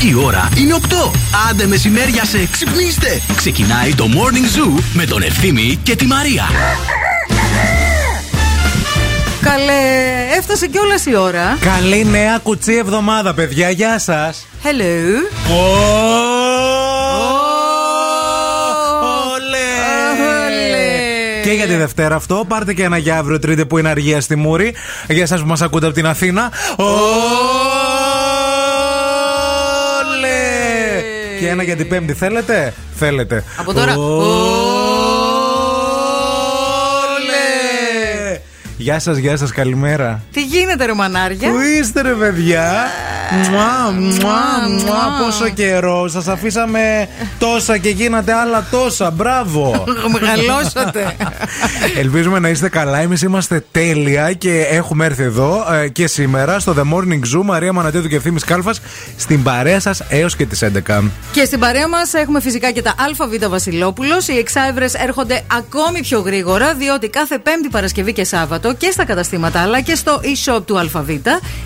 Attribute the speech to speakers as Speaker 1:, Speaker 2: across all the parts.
Speaker 1: Η ώρα είναι 8. Άντε μεσημέρια σε ξυπνήστε. Ξεκινάει το Morning Zoo με τον Ευθύμη και τη Μαρία.
Speaker 2: Καλέ, έφτασε κιόλα η ώρα.
Speaker 3: Καλή νέα κουτσή εβδομάδα, παιδιά. Γεια σας.
Speaker 2: Hello.
Speaker 3: Και για τη Δευτέρα αυτό, πάρτε και ένα για αύριο Τρίτη που είναι αργία στη Μούρη. Για εσάς που μας ακούτε από την Αθήνα. Και ένα για την Πέμπτη θέλετε; Θέλετε.
Speaker 2: Από τώρα.
Speaker 3: Γεια σας, γεια σας, καλημέρα.
Speaker 2: Τι γίνεται, ρε μανάρια;
Speaker 3: Πού είστε, ρε παιδιά; Μουά, μουά, μουά. Πόσο καιρό. Σας αφήσαμε τόσα και γίνατε άλλα τόσα. Μπράβο.
Speaker 2: Μεγαλώσατε.
Speaker 3: Ελπίζουμε να είστε καλά. Εμείς είμαστε τέλεια και έχουμε έρθει εδώ ε, και σήμερα στο The Morning Zoo. Μαρία Μανατέδου και ευθύνη Κάλφας στην παρέα σας έως και τις 11.
Speaker 2: Και στην παρέα μας έχουμε φυσικά και τα ΑΒ Βασιλόπουλος. Οι εξάευρες έρχονται ακόμη πιο γρήγορα, διότι κάθε Πέμπτη, Παρασκευή και Σάββατο και στα καταστήματα αλλά και στο e-shop του ΑΒ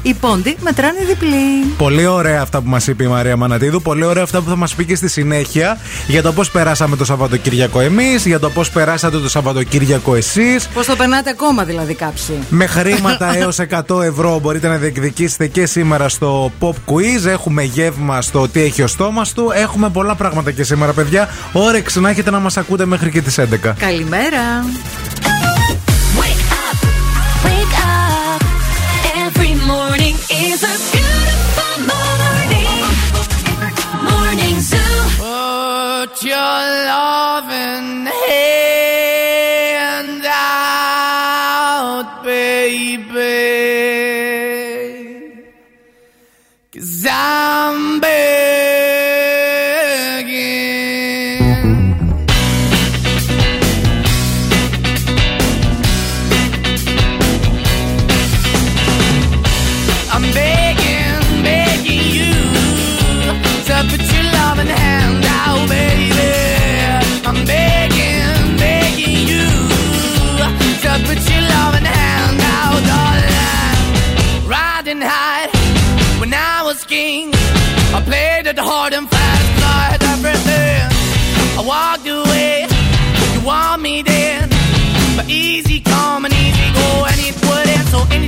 Speaker 2: οι πόντι μετράνε διπλή.
Speaker 3: Πολύ ωραία αυτά που μας είπε η Μαρία Μανατίδου. Πολύ ωραία αυτά που θα μας πει και στη συνέχεια για το πώς περάσαμε το Σαββατοκύριακο εμείς, για το πώς περάσατε το Σαββατοκύριακο εσείς.
Speaker 2: Πώς το περνάτε ακόμα δηλαδή κάποιοι.
Speaker 3: Με χρήματα έως 100 ευρώ μπορείτε να διεκδικήσετε και σήμερα στο Pop Quiz. Έχουμε γεύμα στο τι έχει ο στόμας του. Έχουμε πολλά πράγματα και σήμερα, παιδιά. Όρεξη να έχετε να μας ακούτε μέχρι και τις 11.
Speaker 2: Καλημέρα.
Speaker 4: Your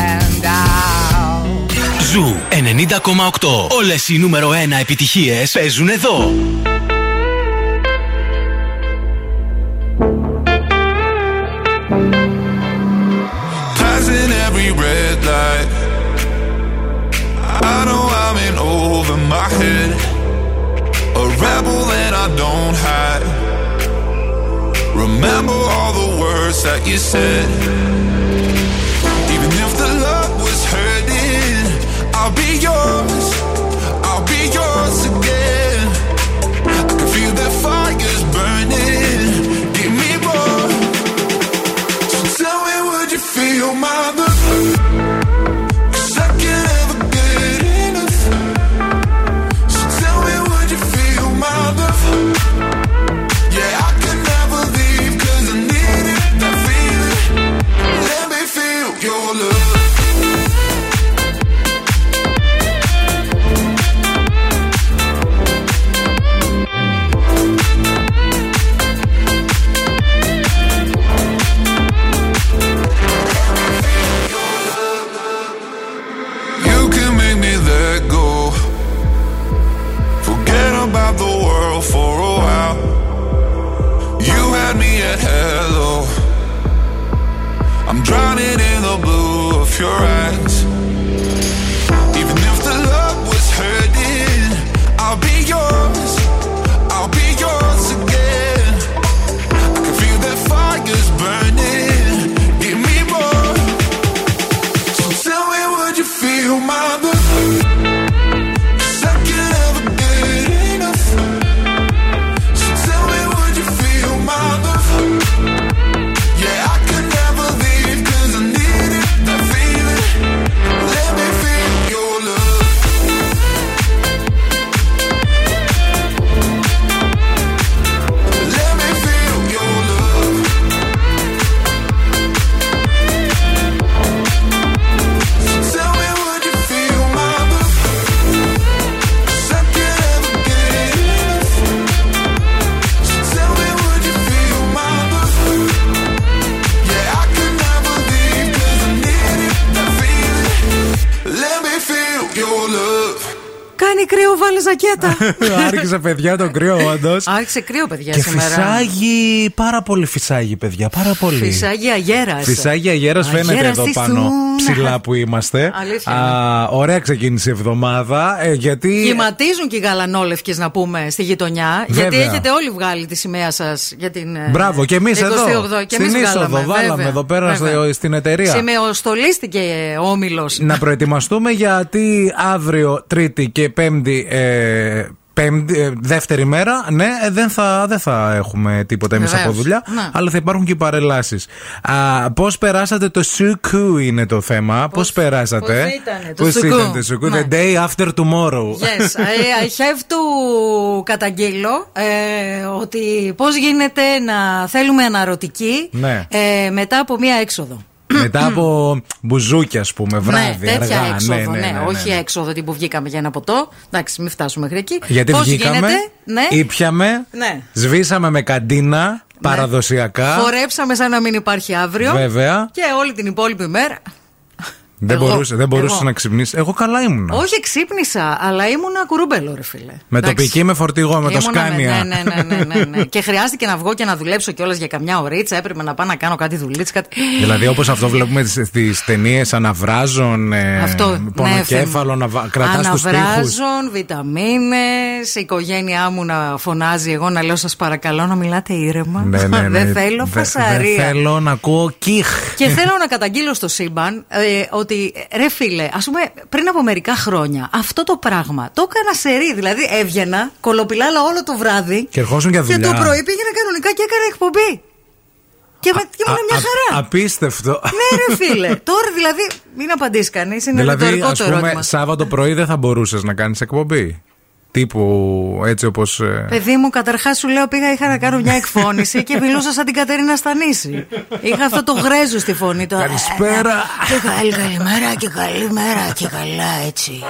Speaker 4: handout.
Speaker 1: Ζου 90,8. Όλες οι νούμερο 1 επιτυχίες παίζουν εδώ.
Speaker 5: Passing every red light. I know I'm in over my head. A rebel that I don't hide. Remember all the words that you said. you're my drowning in the blue of your eyes.
Speaker 2: Κάνει κρύο, βάλει ζακέτα.
Speaker 3: Άρχισε παιδιά το κρύο, όντως.
Speaker 2: Άρχισε κρύο, παιδιά,
Speaker 3: Και
Speaker 2: σήμερα.
Speaker 3: φυσάγει, πάρα πολύ φυσάγει, παιδιά. Πάρα πολύ.
Speaker 2: Φυσάγει αγέρας.
Speaker 3: Φυσάγει αγέρας φαίνεται
Speaker 2: Αγέρας
Speaker 3: εδώ
Speaker 2: στη
Speaker 3: πάνω
Speaker 2: Θούνα.
Speaker 3: ψηλά που είμαστε.
Speaker 2: Αλήθεια
Speaker 3: Α, ωραία ξεκίνησε η εβδομάδα. ε, γιατί.
Speaker 2: Κυματίζουν και οι γαλανόλευκες να πούμε στη γειτονιά. Γιατί
Speaker 3: Βέβαια.
Speaker 2: έχετε όλοι βγάλει τη σημαία σας για την. ε,
Speaker 3: Μπράβο, και εμείς
Speaker 2: 28.
Speaker 3: εδώ.
Speaker 2: Και
Speaker 3: στην
Speaker 2: εμείς
Speaker 3: είσοδο,
Speaker 2: βγάλαμε,
Speaker 3: βάλαμε
Speaker 2: βέβαια,
Speaker 3: εδώ πέρα στο-
Speaker 2: βέβαια.
Speaker 3: στην εταιρεία.
Speaker 2: Σημεοστολίστηκε ο όμιλος.
Speaker 3: Να προετοιμαστούμε γιατί αύριο, Τρίτη και Πέμπτη. Ε, Πέμπτη, ε, δεύτερη μέρα, ναι, ε, δεν θα, δεν θα έχουμε τίποτα εμείς
Speaker 2: Βεβαίως.
Speaker 3: από δουλειά,
Speaker 2: Ναι.
Speaker 3: αλλά θα υπάρχουν και οι παρελάσεις. Πώς περάσατε το σουκού είναι το θέμα. Πώς περάσατε;
Speaker 2: πώς ήτανε το
Speaker 3: Πώς
Speaker 2: σουκού;
Speaker 3: ήταν το σουκού;
Speaker 2: Ναι.
Speaker 3: The day after tomorrow.
Speaker 2: Yes, I, I have to καταγγείλω ε, ότι πώς γίνεται να θέλουμε αναρωτική
Speaker 3: Ναι.
Speaker 2: ε, μετά από μία έξοδο.
Speaker 3: Μετά από μπουζούκια, ας πούμε, βράδυ,
Speaker 2: ναι, τέτοια
Speaker 3: αργά.
Speaker 2: έξοδο, ναι,
Speaker 3: ναι, ναι,
Speaker 2: όχι
Speaker 3: ναι.
Speaker 2: έξοδο τι που βγήκαμε για ένα ποτό. Εντάξει, μην φτάσουμε μέχρι εκεί.
Speaker 3: Γιατί
Speaker 2: Πώς
Speaker 3: βγήκαμε,
Speaker 2: γίνεται, ναι,
Speaker 3: ήπιαμε,
Speaker 2: Ναι.
Speaker 3: σβήσαμε με καντίνα, παραδοσιακά.
Speaker 2: χορέψαμε σαν να μην υπάρχει αύριο.
Speaker 3: Βέβαια.
Speaker 2: Και όλη την υπόλοιπη μέρα.
Speaker 3: Δεν
Speaker 2: Εγώ.
Speaker 3: μπορούσε, δεν μπορούσες
Speaker 2: Εγώ.
Speaker 3: να ξυπνήσεις. Εγώ καλά ήμουνα.
Speaker 2: Όχι, ξύπνησα, αλλά ήμουνα κουρούμπελο, ρε φίλε.
Speaker 3: Με
Speaker 2: Εντάξει.
Speaker 3: τοπική με φορτηγό, με το
Speaker 2: Ήμουνα με-
Speaker 3: σκάνια.
Speaker 2: Ναι, ναι, ναι, ναι, ναι, ναι. και χρειάστηκε να βγω και να δουλέψω κιόλας για καμιά ωρίτσα. Έπρεπε να πάω να κάνω κάτι δουλίτσα. Κάτι...
Speaker 3: Δηλαδή όπως αυτό βλέπουμε στις ταινίες αναβράζων, ε,
Speaker 2: Αυτό,
Speaker 3: πονοκέφαλο, να βα- κρατάς τους τοίχους.
Speaker 2: Αναβράζων, βιταμίνες, η οικογένειά μου να φωνάζει, εγώ να λέω σας παρακαλώ να μιλάτε ήρεμα.
Speaker 3: Ναι, ναι, ναι.
Speaker 2: δεν θέλω
Speaker 3: Δε-
Speaker 2: φασαρία.
Speaker 3: Δεν θέλω να ακούω κιχ.
Speaker 2: Και θέλω να καταγγείλω στο σύμπαν ε, ότι ρε φίλε, ας πούμε πριν από μερικά χρόνια αυτό το πράγμα το έκανα σερί. Δηλαδή έβγαινα κολοπηλάλα όλο το βράδυ.
Speaker 3: Και ερχόσουν για
Speaker 2: Και
Speaker 3: δουλειά.
Speaker 2: το πρωί πήγαινα κανονικά και έκανα εκπομπή. Και, με, και ήμουν μια
Speaker 3: Α-
Speaker 2: χαρά.
Speaker 3: α- Απίστευτο.
Speaker 2: Ναι, ρε φίλε. Τώρα δηλαδή, μην απαντήσεις κανείς. Είναι
Speaker 3: δηλαδή,
Speaker 2: ρητορικό
Speaker 3: ας
Speaker 2: το
Speaker 3: πούμε,
Speaker 2: ερώτημα.
Speaker 3: Σάββατο πρωί δεν θα μπορούσες να κάνεις εκπομπή. Τύπου έτσι όπως.
Speaker 2: Παιδί μου, καταρχάς σου λέω πήγα, είχα να κάνω μια εκφώνηση και μιλούσα σαν την Κατερίνα Στανίση. Είχα αυτό το γρέζο στη φωνή. Το...
Speaker 3: Καλησπέρα.
Speaker 2: Και καλή καλημέρα και καλή μέρα και καλά έτσι.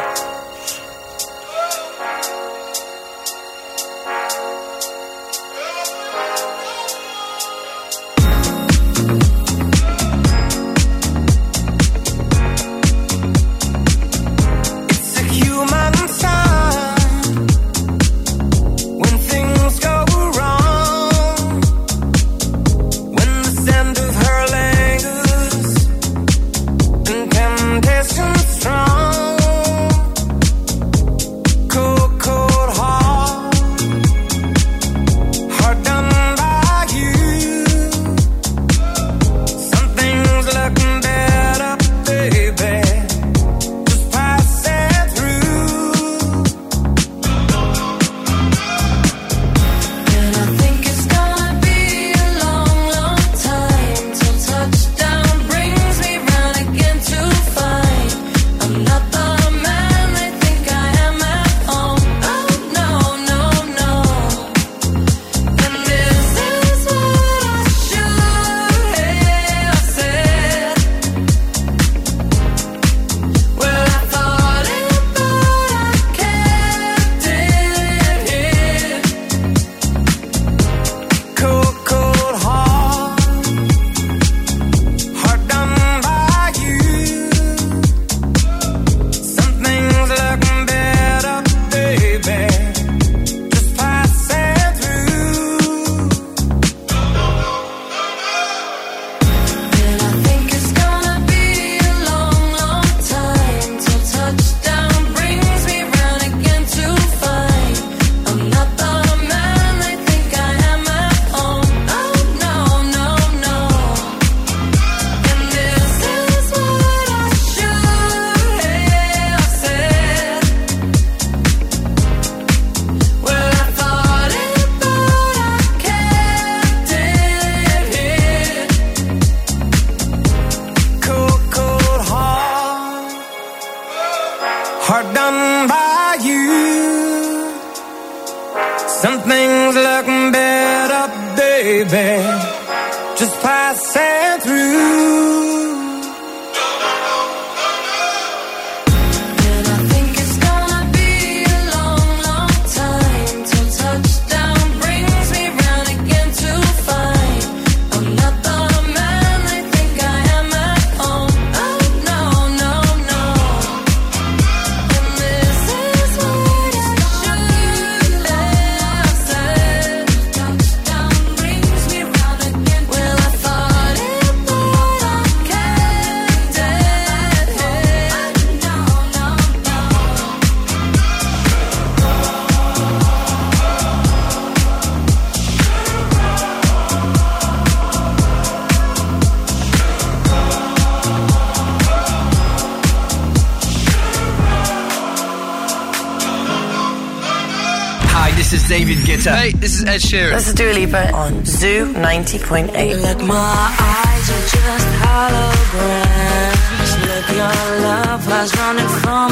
Speaker 6: Hey, this is Ed Sheeran.
Speaker 7: This is Dua Lipa on Zoo 90.8.
Speaker 8: My eyes are just holograms. Look, your love was running from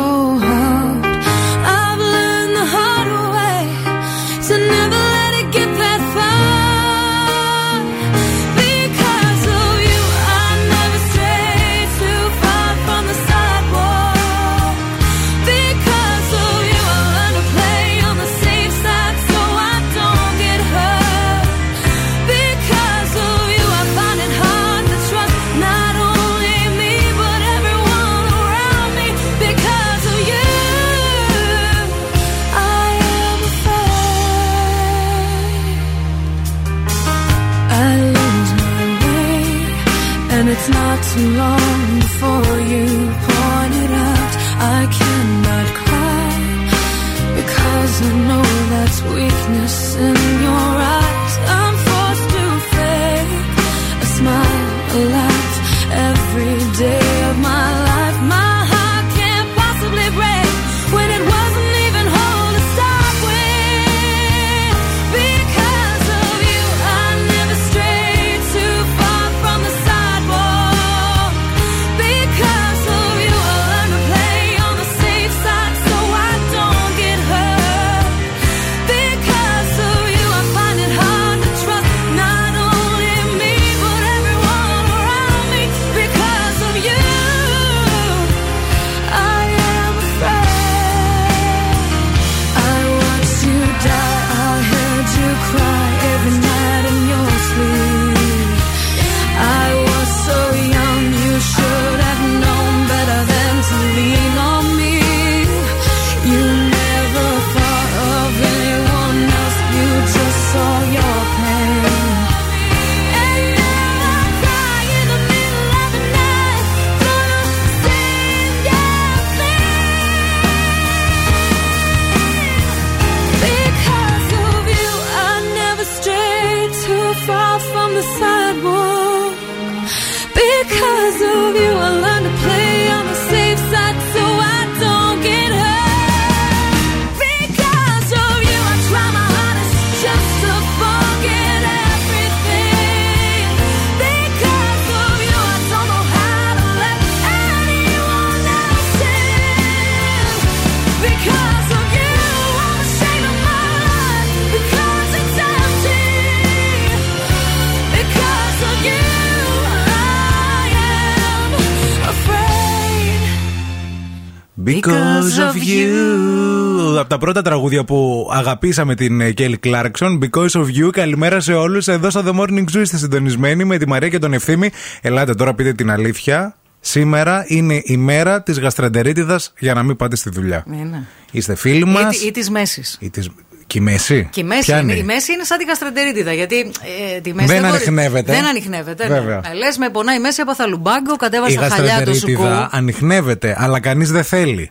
Speaker 8: know how too long before you point it out I cannot cry because I know that's weakness in your eyes. Because of you.
Speaker 3: Από τα πρώτα τραγούδια που αγαπήσαμε την ε, Κέλλη Κλάρκσον. Because of you. Καλημέρα σε όλους. Εδώ στο The Morning Zoo είστε συντονισμένοι με τη Μαρία και τον Ευθύμη. Ελάτε τώρα, πείτε την αλήθεια. Σήμερα είναι η μέρα της γαστρεντερίτιδας για να μην πάτε στη δουλειά.
Speaker 2: Ναι, ναι.
Speaker 3: Είστε φίλοι μας.
Speaker 2: Ή, ή της μέσης.
Speaker 3: Και η μέση;
Speaker 2: Και η μέση,
Speaker 3: Ποια
Speaker 2: είναι,
Speaker 3: είναι;
Speaker 2: η μέση είναι σαν τη γαστρεντερίτιδα. Γιατί ε, τη μέση
Speaker 3: Δεν
Speaker 2: μπορεί-
Speaker 3: ανιχνεύεται.
Speaker 2: Δεν ανιχνεύεται. Ναι.
Speaker 3: Βέβαια.
Speaker 2: Λες με πονάει η μέση από θαλουμπάγκο,
Speaker 3: Η
Speaker 2: κατέβασα χαλιά του σουκού.
Speaker 3: γαστρεντερίτιδα ανοιχνεύεται, αλλά κανείς δεν θέλει.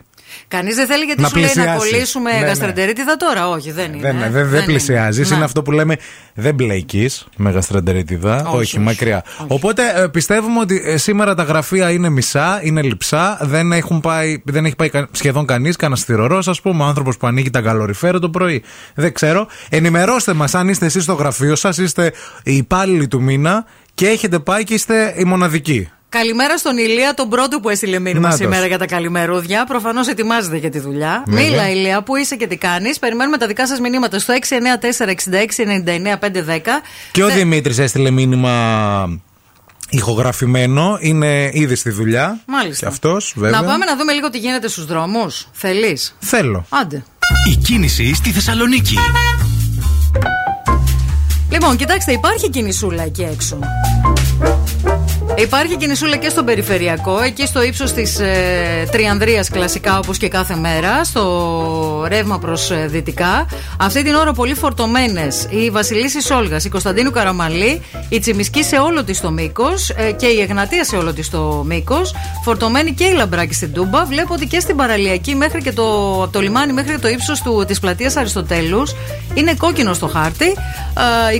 Speaker 2: Κανείς δεν θέλει γιατί
Speaker 3: Να
Speaker 2: σου λέει να
Speaker 3: πλησιάσει.
Speaker 2: κολλήσουμε
Speaker 3: Ναι, ναι.
Speaker 2: γαστρεντερίτιδα τώρα; Όχι, δεν είναι.
Speaker 3: Δεν,
Speaker 2: ε.
Speaker 3: δεν, δεν
Speaker 2: είναι.
Speaker 3: πλησιάζει.
Speaker 2: Να.
Speaker 3: Είναι αυτό που λέμε δεν μπλέκεις με γαστρεντερίτιδα. Όχι,
Speaker 2: όχι,
Speaker 3: μακριά. Οπότε ε, πιστεύουμε ότι ε, σήμερα τα γραφεία είναι μισά, είναι λυψά. Δεν, έχουν πάει, δεν έχει πάει κα- σχεδόν κανείς, κανένας θηρορός, ας πούμε. Ο άνθρωπος που ανοίγει τα καλοριφέρα το πρωί. Δεν ξέρω. Ενημερώστε μας αν είστε εσείς στο γραφείο σας, είστε οι υπάλληλοι του μήνα και έχετε πάει και είστε οι μοναδικοί.
Speaker 2: Καλημέρα στον Ηλία, τον πρώτο που έστειλε μήνυμα
Speaker 3: Νάτος.
Speaker 2: σήμερα για τα καλημερούδια. Προφανώς ετοιμάζεται για τη δουλειά.
Speaker 3: Βέβαια.
Speaker 2: Μίλα, Ηλία, πού είσαι και τι κάνεις. Περιμένουμε τα δικά σας μηνύματα στο 694-6699-510.
Speaker 3: Και ο
Speaker 2: Θε-
Speaker 3: Δημήτρης έστειλε μήνυμα ηχογραφημένο. Είναι ήδη στη δουλειά.
Speaker 2: Μάλιστα.
Speaker 3: Και αυτός, βέβαια.
Speaker 2: Να πάμε να δούμε λίγο τι γίνεται στους δρόμους. Θέλει.
Speaker 3: Θέλω.
Speaker 2: Άντε.
Speaker 1: Η κίνηση στη Θεσσαλονίκη.
Speaker 2: Λοιπόν, κοιτάξτε, υπάρχει κινησούλα εκεί έξω. Υπάρχει κινησούλα και στον περιφερειακό, εκεί στο ύψος της ε, Τριανδρίας, κλασικά όπως και κάθε μέρα, στο ρεύμα προς δυτικά. Αυτή την ώρα πολύ φορτωμένες η Βασιλίση Όλγας, η Κωνσταντίνου Καραμαλή, η Τσιμισκή σε όλο της το μήκος και η Εγνατία σε όλο της το μήκος. Φορτωμένη και η Λαμπράκη στην Τούμπα. Βλέπω ότι και στην παραλιακή μέχρι και το, από το λιμάνι μέχρι και το ύψος της πλατείας Αριστοτέλους είναι κόκκινο στο χάρτη. Ε,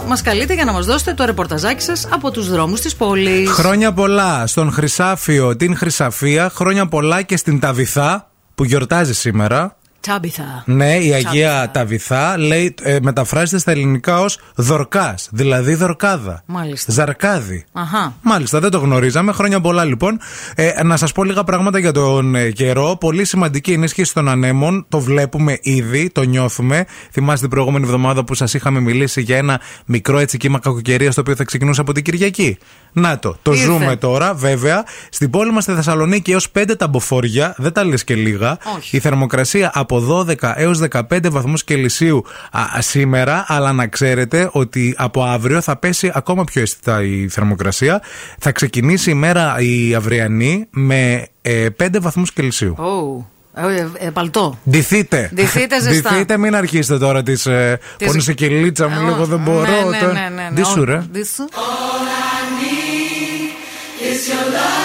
Speaker 2: 2310-232-908 μας καλείτε για να μας δώσετε το ρεπορταζάκι σας από τους δρόμους της πόλης.
Speaker 3: Χρόνια πολλά στον Χρυσάφιο, την Χρυσαφία. Χρόνια πολλά και στην Ταβιθά που γιορτάζει σήμερα.
Speaker 2: Τσάμπιθα.
Speaker 3: Ναι, η Αγία
Speaker 2: Ταβιθά.
Speaker 3: Ταβιθά λέει, ε, μεταφράζεται στα ελληνικά ως δορκάς, δηλαδή δορκάδα.
Speaker 2: Μάλιστα.
Speaker 3: Ζαρκάδι.
Speaker 2: Αχα.
Speaker 3: Μάλιστα, δεν το γνωρίζαμε. Χρόνια πολλά λοιπόν. Ε, να σας πω λίγα πράγματα για τον ε, καιρό. Πολύ σημαντική ενίσχυση των ανέμων. Το βλέπουμε ήδη, το νιώθουμε. Θυμάστε την προηγούμενη εβδομάδα που σας είχαμε μιλήσει για ένα μικρό έτσι κύμα κακοκαιρίας το οποίο θα ξεκινούσε από την Κυριακή. Να το, το
Speaker 2: Ήρθε.
Speaker 3: ζούμε τώρα, βέβαια. Στην πόλη μας στη Θεσσαλονίκη έως 5 ταμποφόρια, δεν τα λες και λίγα.
Speaker 2: Όχι.
Speaker 3: Η θερμοκρασία από 12 έως 15 βαθμούς Κελσίου α, α, σήμερα, αλλά να ξέρετε ότι από αύριο θα πέσει ακόμα πιο αισθητά η θερμοκρασία. Θα ξεκινήσει η μέρα η αυριανή με ε, 5 βαθμούς Κελσίου.
Speaker 2: Oh. Ε, ε, παλτό.
Speaker 3: Ντυθείτε.
Speaker 2: Ντυθείτε ζεστά.
Speaker 3: Ντυθείτε, μην αρχίσετε τώρα τις. Ε,
Speaker 2: Τις-
Speaker 3: Πόνισε και η λίτσα μου,
Speaker 2: Ε,
Speaker 3: λίγο δεν
Speaker 2: ναι,
Speaker 3: μπορώ.
Speaker 2: ναι,
Speaker 3: τώρα.
Speaker 2: ναι, ναι, ναι.
Speaker 3: Ντύσου, ρε.
Speaker 2: Ντύσου.
Speaker 9: When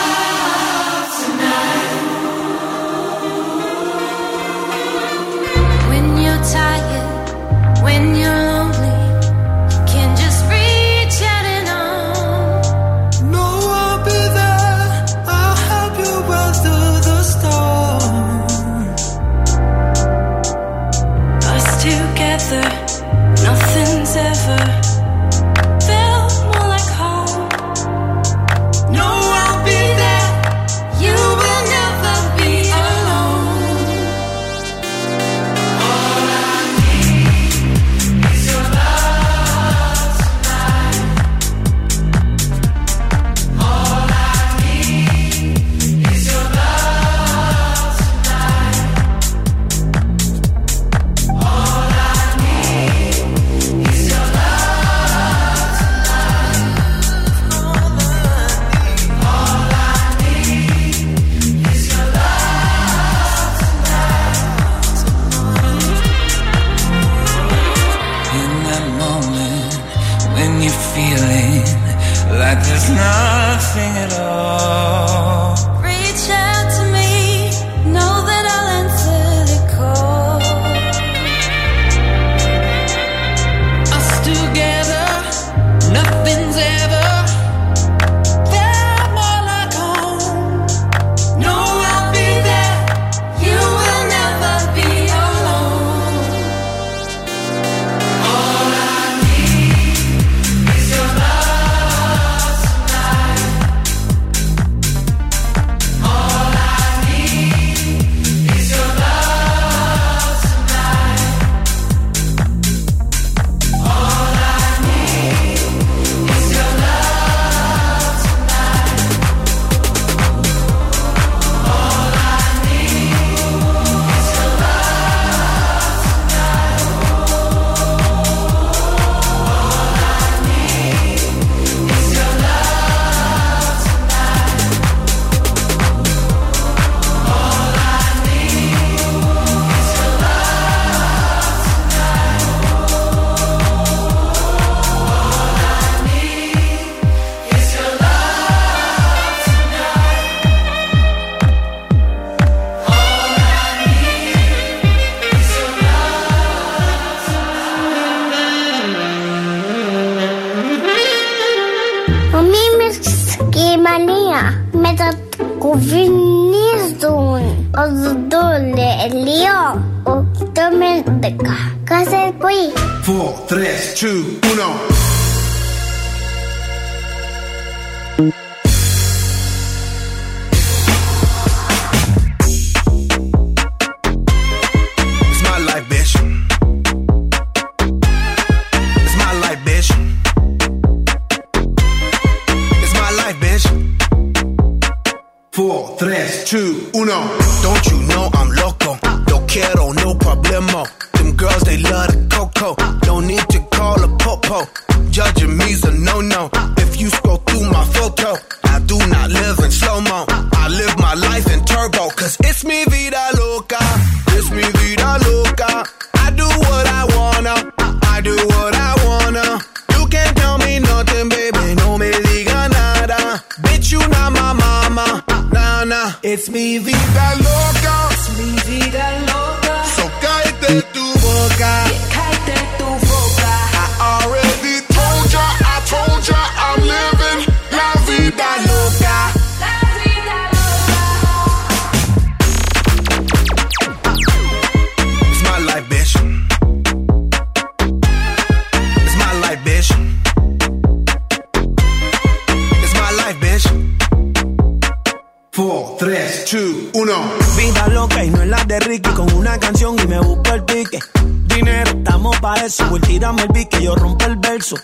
Speaker 10: estamos pa' eso, voy tirame el pique, yo rompo el verso.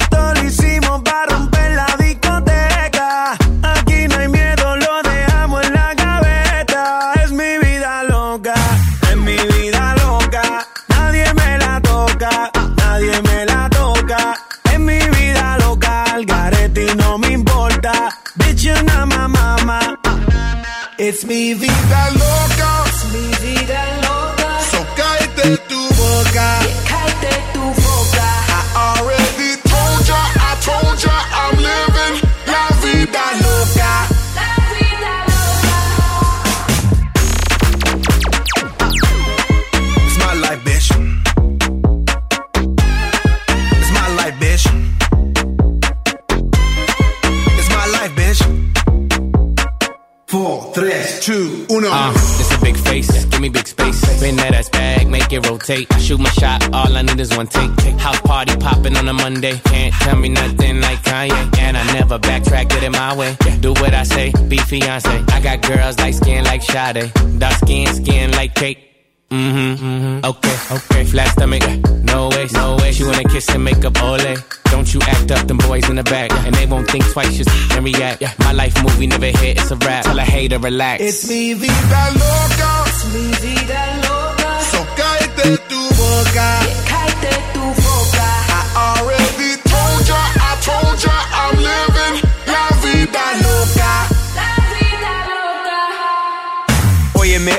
Speaker 10: Esto lo hicimos para romper la discoteca. Aquí no hay miedo, lo dejamos en la gaveta. Es mi vida loca, es mi vida loca. Nadie me la toca, nadie me la toca. Es mi vida loca, al garete no me importa. Bitch, you're not my mama.
Speaker 5: It's mi vida
Speaker 11: make it rotate. I shoot my shot, all I need is one take. House party popping on a Monday. Can't tell me nothing like Kanye. And I never backtrack, get it my way. Do what I say, be fiance. I got girls like skin like Sade. Dark skin, skin like cake. Mm-hmm, mm-hmm. Okay, okay. Flat stomach, no way, no way. She wanna kiss and make up ole. Don't you act up, them boys in the back. And they won't think twice, just and react. My life movie never hit, it's a rap. Tell a hater, relax.
Speaker 5: It's mi vida loca. It's mi vida loca. So cállate tu boca.
Speaker 10: Cállate tu boca.
Speaker 5: I already told ya, I told ya, I'm living la vida loca. la vida loca.
Speaker 12: Óyeme,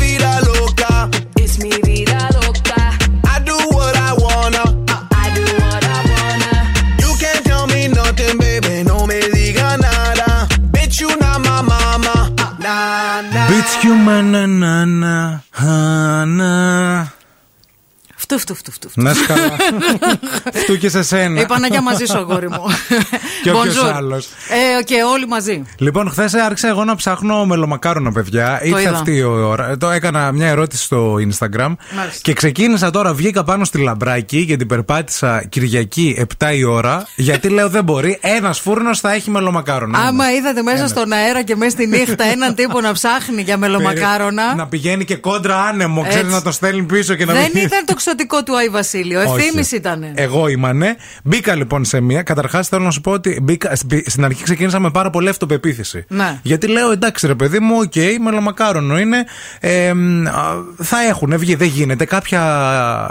Speaker 5: Es mi vida loca.
Speaker 10: Es mi vida loca.
Speaker 5: A do what I wanna.
Speaker 10: I do what I wanna.
Speaker 5: You can't tell me nothing, baby. No me diga nada. Bitch, you not my mama.
Speaker 3: Bitch, you my na na.
Speaker 2: Φτου, φτου, φτου, φτου.
Speaker 3: Να είσαι καλά. Φτού και σε σένα.
Speaker 2: Η Παναγιά μαζί σου, αγόρι μου.
Speaker 3: Και όποιος
Speaker 2: Bonjour.
Speaker 3: άλλος.
Speaker 2: Ε, και όλοι μαζί.
Speaker 3: Λοιπόν, χθες άρχισα εγώ να ψάχνω μελομακάρονα, παιδιά. Ήρθε
Speaker 2: είδα.
Speaker 3: αυτή η ώρα. Το έκανα μια ερώτηση στο Instagram. Και ξεκίνησα τώρα, βγήκα πάνω στη λαμπράκι και την περπάτησα Κυριακή 7 η ώρα. Γιατί λέω δεν μπορεί. Ένας φούρνος θα έχει μελομακάρονα.
Speaker 2: Άμα είδατε μέσα
Speaker 3: Ένας.
Speaker 2: στον αέρα και μέσα στη νύχτα έναν τύπο να ψάχνει για μελομακάρονα.
Speaker 3: Να πηγαίνει και κόντρα άνεμο, ξέρεις
Speaker 2: Έτσι.
Speaker 3: να το στέλνει πίσω και να
Speaker 2: Δεν
Speaker 3: μην-
Speaker 2: ήταν το ξωτικό του Άι Βασίλειο.
Speaker 3: Όχι.
Speaker 2: Ευθύνη ήταν.
Speaker 3: Εγώ ήμανε. Μπήκα λοιπόν σε μία. Καταρχάς θέλω να σου πω ότι μπήκα, σπι- στην αρχή ξεκίνησα με πάρα πολύ αυτοπεποίθηση.
Speaker 2: Ναι.
Speaker 3: Γιατί λέω εντάξει ρε παιδί μου, οκ, μελομακάρονο είναι. Ε, μ, α, θα έχουν βγει, δεν γίνεται. Κάποια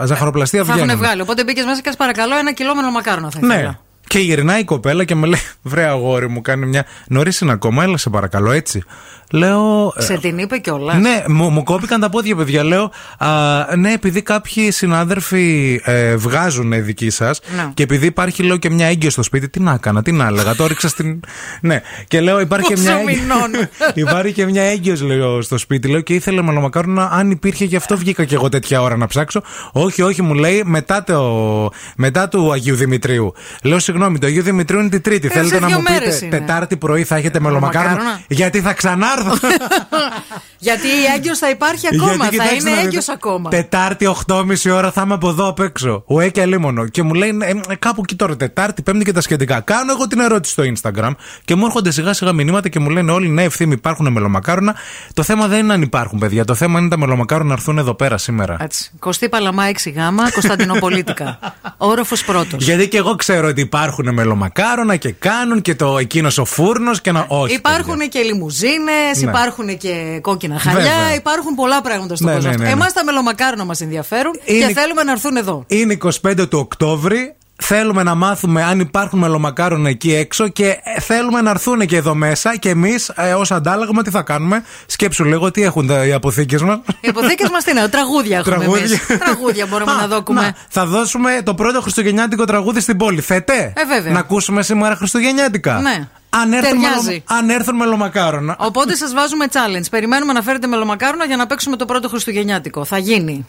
Speaker 3: ζαχαροπλαστεία
Speaker 2: Θα έχουν
Speaker 3: βγαίνουν.
Speaker 2: βγάλει. Οπότε μπήκες μέσα και «Σας παρακαλώ ένα κιλό μελομακάρονα θα ήθελα.
Speaker 3: Ναι. Και γυρνάει η κοπέλα και με λέει: Βρε αγόρι μου, κάνει μια. Νωρίς είναι ακόμα, έλα σε παρακαλώ, έτσι. Λέω. ε,
Speaker 2: Σε την είπε κιόλας.
Speaker 3: ναι, μου, μου κόπηκαν τα πόδια, παιδιά. Λέω, α, ναι, επειδή κάποιοι συνάδελφοι ε, βγάζουν δικοί σας
Speaker 2: Ναι.
Speaker 3: και επειδή υπάρχει, λέω, και μια έγκυο στο σπίτι, τι να έκανα, τι να έλεγα. Το έριξα στην. Ναι, και λέω, υπάρχει και
Speaker 2: Πόσο
Speaker 3: μια. έγκυο-
Speaker 2: μηνών.
Speaker 3: υπάρχει και μια έγκυο, λέω, στο σπίτι. Λέω και ήθελε μελομακάρονα, αν υπήρχε, γι' αυτό βγήκα και εγώ τέτοια ώρα να ψάξω. Όχι, όχι, μου λέει, μετά, το, μετά του Αγίου Δημητρίου. Λέω, συγγνώμη, το Αγίου Δημητρίου είναι την Τρίτη.
Speaker 2: Ε,
Speaker 3: Θέλετε
Speaker 2: σε
Speaker 3: να
Speaker 2: δύο
Speaker 3: μου πείτε,
Speaker 2: μέρες είναι.
Speaker 3: Τετάρτη πρωί θα έχετε μελομακάρονα.
Speaker 2: Μελομακάρονα.
Speaker 3: Γιατί θα ξανάρθω.
Speaker 2: Γιατί η έγκυος θα υπάρχει ακόμα.
Speaker 3: Γιατί,
Speaker 2: θα
Speaker 3: κοιτάξτε
Speaker 2: είναι
Speaker 3: να
Speaker 2: έγκυος
Speaker 3: δείτε,
Speaker 2: ακόμα.
Speaker 3: Τετάρτη 8.30 ώρα θα είμαι από εδώ απ' έξω. Ουέ και αλίμονο. Και μου λέει ε, ε, κάπου εκεί τώρα, Τετάρτη, Πέμπτη και τα σχετικά. Κάνω εγώ την ερώτηση στο Instagram και μου έρχονται σιγά σιγά μηνύματα και μου λένε όλοι ναι, ευθύμη υπάρχουν μελομακάρονα. Το θέμα δεν είναι αν υπάρχουν, παιδιά. Το θέμα είναι τα μελομακάρονα να έρθουν εδώ πέρα σήμερα.
Speaker 2: Έτσι. Κωστή Παλαμά 6 γάμα, Κωνσταντινοπολίτικα. Όροφος πρώτος.
Speaker 3: Γιατί και εγώ ξέρω ότι υπάρχουν μελομακάρονα και κάνουν και το εκείνος ο φούρνος και να. Όχι.
Speaker 2: Υπάρχουν και λιμουζίνες,
Speaker 3: Ναι.
Speaker 2: υπάρχουν και κόκκινα χαλιά,
Speaker 3: Βέβαια.
Speaker 2: υπάρχουν πολλά πράγματα στον
Speaker 3: Ναι,
Speaker 2: κόσμο.
Speaker 3: ναι, ναι, ναι.
Speaker 2: Εμάς τα μελομακάρονα μας ενδιαφέρουν
Speaker 3: Είναι-
Speaker 2: και θέλουμε να έρθουν εδώ.
Speaker 3: Είναι 25 του Οκτώβρη. Θέλουμε να μάθουμε αν υπάρχουν μελομακάρονα εκεί έξω και ε, θέλουμε να έρθουν και εδώ μέσα και εμείς ε, ως αντάλλαγμα τι θα κάνουμε; Σκέψου λίγο τι έχουν τα, οι αποθήκες μας;
Speaker 2: Οι αποθήκες μας τι είναι, τραγούδια έχουμε
Speaker 3: Τραγούδια.
Speaker 2: εμείς. Τραγούδια μπορούμε να δώκουμε.
Speaker 3: θα δώσουμε το πρώτο χριστουγεννιάτικο τραγούδι στην πόλη. Θέτε!
Speaker 2: Ε, βέβαια.
Speaker 3: Να ακούσουμε σήμερα χριστουγεννιάτικα.
Speaker 2: Ναι.
Speaker 3: Αν έρθουν,
Speaker 2: Ταιριάζει.
Speaker 3: μελο- αν έρθουν μελομακάρονα.
Speaker 2: Οπότε σα βάζουμε challenge. Περιμένουμε να φέρετε μελομακάρονα για να παίξουμε το πρώτο Χριστουγεννιάτικο. Θα γίνει.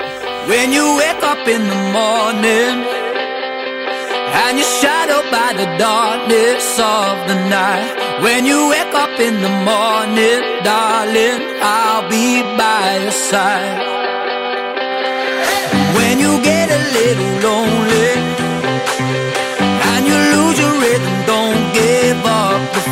Speaker 4: When you wake up in the morning and you're shadowed by the darkness of the night. When you wake up in the morning, darling, I'll be by your side. When you get a little lonely and you lose your rhythm, don't give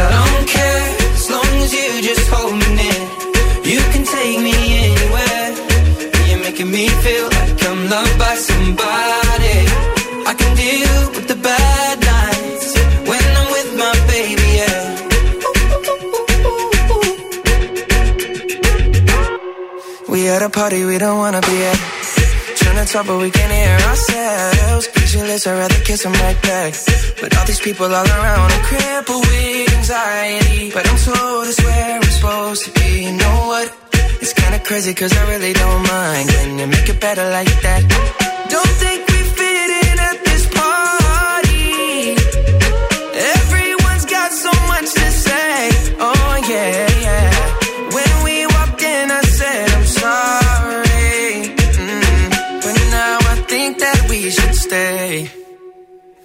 Speaker 13: I don't care as long as you just hold me near. You can take me anywhere. You're making me feel like I'm loved by somebody. I can deal with the bad nights when I'm with my baby, yeah. We at a party we don't wanna be at. Trying to talk but we can't hear ourselves. Pictureless, I'd rather kiss them right back. But all these people all around are crippled with anxiety. But I'm told it's where I'm supposed to be. You know what? It's kinda crazy cause I really don't mind. Can you make it better like that? Don't think we fit in at this party. Everyone's got so much to say. Oh yeah, yeah. When we walked in, I said I'm sorry. Mm, But now I think that we should stay.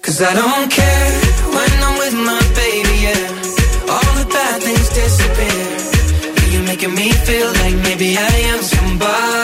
Speaker 13: Cause I don't care making me feel like maybe I am somebody.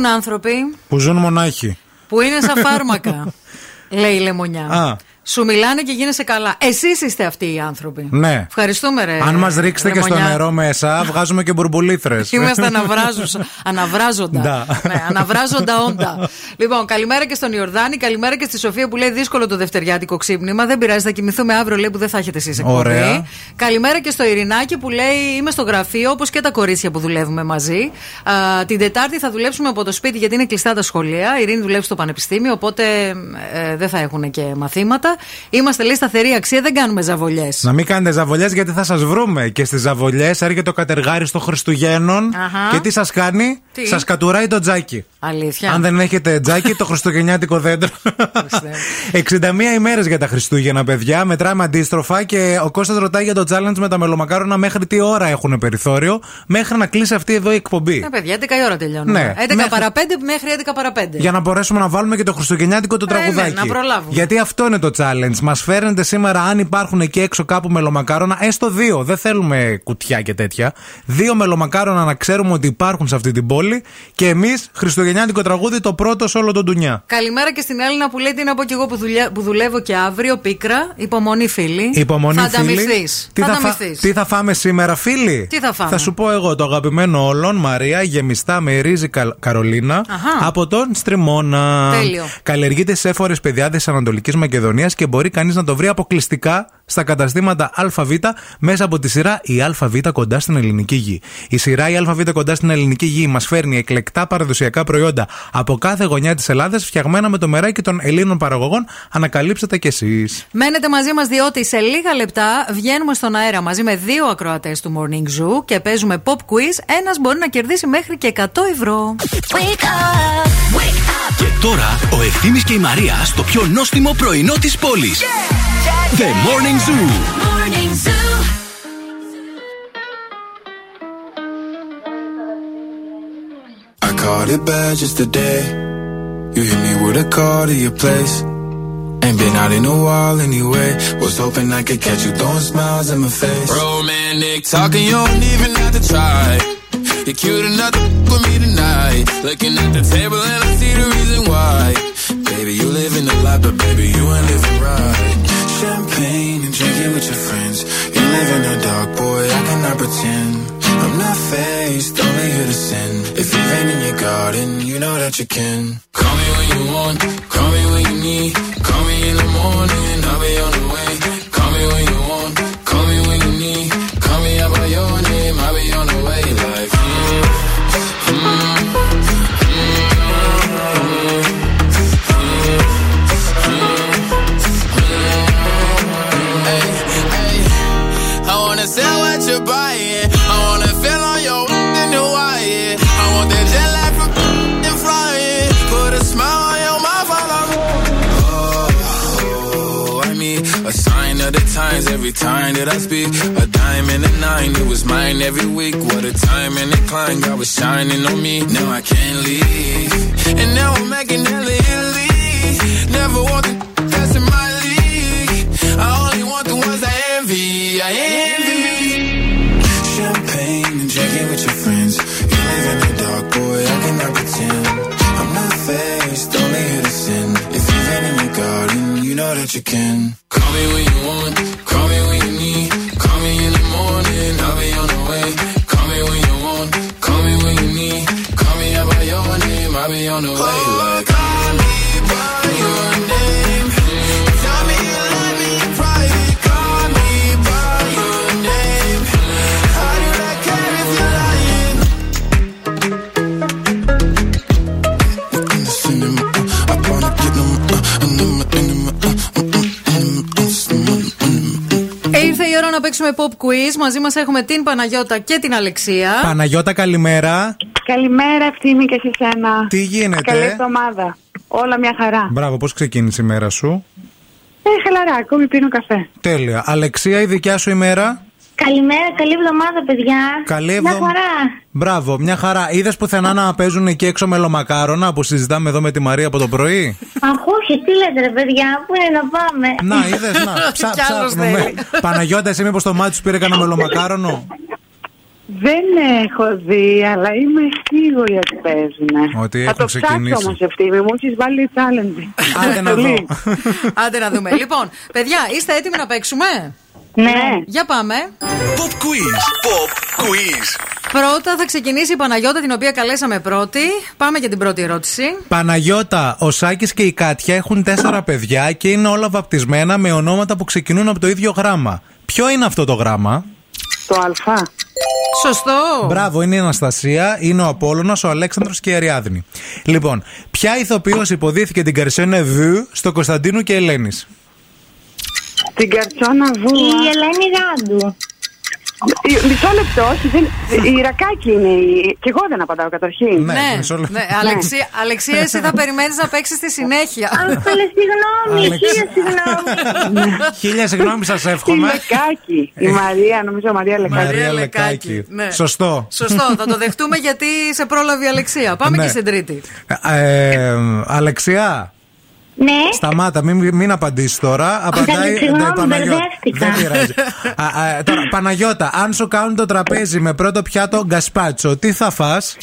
Speaker 2: Υπάρχουν άνθρωποι
Speaker 3: Που ζουν μονάχοι.
Speaker 2: που είναι σαν φάρμακα. λέει η Λεμονιά.
Speaker 3: Α.
Speaker 2: Σου μιλάνε και γίνεσαι καλά. Εσείς είστε αυτοί οι άνθρωποι.
Speaker 3: Ναι.
Speaker 2: Ευχαριστούμε, ρε.
Speaker 3: Αν μας ρίξετε και στο
Speaker 2: Λεμονιά.
Speaker 3: νερό μέσα, βγάζουμε και μπουρμπουλήθρες.
Speaker 2: Είμαστε αναβράζουσα- αναβράζοντα.
Speaker 3: Ναι.
Speaker 2: ναι, αναβράζοντα όντα. λοιπόν, καλημέρα και στον Ιορδάνη, καλημέρα και στη Σοφία που λέει δύσκολο το δευτεριάτικο ξύπνημα. Δεν πειράζει, θα κοιμηθούμε αύριο, λέει που δεν θα έχετε εσείς εκπομπή.
Speaker 3: Ωραία.
Speaker 2: Καλημέρα και στο Ειρηνάκι που λέει είμαι στο γραφείο, όπως και τα κορίτσια που δουλεύουμε μαζί. Α, την Τετάρτη θα δουλέψουμε από το σπίτι γιατί είναι κλειστά τα σχολεία. Η Ειρήνη δουλεύει στο Πανεπιστήμιο, οπότε ε, δεν θα έχουν και μαθήματα. Είμαστε λέει σταθερή αξία, δεν κάνουμε ζαβολιές.
Speaker 3: Να μην κάνετε ζαβολιές γιατί θα σας βρούμε. Και στις ζαβολιές έρχεται το κατεργάρι των Χριστουγέννων.
Speaker 2: Αχα.
Speaker 3: Και τι σας κάνει,
Speaker 2: Τι;
Speaker 3: σας κατουράει το τζάκι.
Speaker 2: Αλήθεια.
Speaker 3: Αν δεν έχετε τζάκι, το χριστουγεννιάτικο δέντρο. 61 ημέρες για τα Χριστούγεννα, παιδιά. Μετράμε αντίστροφα και ο Κώστας ρωτάει για το challenge με τα μελομακάρονα μέχρι τι ώρα έχουν περιθώριο. Μέχρι να κλείσει αυτή εδώ η εκπομπή.
Speaker 2: Ναι, παιδιά, 11 η ώρα τελειώνει.
Speaker 3: Ναι.
Speaker 2: 11
Speaker 3: Μέχρι-
Speaker 2: παρα 5 μέχρι 11 παρα 5.
Speaker 3: Για να μπορέσουμε να βάλουμε και το χριστουγεννιάτικο το
Speaker 2: Ε, ναι,
Speaker 3: τραγουδάκι.
Speaker 2: να προλάβουμε.
Speaker 3: Γιατί αυτό είναι το challenge. Μας φέρνετε σήμερα, αν υπάρχουν εκεί έξω κάπου μελομακάρονα, έστω δύο. Δεν θέλουμε κουτιά και τέτοια. Δύο μελομακάρονα να ξέρουμε ότι υπάρχουν σε αυτή την πόλη. Και εμείς, Χριστουγεννιάτικο τραγούδι, το πρώτο σε όλο τον Τουνιά.
Speaker 2: Καλημέρα και στην Έλληνα που λέει τι να πω και εγώ που, δουλειά- που δουλεύω και αύριο. Πίκρα. Υπομονή, φίλοι.
Speaker 3: Υπομονή,
Speaker 2: θα
Speaker 3: φίλοι.
Speaker 2: ανταμυφθείς.
Speaker 3: Τι
Speaker 2: Θα
Speaker 3: θα, φα-
Speaker 2: ανταμυφθείς.
Speaker 3: τι θα φάμε σήμερα, φίλοι.
Speaker 2: Τι θα φάμε;
Speaker 3: Θα σου πω εγώ το αγαπημένο όλων, Μαρία, γεμιστά με ρύζι Κα- Καρολίνα
Speaker 2: Αχα.
Speaker 3: από τον Στριμώνα.
Speaker 2: Τέλειο.
Speaker 3: Καλλιεργείται σε έφορες παιδιάδες Ανατολικής Μακεδονίας και μπορεί κανείς να το βρει αποκλειστικά στα καταστήματα ΑΒ μέσα από τη σειρά η ΑΒ κοντά στην ελληνική γη. Η σειρά η ΑΒ κοντά στην ελληνική γη μας φέρνει εκλεκτά παραδοσιακά προϊόντα από κάθε γωνιά της Ελλάδας φτιαγμένα με το μεράκι των Ελλήνων παραγωγών. Ανακαλύψτε τα κι εσείς.
Speaker 2: Μένετε μαζί μας διότι σε λίγα λεπτά βγαίνουμε στον αέρα μαζί με δύο ακροατές του Morning Zoo και παίζουμε pop quiz. Ένας μπορεί να κερδίσει μέχρι και 100 ευρώ.
Speaker 1: Και τώρα ο Ευθύμης και η Μαρία στο πιο νόστιμο πρωινό της πόλης. The Morning Zoo.
Speaker 5: I caught it bad just today. You hit me with a call to your place. Ain't been out in a while anyway. Was hoping I could catch you throwing smiles in my face.
Speaker 6: Romantic talking, you don't even have to try. You're cute enough to f- with me tonight. Looking at the table and I see the reason why.
Speaker 5: Baby, you live in the life, but baby, you ain't living right. Champagne and drinking with your friends. You live in the dark, boy, I cannot pretend. I'm not faced, only here to sin. If you rain in your garden, you know that you can.
Speaker 6: Call me when you want, call me when you need. Call me in the morning, I'll be on every time that I speak. A dime and a nine, it was mine every week. What a time and a climb, God was shining on me. Now I can't leave. And now I'm making hella Italy. Never want the that's in my league. I only want the ones I envy. I envy.
Speaker 5: Champagne and drinking with your friends. You live in the dark, boy, I cannot pretend. I'm not faced, only here to sin. If you rain in your garden, you know that you can.
Speaker 2: Η ώρα να παίξουμε pop quiz. Μαζί μας έχουμε την Παναγιώτα και την Αλεξία.
Speaker 3: Παναγιώτα, καλημέρα.
Speaker 14: Καλημέρα, ευθύμη και σε σένα.
Speaker 3: Τι γίνεται;
Speaker 14: Καλή εβδομάδα. Όλα μια χαρά.
Speaker 3: Μπράβο, πώς ξεκίνησε η μέρα σου;
Speaker 14: Ε, χαλαρά, ακόμη πίνω καφέ.
Speaker 3: Τέλεια. Αλεξία, η δικιά σου ημέρα.
Speaker 15: Καλημέρα, καλή εβδομάδα, παιδιά.
Speaker 3: Καλή
Speaker 15: Μια
Speaker 3: εβδομα-
Speaker 15: χαρά.
Speaker 3: Μπράβο, μια χαρά. Είδες πουθενά να παίζουν εκεί έξω μελομακάρονα που συζητάμε εδώ με τη Μαρία από το πρωί;
Speaker 15: Αχ, όχι, τι λέτε, ρε παιδιά, πού είναι να πάμε;
Speaker 3: Να, είδες, να. Ψά,
Speaker 15: Κι άλλος
Speaker 3: ψάχνουμε.
Speaker 15: θέλει.
Speaker 3: Παναγιώτα, εσύ μήπως το μάτι σου πήρε κανένα μελομακάρονο.
Speaker 14: Δεν έχω δει, αλλά είμαι σίγουρη ότι παίζουν.
Speaker 3: Ότι
Speaker 14: Θα
Speaker 3: έχουν
Speaker 14: το ψάξω
Speaker 3: ξεκινήσει.
Speaker 14: όμως, ευθύμη. Μου έχεις βάλει challenge.
Speaker 3: Άντε να δω.
Speaker 14: Πολύ.
Speaker 2: Άντε να δούμε. λοιπόν, παιδιά, είστε έτοιμοι να παίξουμε;
Speaker 14: Ναι.
Speaker 2: Για πάμε.
Speaker 1: Pop quiz. Pop quiz.
Speaker 2: Πρώτα θα ξεκινήσει η Παναγιώτα, την οποία καλέσαμε πρώτη. Πάμε για την πρώτη ερώτηση.
Speaker 3: Παναγιώτα, ο Σάκης και η Κάτια έχουν τέσσερα παιδιά και είναι όλα βαπτισμένα με ονόματα που ξεκινούν από το ίδιο γράμμα. Ποιο είναι αυτό το γράμμα;
Speaker 14: Το Α.
Speaker 2: Σωστό.
Speaker 3: Μπράβο, είναι η Αναστασία, είναι ο Απόλλωνας, ο Αλέξανδρος και η Αριάδνη. Λοιπόν, ποια ηθοποιός υποδίθηκε την Καρσένα Βου στο Κωνσταντίνου και Ελένης;
Speaker 14: Την καρτσόνα βού.
Speaker 15: Η Ελένη Ράντου.
Speaker 14: Η- Μισό λεπτό, όχι, δεν... η ρακάκι είναι. Η... Κι εγώ δεν απαντάω καταρχήν.
Speaker 3: Ναι,
Speaker 2: ναι, Αλεξία, Αλεξία, εσύ θα περιμένεις να παίξεις στη συνέχεια.
Speaker 15: Αχ, καλέ, συγγνώμη,
Speaker 3: Αλεξ-
Speaker 15: χίλια συγγνώμη.
Speaker 3: Χίλια συγγνώμη σας
Speaker 14: Η
Speaker 3: εύχομαι.
Speaker 14: Λεκάκη. Η Μαρία, νομίζω Μαρία Λεκάκη.
Speaker 3: Μαρία Λεκάκη.
Speaker 2: ναι.
Speaker 3: Σωστό.
Speaker 2: Σωστό, θα το δεχτούμε γιατί σε πρόλαβε η Αλεξία. Πάμε
Speaker 3: Ναι.
Speaker 2: και στην τρίτη.
Speaker 3: Ε, ε, Αλεξία,
Speaker 15: Ναι.
Speaker 3: Σταμάτα, μην, μην απαντήσεις τώρα. Απαντάει
Speaker 15: συγγνώμη,
Speaker 3: ναι, Παναγιώτα.
Speaker 15: μπερδεύτηκα.
Speaker 3: Δεν πειράζει. Α, α, τώρα, Παναγιώτα, αν σου κάνουν το τραπέζι με πρώτο πιάτο γκασπάτσο, τι θα φας;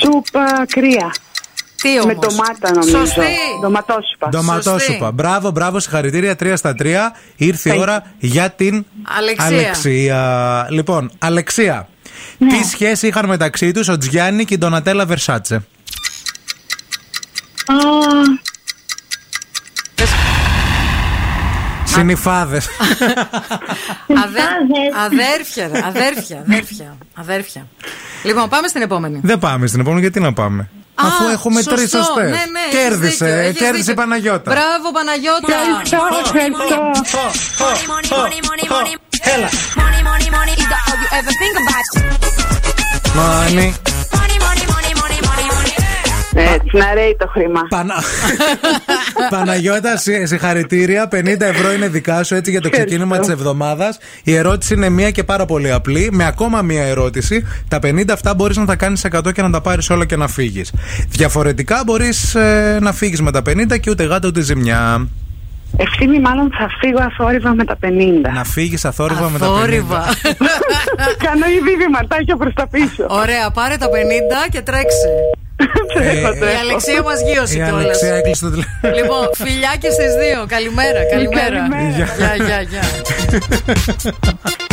Speaker 14: Σούπα κρύα.
Speaker 2: Τι
Speaker 14: Με
Speaker 2: όμως;
Speaker 14: ντομάτα νομίζω.
Speaker 2: Σωστή.
Speaker 14: Ντοματόσουπα.
Speaker 3: Ντοματόσουπα. Μπράβο, μπράβο, συγχαρητήρια. 3 στα 3. Ήρθε η
Speaker 14: Thank
Speaker 3: ώρα για την
Speaker 2: Αλεξία.
Speaker 3: Αλεξία. Λοιπόν, Αλεξία.
Speaker 15: Ναι.
Speaker 3: Τι σχέση είχαν μεταξύ τους ο Τζιάννη και η Ντονατέλα Βερσάτσε;
Speaker 15: Α,
Speaker 3: Συνυφάδες.
Speaker 2: Αδέ- Αδέρφια, ρε, αδέρφια, αδέρφια, αδέρφια. Λοιπόν, πάμε στην επόμενη.
Speaker 3: Δεν πάμε στην επόμενη, γιατί να πάμε; Αφού
Speaker 2: Α,
Speaker 3: έχουμε
Speaker 2: σωστό.
Speaker 3: τρει σωστές.
Speaker 2: Ναι, ναι, έχεις
Speaker 3: κέρδισε,
Speaker 2: δίκιο, έχεις
Speaker 3: κέρδισε
Speaker 2: δίκιο.
Speaker 3: η Παναγιώτα.
Speaker 2: Μπράβο, Παναγιώτα.
Speaker 14: Ευχαριστώ, ευχαριστώ.
Speaker 3: Έλα.
Speaker 9: Money, money, money
Speaker 14: Έτσι, να ρέει το χρήμα.
Speaker 3: Πανα... Παναγιώτα, συ- συγχαρητήρια. 50 ευρώ είναι δικά σου έτσι για το ξεκίνημα της εβδομάδας. Η ερώτηση είναι μία και πάρα πολύ απλή. Με ακόμα μία ερώτηση. Τα 50 αυτά μπορείς να τα κάνεις 100 και να τα πάρεις όλα και να φύγεις. Διαφορετικά μπορείς να φύγεις με τα 50 και ούτε γάτα ούτε ζημιά.
Speaker 14: Ευθύμη, μάλλον θα φύγω αθόρυβα με τα 50.
Speaker 3: Να φύγεις αθόρυβα με τα 50.
Speaker 2: Θόρυβα.
Speaker 14: Κάνω ήδη βηματάκια προ τα πίσω.
Speaker 2: Ωραία, πάρε τα 50 και τρέξε.
Speaker 14: Τρέχω,
Speaker 2: Η
Speaker 14: τρέχω.
Speaker 2: Αλεξία μας γύρωσε
Speaker 3: Η
Speaker 2: κιόλας.
Speaker 3: Αλεξία έκλεισε το τηλέφωνο.
Speaker 2: Λοιπόν, φιλιά και στις δύο. Καλημέρα, καλημέρα.
Speaker 14: Καλημέρα.
Speaker 2: Γεια, γεια, γεια.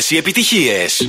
Speaker 1: σταθμό. Όλες οι
Speaker 16: επιτυχίες.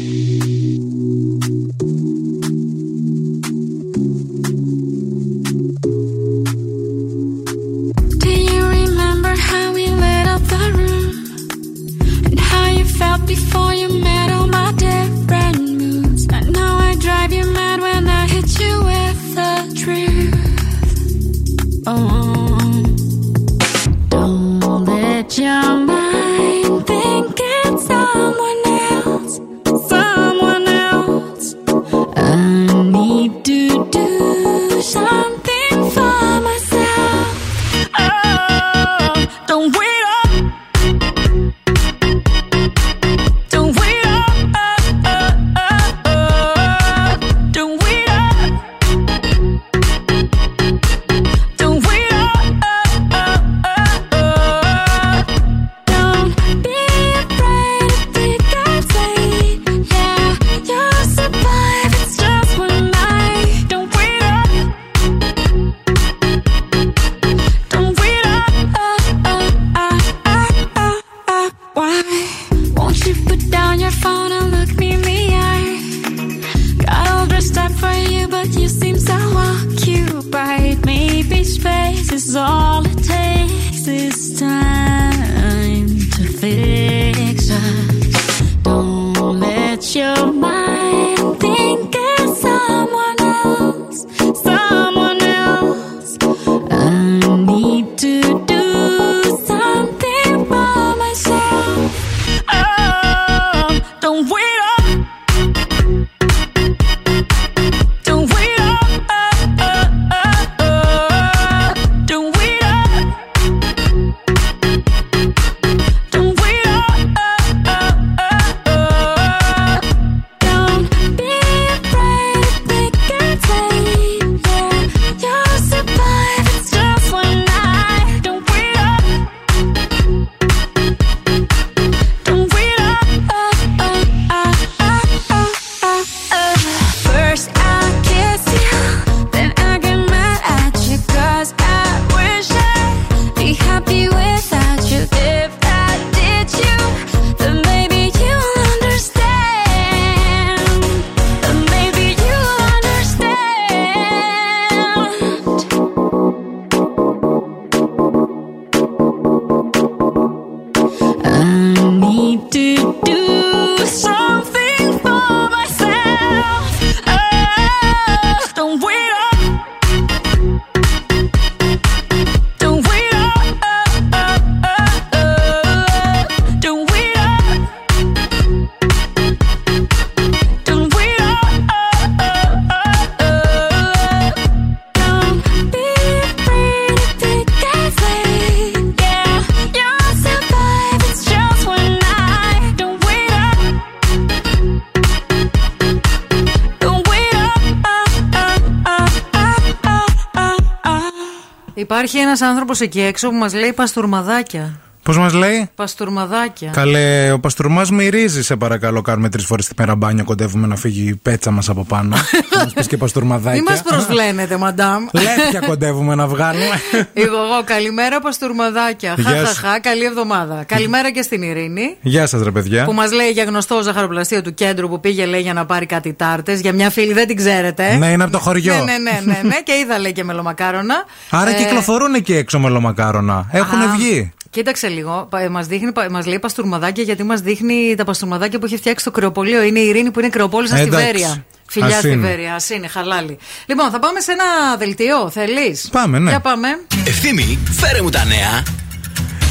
Speaker 16: Ένας άνθρωπος εκεί έξω που μας λέει παστούρμαδάκια.
Speaker 3: Πώς μας λέει;
Speaker 16: Παστούρμαδάκια.
Speaker 3: Καλέ, ο παστούρμα μυρίζει, σε παρακαλώ. Κάνουμε τρεις φορές τη μέρα μπάνιο. Κοντεύουμε να φύγει η πέτσα μας από πάνω. Θα μας πεις και παστούρμαδάκια.
Speaker 16: Μη μας προσβλένετε, μαντάμ.
Speaker 3: Λέπια κοντεύουμε να βγάλουμε.
Speaker 16: Εγώ, εγώ, καλημέρα παστούρμαδάκια.
Speaker 3: Γεια σου.
Speaker 16: Χαχαχά, καλή εβδομάδα. Καλημέρα και στην Ειρήνη.
Speaker 3: Γεια σας, ρε παιδιά.
Speaker 16: Που μας λέει για γνωστό ζαχαροπλαστείο του κέντρου που πήγε λέει για να πάρει κάτι τάρτες. Για μια φίλη δεν την ξέρετε.
Speaker 3: Ναι, είναι από το χωριό.
Speaker 16: Ναι, ναι, ναι, ναι, ναι. και είδα λέει και μελομακάρονα.
Speaker 3: Άρα
Speaker 16: Ε,
Speaker 3: κυκλοφορούν εκεί έξω μελομακάρονα. Έχουν
Speaker 16: Α,
Speaker 3: βγει.
Speaker 16: Κοίταξε λίγο. Μας δείχνει, μας λέει παστούρμαδάκια γιατί μας δείχνει τα παστούρμαδάκια που έχει φτιάξει το κρεοπολείο. Είναι η Ειρήνη που είναι κρεοπόλησα στη
Speaker 3: Εντάξει.
Speaker 16: Βέρεια. Φιλιά
Speaker 3: Ας
Speaker 16: στη
Speaker 3: είναι.
Speaker 16: Βέρεια. Α είναι, χαλάλι. Λοιπόν, θα πάμε σε ένα δελτίο. Θέλεις;
Speaker 3: Πάμε, ναι.
Speaker 16: Για πάμε.
Speaker 1: Ευθύμη, φέρε μου τα νέα.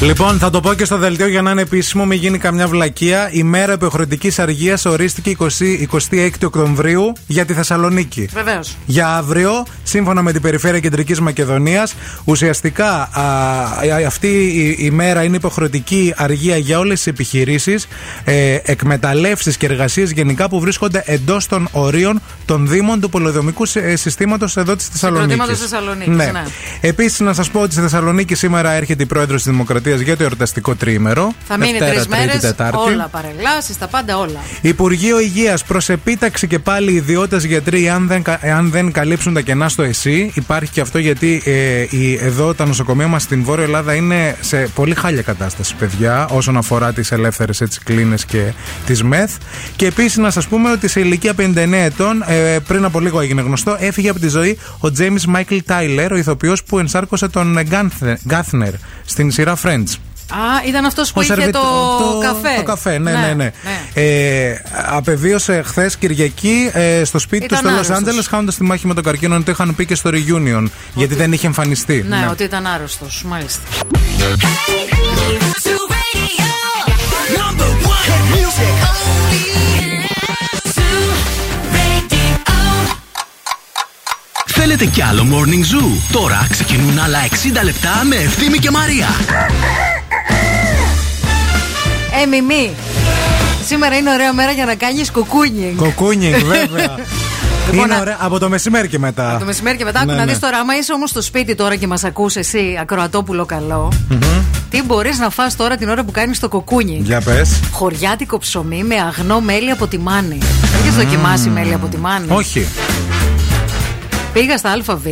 Speaker 3: Λοιπόν, θα το πω και στο δελτίο για να είναι επίσημο, μην γίνει καμιά βλακεία. Η μέρα επιχρεωτική αργίας ορίστηκε 20, 26 Οκτωβρίου για τη Θεσσαλονίκη.
Speaker 16: Βεβαίως.
Speaker 3: Για αύριο, σύμφωνα με την Περιφέρεια Κεντρικής Μακεδονίας, ουσιαστικά α, αυτή η, η μέρα είναι υποχρεωτική αργία για όλες τις επιχειρήσεις, ε, εκμεταλλεύσεις και εργασίες γενικά που βρίσκονται εντός των ορίων των Δήμων του πολεοδομικού συστήματος εδώ της Θεσσαλονίκης.
Speaker 16: Συγκροτήματος Θεσσαλονίκης, ναι.
Speaker 3: Επίσης, να σας πω ότι στη Θεσσαλονίκη σήμερα έρχεται η πρόεδρος της Δημοκρατίας Λεξανδρία για το εορταστικό τρίμερο.
Speaker 2: Θα μείνει
Speaker 3: Δευτέρα,
Speaker 2: τρεις
Speaker 3: Τρίτη,
Speaker 2: μέρες.
Speaker 3: Τετάρτη.
Speaker 2: Όλα παρελάσεις, τα πάντα όλα.
Speaker 3: Υπουργείο Υγείας προς επίταξη και πάλι ιδιώτες γιατροί, αν δεν, κα- αν δεν καλύψουν τα κενά στο ΕΣΥ. Υπάρχει και αυτό γιατί ε, η, εδώ τα νοσοκομεία μας στην Βόρεια Ελλάδα είναι σε πολύ χάλια κατάσταση, παιδιά, όσον αφορά τις ελεύθερες κλίνες και τις ΜΕΘ. Και επίσης να σας πούμε ότι σε ηλικία 59 ετών, ε, πριν από λίγο έγινε γνωστό, έφυγε από τη ζωή ο Τζέιμι Μάικλ Τάιλερ, ο ηθοποιός που ενσάρκωσε τον Γκάθνερ στην σειρά Friends.
Speaker 2: Α, ήταν αυτό που
Speaker 3: Ο
Speaker 2: είχε
Speaker 3: σερβιτ-
Speaker 2: το,
Speaker 3: το-
Speaker 2: καφέ.
Speaker 3: Το καφέ, ναι, ναι, ναι. Ε, απεβίωσε χθε Κυριακή ε, στο σπίτι
Speaker 2: Ήταν
Speaker 3: του στο Λο
Speaker 2: άρρωστος.
Speaker 3: Άντζελε, χάνοντα τη μάχη με τον καρκίνο. Το είχαν πει και στο reunion, γιατί δεν είχε εμφανιστεί.
Speaker 2: Ναι, ότι ήταν άρρωστο. Μάλιστα.
Speaker 4: Number
Speaker 1: Θέλετε κι άλλο Morning Zoo; Τώρα ξεκινούν άλλα 60 λεπτά με Ευθύμη και Μαρία.
Speaker 2: Ε, Μιμή. Σήμερα είναι ωραία μέρα για να κάνεις κουκούνι.
Speaker 3: Κοκούνινγκ, βέβαια.
Speaker 2: Λοιπόν,
Speaker 3: Είναι
Speaker 2: α-
Speaker 3: ωραία. Από το μεσημέρι και μετά.
Speaker 2: Το μεσημέρι και μετά,
Speaker 3: Ναι,
Speaker 2: να
Speaker 3: ναι.
Speaker 2: δεις τώρα, άμα είσαι όμως στο σπίτι τώρα και μας ακούς εσύ, ακροατόπουλο καλό,
Speaker 3: Μμμ.
Speaker 2: τι μπορείς να φας τώρα την ώρα που κάνεις το κοκούνι.
Speaker 3: Για πες.
Speaker 2: Χωριάτικο ψωμί με αγνό μέλι από τη μάνη. Έχεις δοκιμάσει μέλι από τη μάνη;
Speaker 3: Όχι.
Speaker 2: Πήγα στα ΑΒ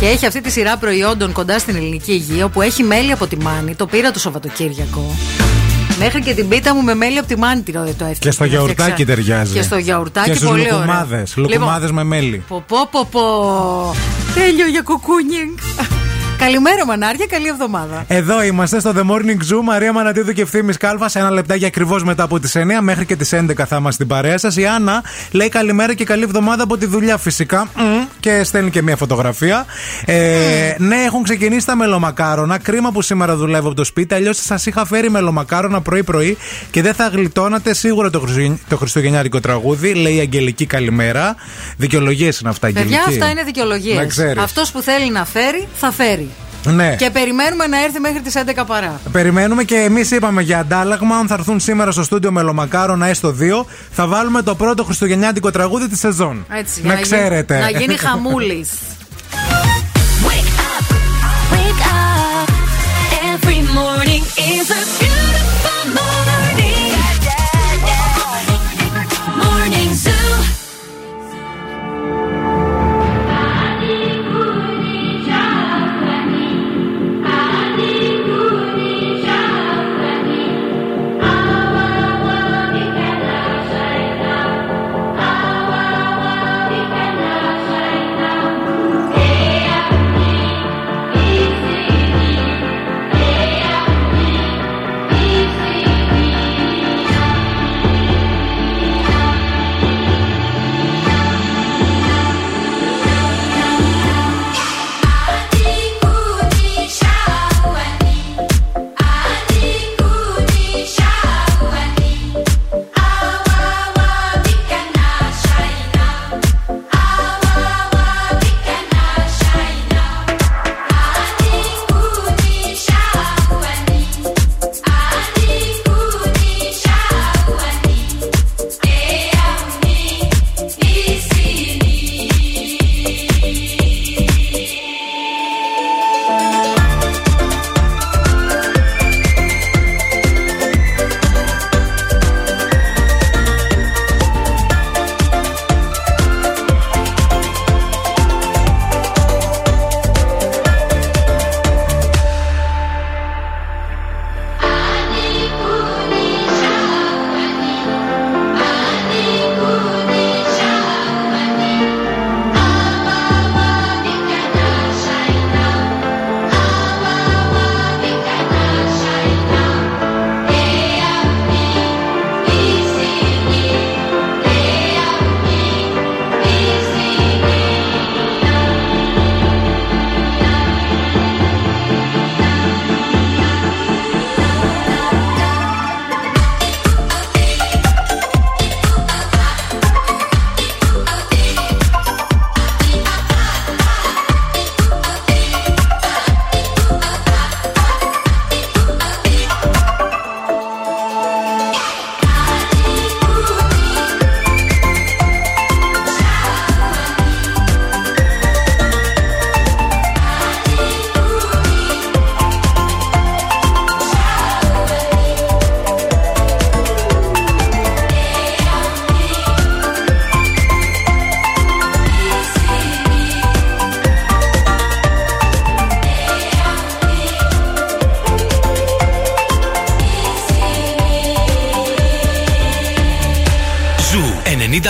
Speaker 2: και έχει αυτή τη σειρά προϊόντων κοντά στην ελληνική υγεία που έχει μέλι από τη μάνη. Το πήρα το Σαββατοκύριακο. Μέχρι και την πίτα μου με μέλι από τη μάνη το το έφτιαξα.
Speaker 3: Και στο γιαουρτάκι ταιριάζει.
Speaker 2: Και στο γιαουρτάκι
Speaker 3: Και στους
Speaker 2: πολύ ωραία.
Speaker 3: λουκουμάδες. Λουκουμάδες με μέλι.
Speaker 2: Πω, πω, πω, πω. Τέλειο για κουκούνινγκ. Καλημέρα, μανάρια, καλή εβδομάδα.
Speaker 3: Εδώ είμαστε στο The Morning Zoo. Μαρία Μανατίδου και ευθύνη Κάλβα. Ένα λεπτάκι ακριβώς μετά από τις 9 μέχρι και τις 11 θα είμαστε στην παρέα σας. Η Άννα λέει καλημέρα και καλή εβδομάδα από τη δουλειά φυσικά. Μμ, και στέλνει και μια φωτογραφία. Ε, ναι, έχουν ξεκινήσει τα μελομακάρονα. Κρίμα που σήμερα δουλεύω από το σπίτι. Αλλιώς σας είχα φέρει μελομακάρονα πρωί-πρωί και δεν θα γλιτώνατε σίγουρα το, Χριστουγεν- το χριστουγεννιάτικο τραγούδι. Λέει η Αγγελική καλημέρα. Δικαιολογίες είναι αυτά, Αγγελική.
Speaker 2: Παιδιά, αυτά είναι δικαιολογίες.
Speaker 3: Να ξέρεις.
Speaker 2: Αυτός που θέλει να φέρει, θα φέρει.
Speaker 3: Ναι.
Speaker 2: Και περιμένουμε να έρθει μέχρι τις 11 παρά.
Speaker 3: Περιμένουμε και εμείς είπαμε για αντάλλαγμα. Αν θα έρθουν σήμερα στο στούντιο μελομακάρονα έστω δύο, θα βάλουμε το πρώτο χριστουγεννιάτικο τραγούδι της σεζόν.
Speaker 2: Έτσι, για
Speaker 3: να
Speaker 2: γίνει-
Speaker 3: ξέρετε.
Speaker 2: να γίνει χαμούλης.
Speaker 9: Wake up. Every morning is a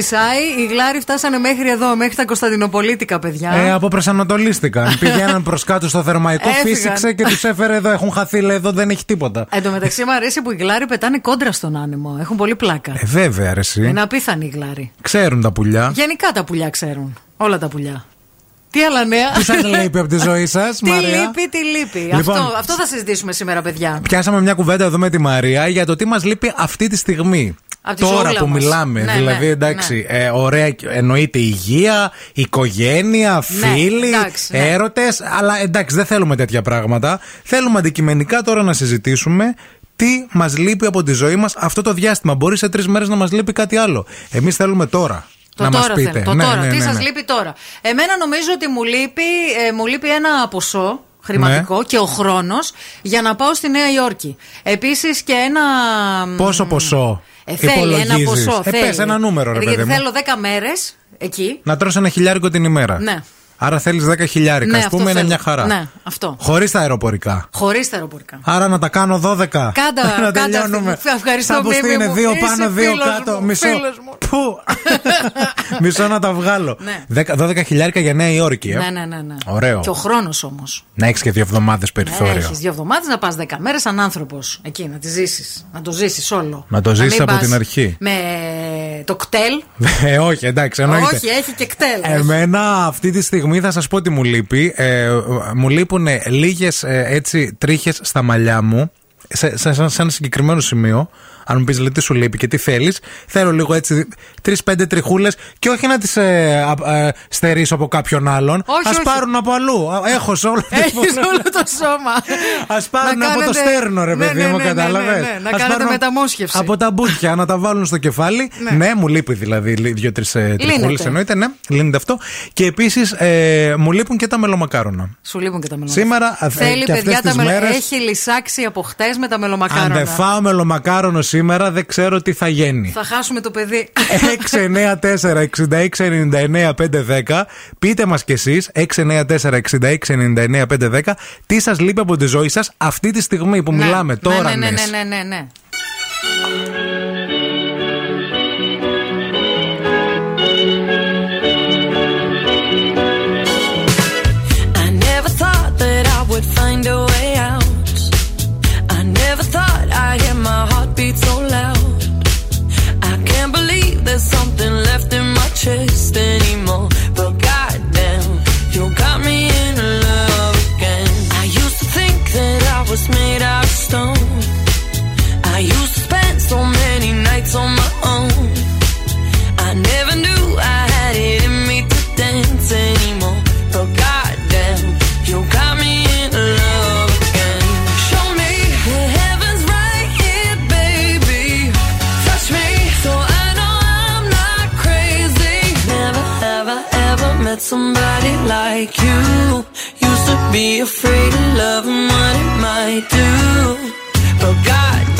Speaker 17: Φυσάει, οι γλάροι φτάσανε μέχρι εδώ, μέχρι τα Κωνσταντινοπολίτικα, παιδιά.
Speaker 3: Ε, από προσανατολίστηκαν. Πηγαίναν προς κάτω στο θερμαϊκό,
Speaker 17: Έφυγαν.
Speaker 3: φύσηξε και τους έφερε εδώ. Έχουν χαθεί, λέει, εδώ δεν έχει τίποτα.
Speaker 17: Εν τω μεταξύ μου αρέσει που οι γλάροι πετάνε κόντρα στον άνεμο. Έχουν πολύ πλάκα.
Speaker 3: Ε, βέβαια, ρε, εσύ.
Speaker 17: Είναι απίθανοι οι γλάροι.
Speaker 3: Ξέρουν τα πουλιά.
Speaker 17: Γενικά τα πουλιά ξέρουν. Όλα τα πουλιά. Τι άλλα νέα;
Speaker 3: Τι σα λείπει από τη ζωή σας,
Speaker 17: Τι
Speaker 3: Μαρία;
Speaker 17: λείπει, τι λείπει.
Speaker 3: Λοιπόν.
Speaker 17: αυτό, αυτό θα συζητήσουμε σήμερα, παιδιά.
Speaker 3: Πιάσαμε μια κουβέντα εδώ με τη Μαρία για το τι μας λείπει αυτή τη στιγμή.
Speaker 17: Απ' τη
Speaker 3: Τώρα
Speaker 17: ζωούλα
Speaker 3: που
Speaker 17: μας.
Speaker 3: μιλάμε.
Speaker 17: Ναι,
Speaker 3: δηλαδή,
Speaker 17: ναι,
Speaker 3: εντάξει, ε, ωραία, εννοείται υγεία, οικογένεια, φίλοι,
Speaker 17: εντάξει, ναι.
Speaker 3: έρωτες. Αλλά εντάξει, δεν θέλουμε τέτοια πράγματα. Θέλουμε αντικειμενικά τώρα να συζητήσουμε τι μας λείπει από τη ζωή μας αυτό το διάστημα. Μπορεί σε τρεις μέρες να μας λείπει κάτι άλλο. Εμείς θέλουμε τώρα.
Speaker 17: Το
Speaker 3: να
Speaker 17: τώρα
Speaker 3: μας πείτε.
Speaker 17: θέλω, το
Speaker 3: Ναι,
Speaker 17: τώρα.
Speaker 3: ναι,
Speaker 17: Τι
Speaker 3: ναι,
Speaker 17: σας
Speaker 3: ναι.
Speaker 17: λείπει τώρα. Εμένα νομίζω ότι μου λείπει, ε, μου λείπει ένα ποσό χρηματικό
Speaker 3: Ναι.
Speaker 17: και ο χρόνος για να πάω στη Νέα Υόρκη. Επίσης και ένα...
Speaker 3: Πόσο ποσό;
Speaker 17: Ε, θέλει ένα
Speaker 3: υπολογίζεις;
Speaker 17: ποσό.
Speaker 3: Ε,
Speaker 17: θέλει.
Speaker 3: πες ένα νούμερο, ρε
Speaker 17: Γιατί
Speaker 3: παιδί μου.
Speaker 17: θέλω 10 μέρες εκεί.
Speaker 3: Να τρως ένα χιλιάρικο την ημέρα.
Speaker 17: Ναι.
Speaker 3: Άρα θέλεις 10 χιλιάρικα,
Speaker 17: Ναι,
Speaker 3: ας
Speaker 17: αυτό
Speaker 3: πούμε, είναι
Speaker 17: θέλω.
Speaker 3: μια χαρά.
Speaker 17: Ναι, αυτό.
Speaker 3: Χωρίς τα αεροπορικά.
Speaker 17: Χωρίς τα αεροπορικά.
Speaker 3: Άρα να τα κάνω 12.
Speaker 17: Κάντα,
Speaker 3: να
Speaker 17: κάντα,
Speaker 3: τελειώνουμε.
Speaker 17: ευχαριστώ,
Speaker 3: Κάπου
Speaker 17: Μίμη
Speaker 3: είναι
Speaker 17: μου.
Speaker 3: δύο
Speaker 17: Είσαι
Speaker 3: πάνω, δύο
Speaker 17: φίλος
Speaker 3: κάτω.
Speaker 17: μου,
Speaker 3: μισό.
Speaker 17: φίλος μου.
Speaker 3: Πού; μισό να τα βγάλω.
Speaker 17: Ναι.
Speaker 3: 10 12 χιλιάρικα για Νέα Υόρκη, ε.
Speaker 17: Ναι, ναι, ναι, ναι.
Speaker 3: Ωραίο.
Speaker 17: Και ο χρόνος όμως.
Speaker 3: Να έχεις και δύο εβδομάδες περιθώριο.
Speaker 17: Έχεις δύο εβδομάδες να πας 10 μέρες σαν άνθρωπος εκεί, να τη ζήσεις. Να το ζήσεις όλο.
Speaker 3: Να το ζήσεις
Speaker 17: μην
Speaker 3: από
Speaker 17: πας
Speaker 3: την αρχή.
Speaker 17: Με
Speaker 2: το κτέλ.
Speaker 3: Ε, όχι, εντάξει, εννοείται.
Speaker 2: Όχι, έχει και κτέλ.
Speaker 3: Εμένα αυτή τη στιγμή θα σας πω τι μου λείπει. Ε, μου λείπουν λίγες ε, έτσι τρίχες στα μαλλιά μου. Σε, σε, σε, σε ένα συγκεκριμένο σημείο. Αν μου πεις λέει τι σου λείπει και τι θέλεις, θέλω λίγο έτσι τρει-πέντε τριχούλες και όχι να τις ε, α- ε, στερήσω από κάποιον άλλον.
Speaker 2: Όχι,
Speaker 3: Α
Speaker 2: όχι.
Speaker 3: πάρουν από αλλού. Α, Έχω σε όλο
Speaker 2: Έχεις όλο το σώμα.
Speaker 3: Α πάρουν
Speaker 2: Να
Speaker 3: από το
Speaker 2: κάνετε-
Speaker 3: στέρνο, ρε
Speaker 2: Ναι,
Speaker 3: παιδί
Speaker 2: ναι,
Speaker 3: μου,
Speaker 2: ναι, ναι,
Speaker 3: κατάλαβες;
Speaker 2: ναι, ναι, Να κάνετε μεταμόσχευση.
Speaker 3: Από τα μπουκιά να τα βάλουν στο κεφάλι.
Speaker 2: Ναι.
Speaker 3: Ναι, μου λείπει δηλαδή δύο-τρεις τριχούλε.
Speaker 2: Λύνεται.
Speaker 3: Εννοείται, ναι, λύνεται αυτό. Και επίσης ε, μου λείπουν και τα μελομακάρονα.
Speaker 2: Σου λείπουν και τα μελομακάρονα.
Speaker 3: Σήμερα, ε,
Speaker 2: Θέλει
Speaker 3: και αυτές
Speaker 2: παιδιά τα
Speaker 3: τις
Speaker 2: μελο...
Speaker 3: μέρες-
Speaker 2: Έχει λυσάξει από χτες με τα
Speaker 3: Αν
Speaker 2: μελομακάρονα.
Speaker 3: δεν φάω μελομακάρονο σήμερα, δεν ξέρω τι θα γίνει.
Speaker 2: Θα χάσουμε το παιδί.
Speaker 3: 694-6699-510. Πείτε μας κι εσείς, 694-6699-510, τι σας λείπει από τη ζωή σας αυτή τη στιγμή που μιλάμε τώρα.
Speaker 2: Ναι, ναι,
Speaker 3: ναι.
Speaker 2: ναι, ναι, ναι,
Speaker 13: nights on my own. I never knew I had it in me to dance anymore. But goddamn, you got me in love again. Show me the heavens right here, baby. Touch me so I know I'm not crazy. Never I ever met somebody like you. Used to be afraid of love and what it might do. But goddamn,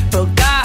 Speaker 8: forgot.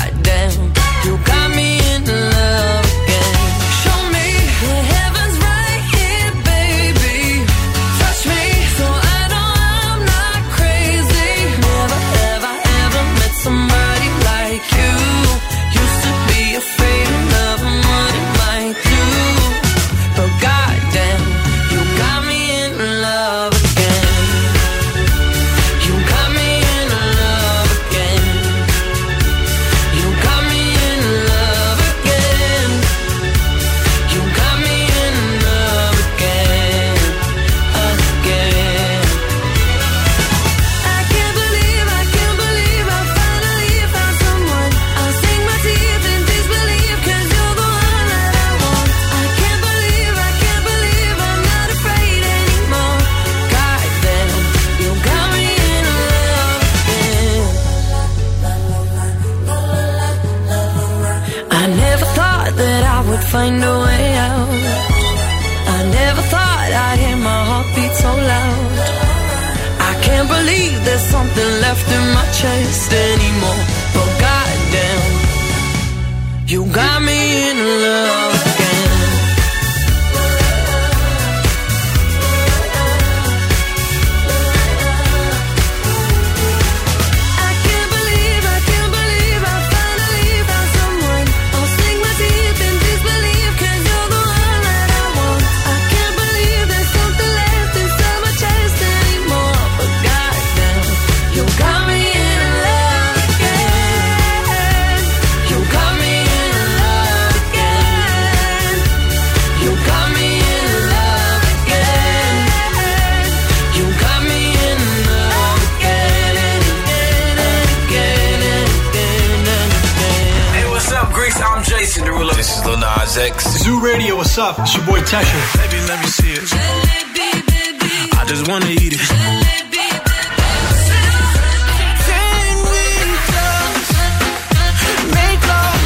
Speaker 8: X. Zoo Radio, what's up? It's your boy Tesha. Baby, let me see it. I just wanna eat it.
Speaker 13: Can we just make love?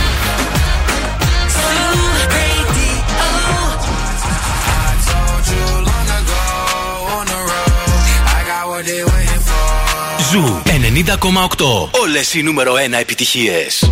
Speaker 13: Zoo Radio.
Speaker 8: I told you long ago on the road. I got what they waiting for.
Speaker 1: Ζου 90,8. Όλες οι νούμερο 1 επιτυχίες.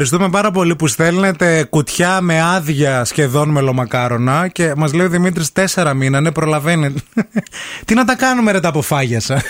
Speaker 3: Ευχαριστούμε πάρα πολύ που στέλνετε κουτιά με άδεια σχεδόν μελομακάρονα και μας λέει ο Δημήτρης τέσσερα μείνανε, προλαβαίνετε. Τι να τα κάνουμε ρε τα αποφάγια σας;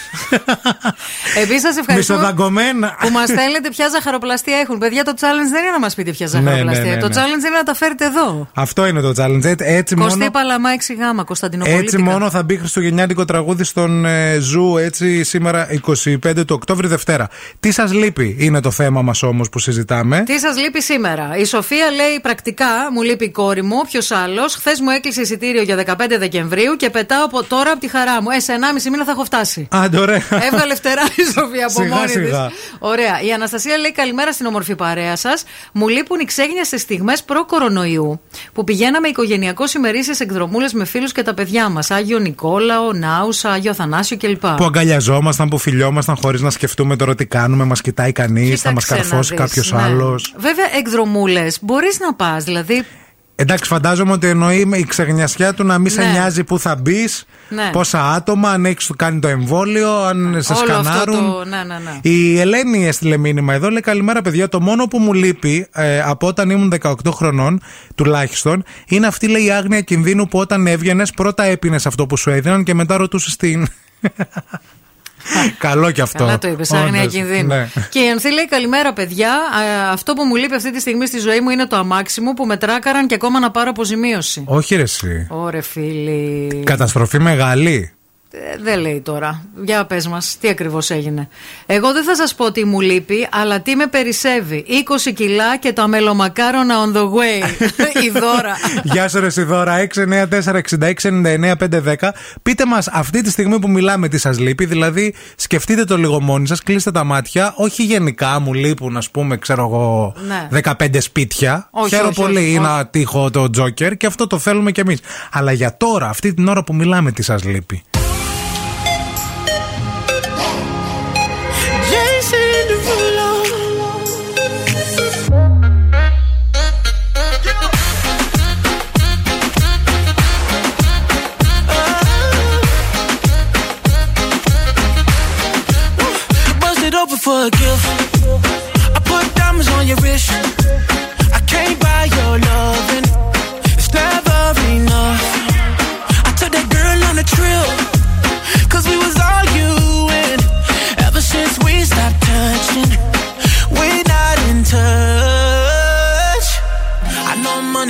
Speaker 2: Επίσης, σας ευχαριστούμε
Speaker 3: Μισοδαγκωμένα.
Speaker 2: που μας στέλνετε ποια ζαχαροπλαστεία έχουν. Παιδιά, το challenge δεν είναι να μας πείτε ποια
Speaker 3: Ναι, ναι,
Speaker 2: ζαχαροπλαστεία.
Speaker 3: ναι,
Speaker 2: Το
Speaker 3: ναι.
Speaker 2: challenge είναι να τα φέρετε εδώ.
Speaker 3: Αυτό είναι το challenge. Έτσι, έτσι μόνο.
Speaker 2: Κωστή Παλαμά 6 γ, Κωνσταντινοπολίτη.
Speaker 3: Έτσι μόνο θα μπει χριστουγεννιάτικο τραγούδι στον ε, Zoo έτσι σήμερα 25 του Οκτώβρη Δευτέρα. Τι σας λείπει είναι το θέμα μας όμως που συζητάμε.
Speaker 2: Τι σας λείπει σήμερα; Η Σοφία λέει πρακτικά, μου λείπει η κόρη μου, ποιος άλλος. Χθες μου έκλεισε εισιτήριο για 15 Δεκεμβρίου και πετάω από τώρα από τη χαρά μου. Ε, σε 1,5 μήνα θα έχω φτάσει.
Speaker 3: Άντε ωραία.
Speaker 2: Έβγαλε φτερά η Σοφία από
Speaker 3: Σιγά,
Speaker 2: μόνη της.
Speaker 3: σιγά.
Speaker 2: Ωραία. Η Αναστασία λέει καλημέρα στην όμορφη παρέα σας. Μου λείπουν οι ξέγνιαστες στιγμές προ-κορονοϊού που πηγαίναμε οικογενειακώ ημερήσει εκδρομούλες με φίλους και τα παιδιά μας. Άγιο Νικόλαο, Νάουσα, Άγιο Θανάσιο κλπ.
Speaker 3: Που αγκαλιαζόμασταν, που φιλιόμασταν χωρίς να σκεφτούμε τώρα τι κάνουμε, μας κοιτάει κανείς, θα μας
Speaker 2: Κοίταξε να
Speaker 3: καρφώσει
Speaker 2: δεις,
Speaker 3: κάποιος
Speaker 2: ναι.
Speaker 3: άλλος.
Speaker 2: Βέβαια, εκδρομούλες μπορείς να πας. Δηλαδή,
Speaker 3: Εντάξει, φαντάζομαι ότι εννοεί με η ξεγνιασιά του να μην σε
Speaker 2: Ναι.
Speaker 3: νοιάζει που θα μπεις,
Speaker 2: Ναι.
Speaker 3: πόσα άτομα, αν έχεις κάνει το εμβόλιο, αν σε
Speaker 2: όλο αυτό
Speaker 3: σκανάρουν.
Speaker 2: το. Ναι, ναι, ναι.
Speaker 3: Η Ελένη έστειλε μήνυμα εδώ, λέει καλημέρα παιδιά. Το μόνο που μου λείπει ε, από όταν ήμουν 18 χρονών τουλάχιστον είναι αυτή λέει η άγνοια κινδύνου που όταν έβγαινες πρώτα έπινες αυτό που σου έδιναν και μετά ρωτούσες την. Καλό κι αυτό.
Speaker 2: Καλά το είπες, άγνοια
Speaker 3: Όντως,
Speaker 2: κινδύνου.
Speaker 3: ναι.
Speaker 2: Και η Ανθή λέει: Καλημέρα, παιδιά. Α, αυτό που μου λείπει αυτή τη στιγμή στη ζωή μου είναι το αμάξι μου που με τράκαραν και ακόμα να πάρω αποζημίωση.
Speaker 3: Όχι ρε εσύ.
Speaker 2: Ωρε φίλοι.
Speaker 3: Καταστροφή μεγάλη.
Speaker 2: Ε, δεν λέει τώρα. Για πες μας, τι ακριβώς έγινε. Εγώ δεν θα σας πω τι μου λείπει, αλλά τι με περισσεύει. 20 κιλά και τα μελομακάρονα on the way. η δώρα.
Speaker 3: Γεια σου, ρε Σιδώρα. 694-6699-510. Πείτε μας αυτή τη στιγμή που μιλάμε τι σας λείπει; Δηλαδή, σκεφτείτε το λίγο μόνοι σας, κλείστε τα μάτια. Όχι γενικά μου λείπουν, ας πούμε, ξέρω εγώ,
Speaker 2: Ναι.
Speaker 3: 15 σπίτια.
Speaker 2: Όχι,
Speaker 3: Χαίρομαι
Speaker 2: όχι,
Speaker 3: πολύ.
Speaker 2: όχι,
Speaker 3: είναι
Speaker 2: όχι.
Speaker 3: ένα τείχο το Τζόκερ και αυτό το θέλουμε κι εμείς. Αλλά για τώρα, αυτή την ώρα που μιλάμε, τι σας λείπει;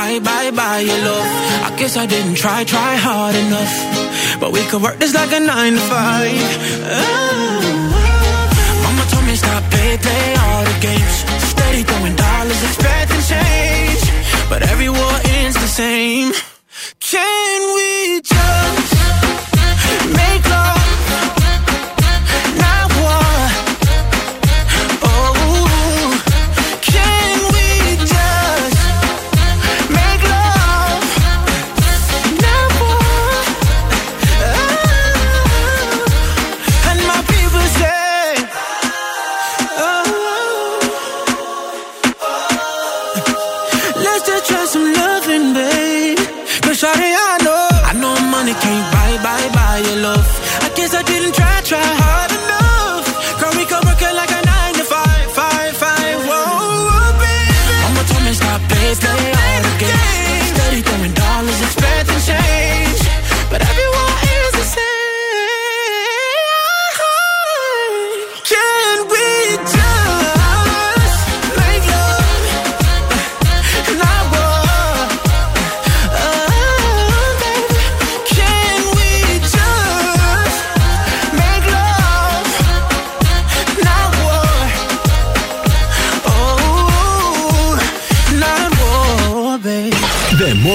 Speaker 1: Bye, bye, bye your love. I guess I didn't try, try hard enough. But we could work this like a nine to five. Ah. Mama told me stop, play, play all the games. Steady throwing dollars, expecting change. But every war ends the same. Can we just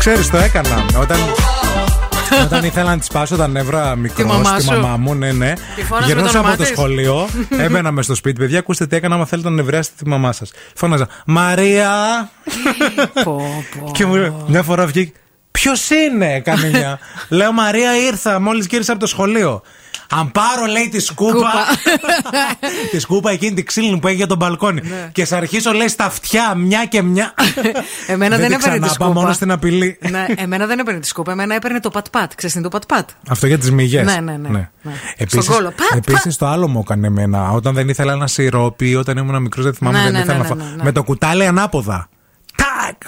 Speaker 3: Ξέρεις, το έκανα. Όταν, όταν ήθελα να της σπάσω τα νεύρα μικρός
Speaker 2: μαμά
Speaker 3: στη
Speaker 2: σου.
Speaker 3: μαμά μου, ναι, ναι.
Speaker 2: Τη φώναζε με
Speaker 3: Γυρνούσα
Speaker 2: το
Speaker 3: από
Speaker 2: όνομά
Speaker 3: το
Speaker 2: της.
Speaker 3: σχολείο, έμπαινα μες στο σπίτι. Παιδιά, ακούστε τι έκανα. Άμα θέλετε να νευράσετε τη μαμά σας. Φώναζα Μαρία! και μου λέει, μια φορά βγήκε. Ποιος είναι, έκανε μια. Λέω Μαρία, ήρθα μόλις γύρισα από το σχολείο. Αν πάρω, λέει, τη σκούπα. τη σκούπα εκείνη τη ξύλινη που έχει για τον μπαλκόνι. Και σε αρχίσω, λέει, στα αυτιά, μια και μια.
Speaker 2: Εμένα δεν,
Speaker 3: τη
Speaker 2: έπαιρνε τη
Speaker 3: ξανάπα,
Speaker 2: σκούπα.
Speaker 3: μόνο στην απειλή.
Speaker 2: ναι, εμένα δεν έπαιρνε τη σκούπα. Εμένα έπαιρνε το πατ-πατ. Ξέρεις τι είναι το πατ-πατ.
Speaker 3: Αυτό για τις μυγές.
Speaker 2: Ναι, ναι, ναι. ναι.
Speaker 3: Επίσης,
Speaker 2: Στον κόλο. Πατ,
Speaker 3: επίσης το άλλο μου έκανε εμένα. Όταν δεν ήθελα ένα σιρόπι, όταν ήμουν μικρός, δεν θυμάμαι,
Speaker 2: Ναι,
Speaker 3: δεν
Speaker 2: ναι,
Speaker 3: ήθελα
Speaker 2: ναι,
Speaker 3: να φάω.
Speaker 2: ναι, ναι.
Speaker 3: Με το κουτάλι ανάποδα. Τάκ!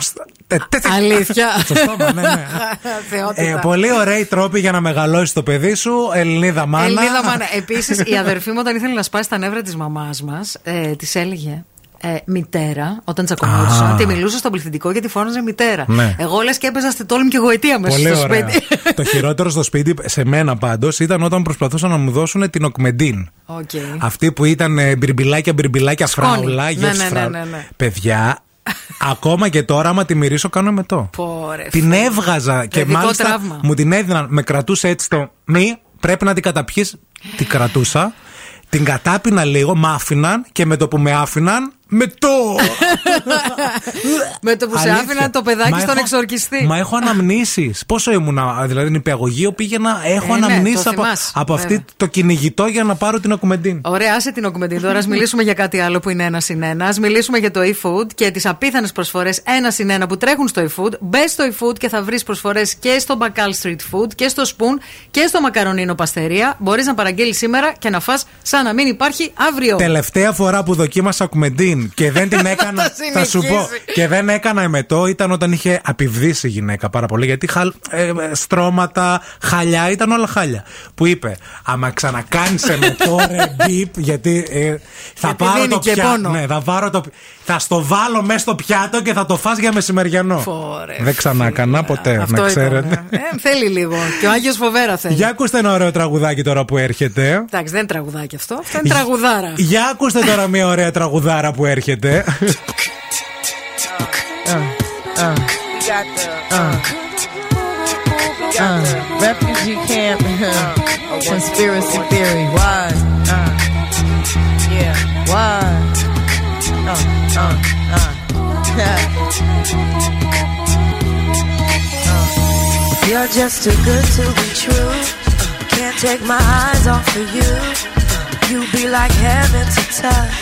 Speaker 3: Στα-
Speaker 2: Αλήθεια.
Speaker 3: Στο στόμα, ναι, ναι.
Speaker 2: Θεότητα.
Speaker 3: Ε, πολύ ωραίοι τρόποι για να μεγαλώσεις το παιδί σου. Ελληνίδα μάνα.
Speaker 2: Ελληνίδα μάνα. Επίσης, η αδερφή μου, όταν ήθελε να σπάσει τα νεύρα της μαμάς μας, ε, της έλεγε. Ε, μητέρα, όταν τσακωνόντουσαν,
Speaker 3: Α.
Speaker 2: τη μιλούσε στον πληθυντικό γιατί φώναζε μητέρα.
Speaker 3: Ναι.
Speaker 2: Εγώ λες και έπαιζα στη τόλμη και γοητεία μέσα
Speaker 3: Πολύ
Speaker 2: στο
Speaker 3: ωραία.
Speaker 2: σπίτι.
Speaker 3: το χειρότερο στο σπίτι, σε μένα πάντως, ήταν όταν προσπαθούσαν να μου δώσουν την Augmentin.
Speaker 2: OK.
Speaker 3: Αυτή που ήταν ε, μπιρμπιλάκια, μπιρμπιλάκια,
Speaker 2: Σκόνη.
Speaker 3: φράουλα,
Speaker 2: Ναι,
Speaker 3: γεύση
Speaker 2: ναι, ναι,
Speaker 3: φράουλα.
Speaker 2: ναι, ναι.
Speaker 3: Παιδιά, ακόμα και τώρα, άμα τη μυρίσω, κάνω εμετό.
Speaker 2: Πω ρε,
Speaker 3: Την
Speaker 2: φίλε.
Speaker 3: έβγαζα και
Speaker 2: Παιδικό
Speaker 3: μάλιστα
Speaker 2: τραύμα.
Speaker 3: μου την έδιναν, με κρατούσε έτσι το μη, πρέπει να την καταπιείς. Την κρατούσα, την κατάπινα λίγο, μ' άφηναν και με το που με άφηναν, με το.
Speaker 2: Με το που σε
Speaker 3: Αλήθεια.
Speaker 2: άφηναν το παιδάκι
Speaker 3: Μα
Speaker 2: στον
Speaker 3: έχω-
Speaker 2: εξορκιστή.
Speaker 3: Μα έχω αναμνήσεις. Πόσο ήμουνα, δηλαδή νηπιαγωγείο πήγαινα, έχω
Speaker 2: Ε, ναι,
Speaker 3: αναμνήσεις
Speaker 2: το
Speaker 3: από,
Speaker 2: θυμάσαι,
Speaker 3: από
Speaker 2: βέβαια.
Speaker 3: αυτή το κυνηγητό για να πάρω την ακουμεντίν.
Speaker 2: Ωραία, άσε την οκμεντή τώρα. Α μιλήσουμε για κάτι άλλο που είναι ένα συν ένα. Ας μιλήσουμε για το e-food και τις απίθανες προσφορές ένα συν ένα που τρέχουν στο e-food. Μπες στο e-food και θα βρεις προσφορές και στο Bacal Street Food και στο Spoon και στο Μακαρονίνο Παστερία. Μπορείς να παραγγείλεις σήμερα και να φας σαν να μην υπάρχει αύριο.
Speaker 3: Τελευταία φορά που δοκίμασα ακουμεντίν και δεν την έκανα.
Speaker 2: Το
Speaker 3: θα σου πω.
Speaker 2: συνεχίζει.
Speaker 3: Και δεν έκανα εμετό ήταν όταν είχε απειβδίσει η γυναίκα πάρα πολύ. Γιατί χαλ, ε, ε, στρώματα, χαλιά, ήταν όλα χάλια. Που είπε, άμα ξανακάνεις εμετό, ρε μπιπ, γιατί ε, θα
Speaker 2: Γιατί
Speaker 3: πάρω
Speaker 2: δίνει
Speaker 3: το
Speaker 2: και
Speaker 3: πιάτο.
Speaker 2: πόνο.
Speaker 3: Ναι, θα, πάρω το, θα στο βάλω μέσα στο πιάτο και θα το φας για μεσημεριανό.
Speaker 2: Φωρε,
Speaker 3: δεν ξανά έκανα ποτέ,
Speaker 2: Αυτό
Speaker 3: να
Speaker 2: ήταν,
Speaker 3: ξέρετε.
Speaker 2: ε. Ε, θέλει λίγο. Και ο Άγιος Φοβέρα θέλει.
Speaker 3: Για ακούστε ένα ωραίο τραγουδάκι τώρα που έρχεται.
Speaker 2: Εντάξει, δεν είναι τραγουδάκι αυτό. Αυτό είναι τραγουδάρα.
Speaker 3: Για ακούστε τώρα μια ωραία τραγουδάρα που έρχεται.
Speaker 18: Uh, refugee camp conspiracy theory. Why? Yeah. Why?
Speaker 19: You're just too good to be true. Can't take my eyes off of you. You be like heaven to touch.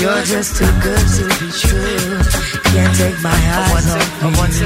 Speaker 19: You're just too good to be true. Can't take my eyes off of you.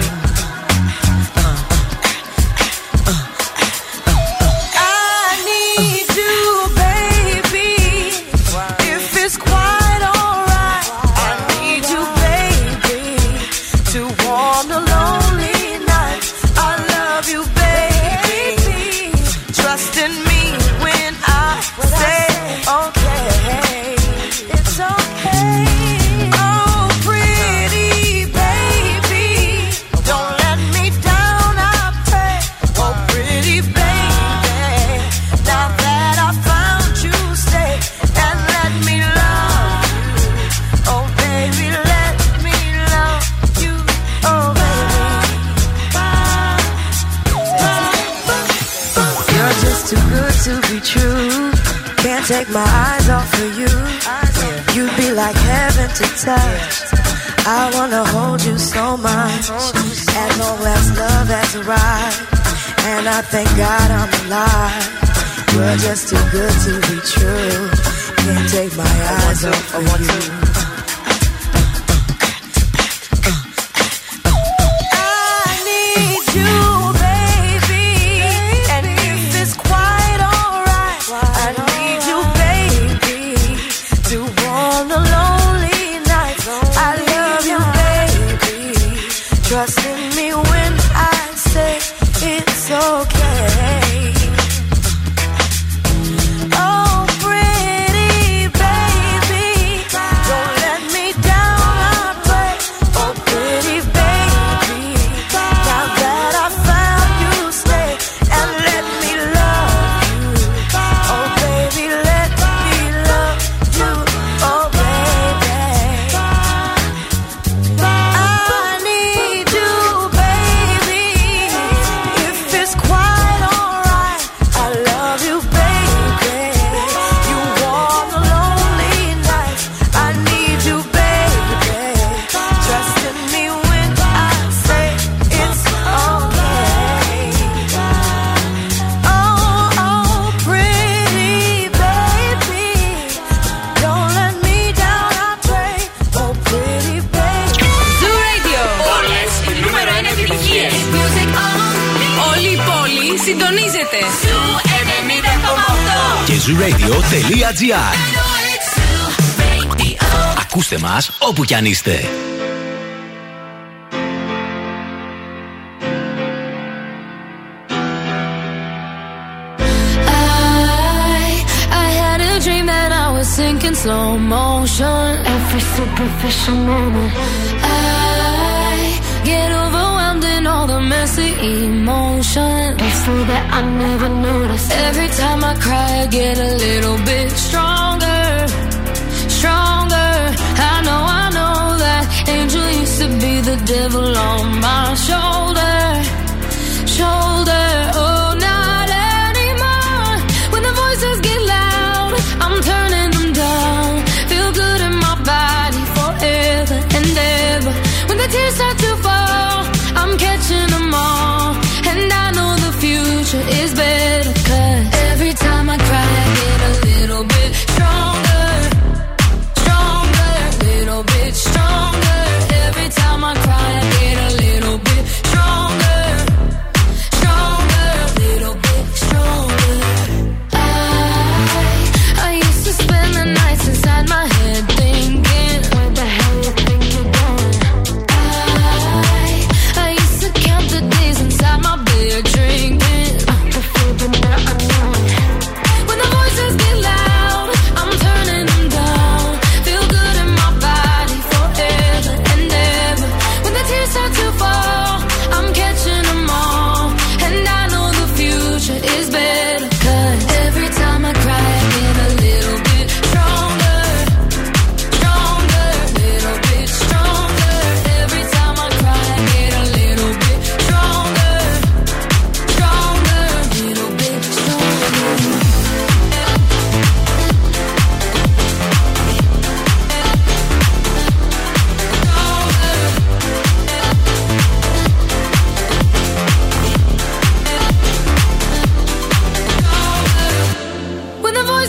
Speaker 8: Κι αν είστε.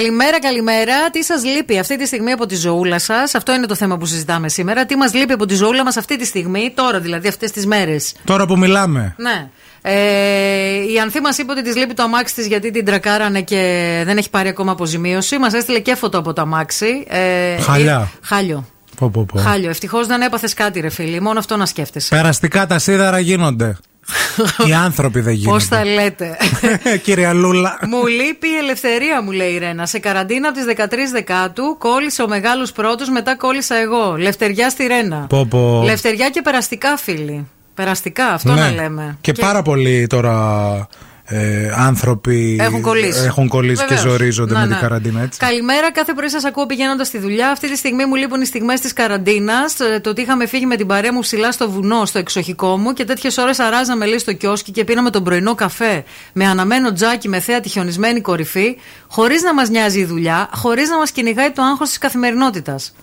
Speaker 2: Καλημέρα, καλημέρα. Τι σας λείπει αυτή τη στιγμή από τη ζωούλα σας, Αυτό είναι το θέμα που συζητάμε σήμερα. Τι μας λείπει από τη ζωούλα μας αυτή τη στιγμή, τώρα δηλαδή, αυτές τις μέρες;
Speaker 3: Τώρα που μιλάμε.
Speaker 2: Ναι. Ε, η Ανθή μας είπε ότι της λείπει το αμάξι της γιατί την τρακάρανε και δεν έχει πάρει ακόμα αποζημίωση. Μας έστειλε και φωτό από το αμάξι. Ε,
Speaker 3: Χαλιά.
Speaker 2: ε, χάλιο.
Speaker 3: Πω, πω, πω.
Speaker 2: Χάλιο. Ευτυχώς δεν έπαθες κάτι, ρε φίλοι. Μόνο αυτό να σκέφτεσαι.
Speaker 3: Περαστικά τα σίδερα γίνονται. Οι άνθρωποι δεν
Speaker 2: Πώς
Speaker 3: γίνονται.
Speaker 2: τα λέτε.
Speaker 3: Κυρία Λούλα.
Speaker 2: μου λείπει η ελευθερία, μου λέει η Ρένα. Σε καραντίνα από τις 13 Δεκάτου κόλλησε ο μεγάλος πρώτος, μετά κόλλησα εγώ. Λευτεριά στη Ρένα.
Speaker 3: Πω, πω.
Speaker 2: Λευτεριά και περαστικά, φίλοι. Περαστικά, αυτό
Speaker 3: Ναι.
Speaker 2: να λέμε.
Speaker 3: Και, πάρα πολλοί τώρα ε, άνθρωποι
Speaker 2: Έχουν κολλήσει.
Speaker 3: έχουν κολλήσει και
Speaker 2: Βεβαίως.
Speaker 3: ζορίζονται
Speaker 2: Να,
Speaker 3: με
Speaker 2: ναι.
Speaker 3: την καραντίνα, έτσι.
Speaker 2: Καλημέρα, κάθε πρωί σας ακούω πηγαίνοντας στη δουλειά. Αυτή τη στιγμή μου λείπουν οι στιγμές της καραντίνας. Το ότι είχαμε φύγει με την παρέα μου ψηλά στο βουνό, στο εξοχικό μου και τέτοιες ώρες αράζαμε λέει στο κιόσκι και πίναμε τον πρωινό καφέ με αναμένο τζάκι με θέα τη χιονισμένη κορυφή, χωρίς να μας νοιάζει η δουλειά, χωρίς να μας κυνηγάει το άγχος της καθημερινότητας.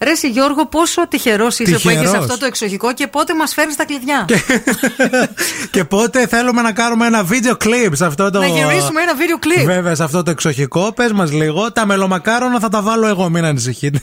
Speaker 2: Ρε εσύ, Γιώργο, πόσο τυχερός είσαι που
Speaker 3: Τυχερός.
Speaker 2: έχει αυτό το εξοχικό και πότε μας φέρνεις τα κλειδιά.
Speaker 3: Και πότε θέλουμε να κάνουμε ένα βίντεο κλιπ σε αυτό το.
Speaker 2: Να γυρίσουμε ένα βίντεο κλιπ.
Speaker 3: Βέβαια, σε αυτό το εξοχικό. Πες μας λίγο. Τα μελομακάρονα θα τα βάλω εγώ, μην ανησυχείτε.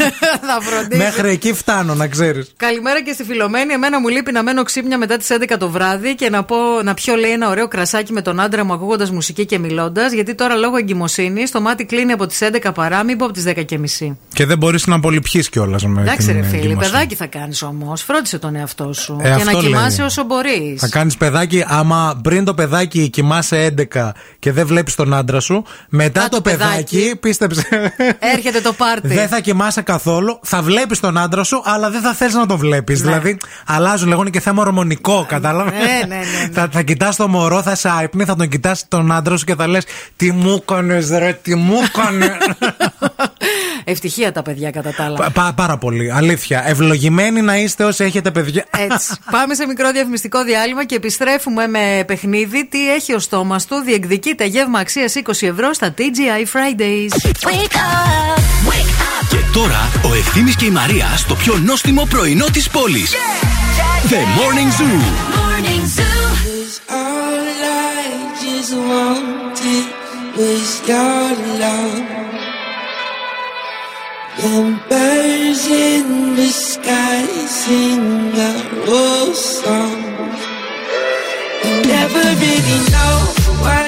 Speaker 2: Θα φροντίζω.
Speaker 3: Μέχρι εκεί φτάνω, να ξέρεις.
Speaker 2: Καλημέρα και στη Φιλομένη. Εμένα μου λείπει να μένω ξύπνια μετά τις 11 το βράδυ και να, πω, να πιω λέει ένα ωραίο κρασάκι με τον άντρα μου ακούγοντας μουσική και μιλώντας. Γιατί τώρα λόγω εγκυμοσύνης το μάτι κλείνει από τις 11 παρά, μην πω από τις 10 και μισή.
Speaker 3: Και δεν μπορείς να πολυπιεί ευτυχή κιόλας με
Speaker 2: Εντάξει,
Speaker 3: την
Speaker 2: ρε φίλε,
Speaker 3: εγκυμοσύνη.
Speaker 2: παιδάκι θα κάνεις όμως. Φρόντισε τον εαυτό σου.
Speaker 3: Ε,
Speaker 2: και
Speaker 3: αυτό
Speaker 2: να κοιμάσαι
Speaker 3: λέει.
Speaker 2: όσο μπορείς.
Speaker 3: Θα κάνεις παιδάκι, άμα πριν το παιδάκι κοιμάσαι 11 και δεν βλέπεις τον άντρα σου, μετά το, παιδάκι, πίστεψε.
Speaker 2: Έρχεται το πάρτι.
Speaker 3: Δεν θα κοιμάσαι καθόλου, θα βλέπεις τον άντρα σου, αλλά δεν θα θες να το βλέπεις. Δηλαδή, αλλάζουν λεγόνι και θέμα ορμονικό, κατάλαβες;
Speaker 2: Ναι, ναι, ναι,
Speaker 3: θα θα κοιτάς το μωρό, θα σε άϊπνη, θα τον κοιτάς τον άντρα σου και θα λες: Τι μου έκανες, ρε, τι μου έκανες;
Speaker 2: Ευτυχία τα παιδιά κατά τα άλλα.
Speaker 3: Πα- πα- πάρα πολύ. Αλήθεια. Ευλογημένοι να είστε όσοι έχετε παιδιά.
Speaker 2: Έτσι. Πάμε σε μικρό διαφημιστικό διάλειμμα και επιστρέφουμε με παιχνίδι. Τι έχει ο στόμας του, διεκδικείται γεύμα αξίας 20 ευρώ στα TGI Fridays.
Speaker 1: Και τώρα ο Ευθύμης και η Μαρία στο πιο νόστιμο πρωινό της πόλης. The Morning Zoo.
Speaker 20: Cause all I just wanted was your love. Birds in the sky sing a old song. Never really know what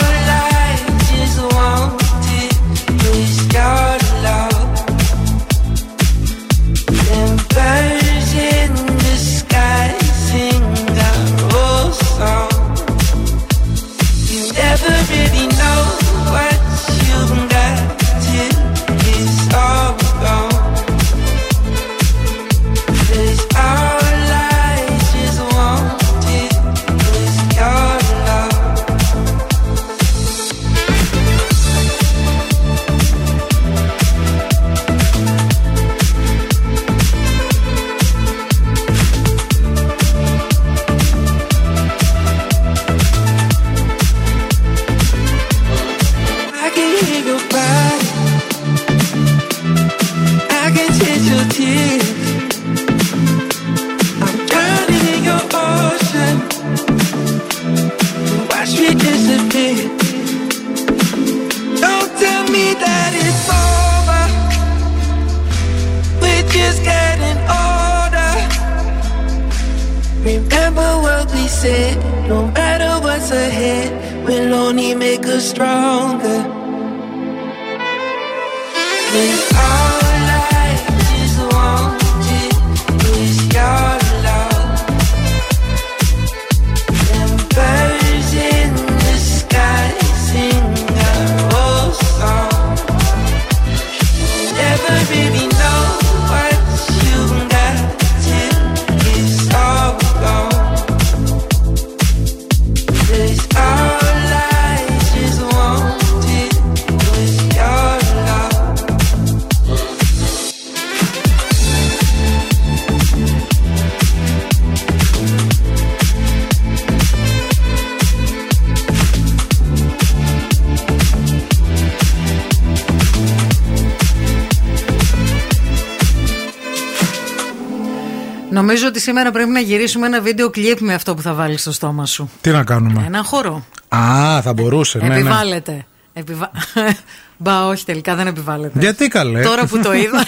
Speaker 2: σήμερα πρέπει να γυρίσουμε ένα βίντεο κλιπ με αυτό που θα βάλει στο στόμα σου.
Speaker 3: Τι να κάνουμε;
Speaker 2: Ένα χώρο.
Speaker 3: Α, θα μπορούσε. Ναι, ναι.
Speaker 2: Επιβάλλεται. Επιβα... Μπα, όχι, τελικά δεν επιβάλλεται.
Speaker 3: Γιατί καλέ.
Speaker 2: Τώρα που το είδα.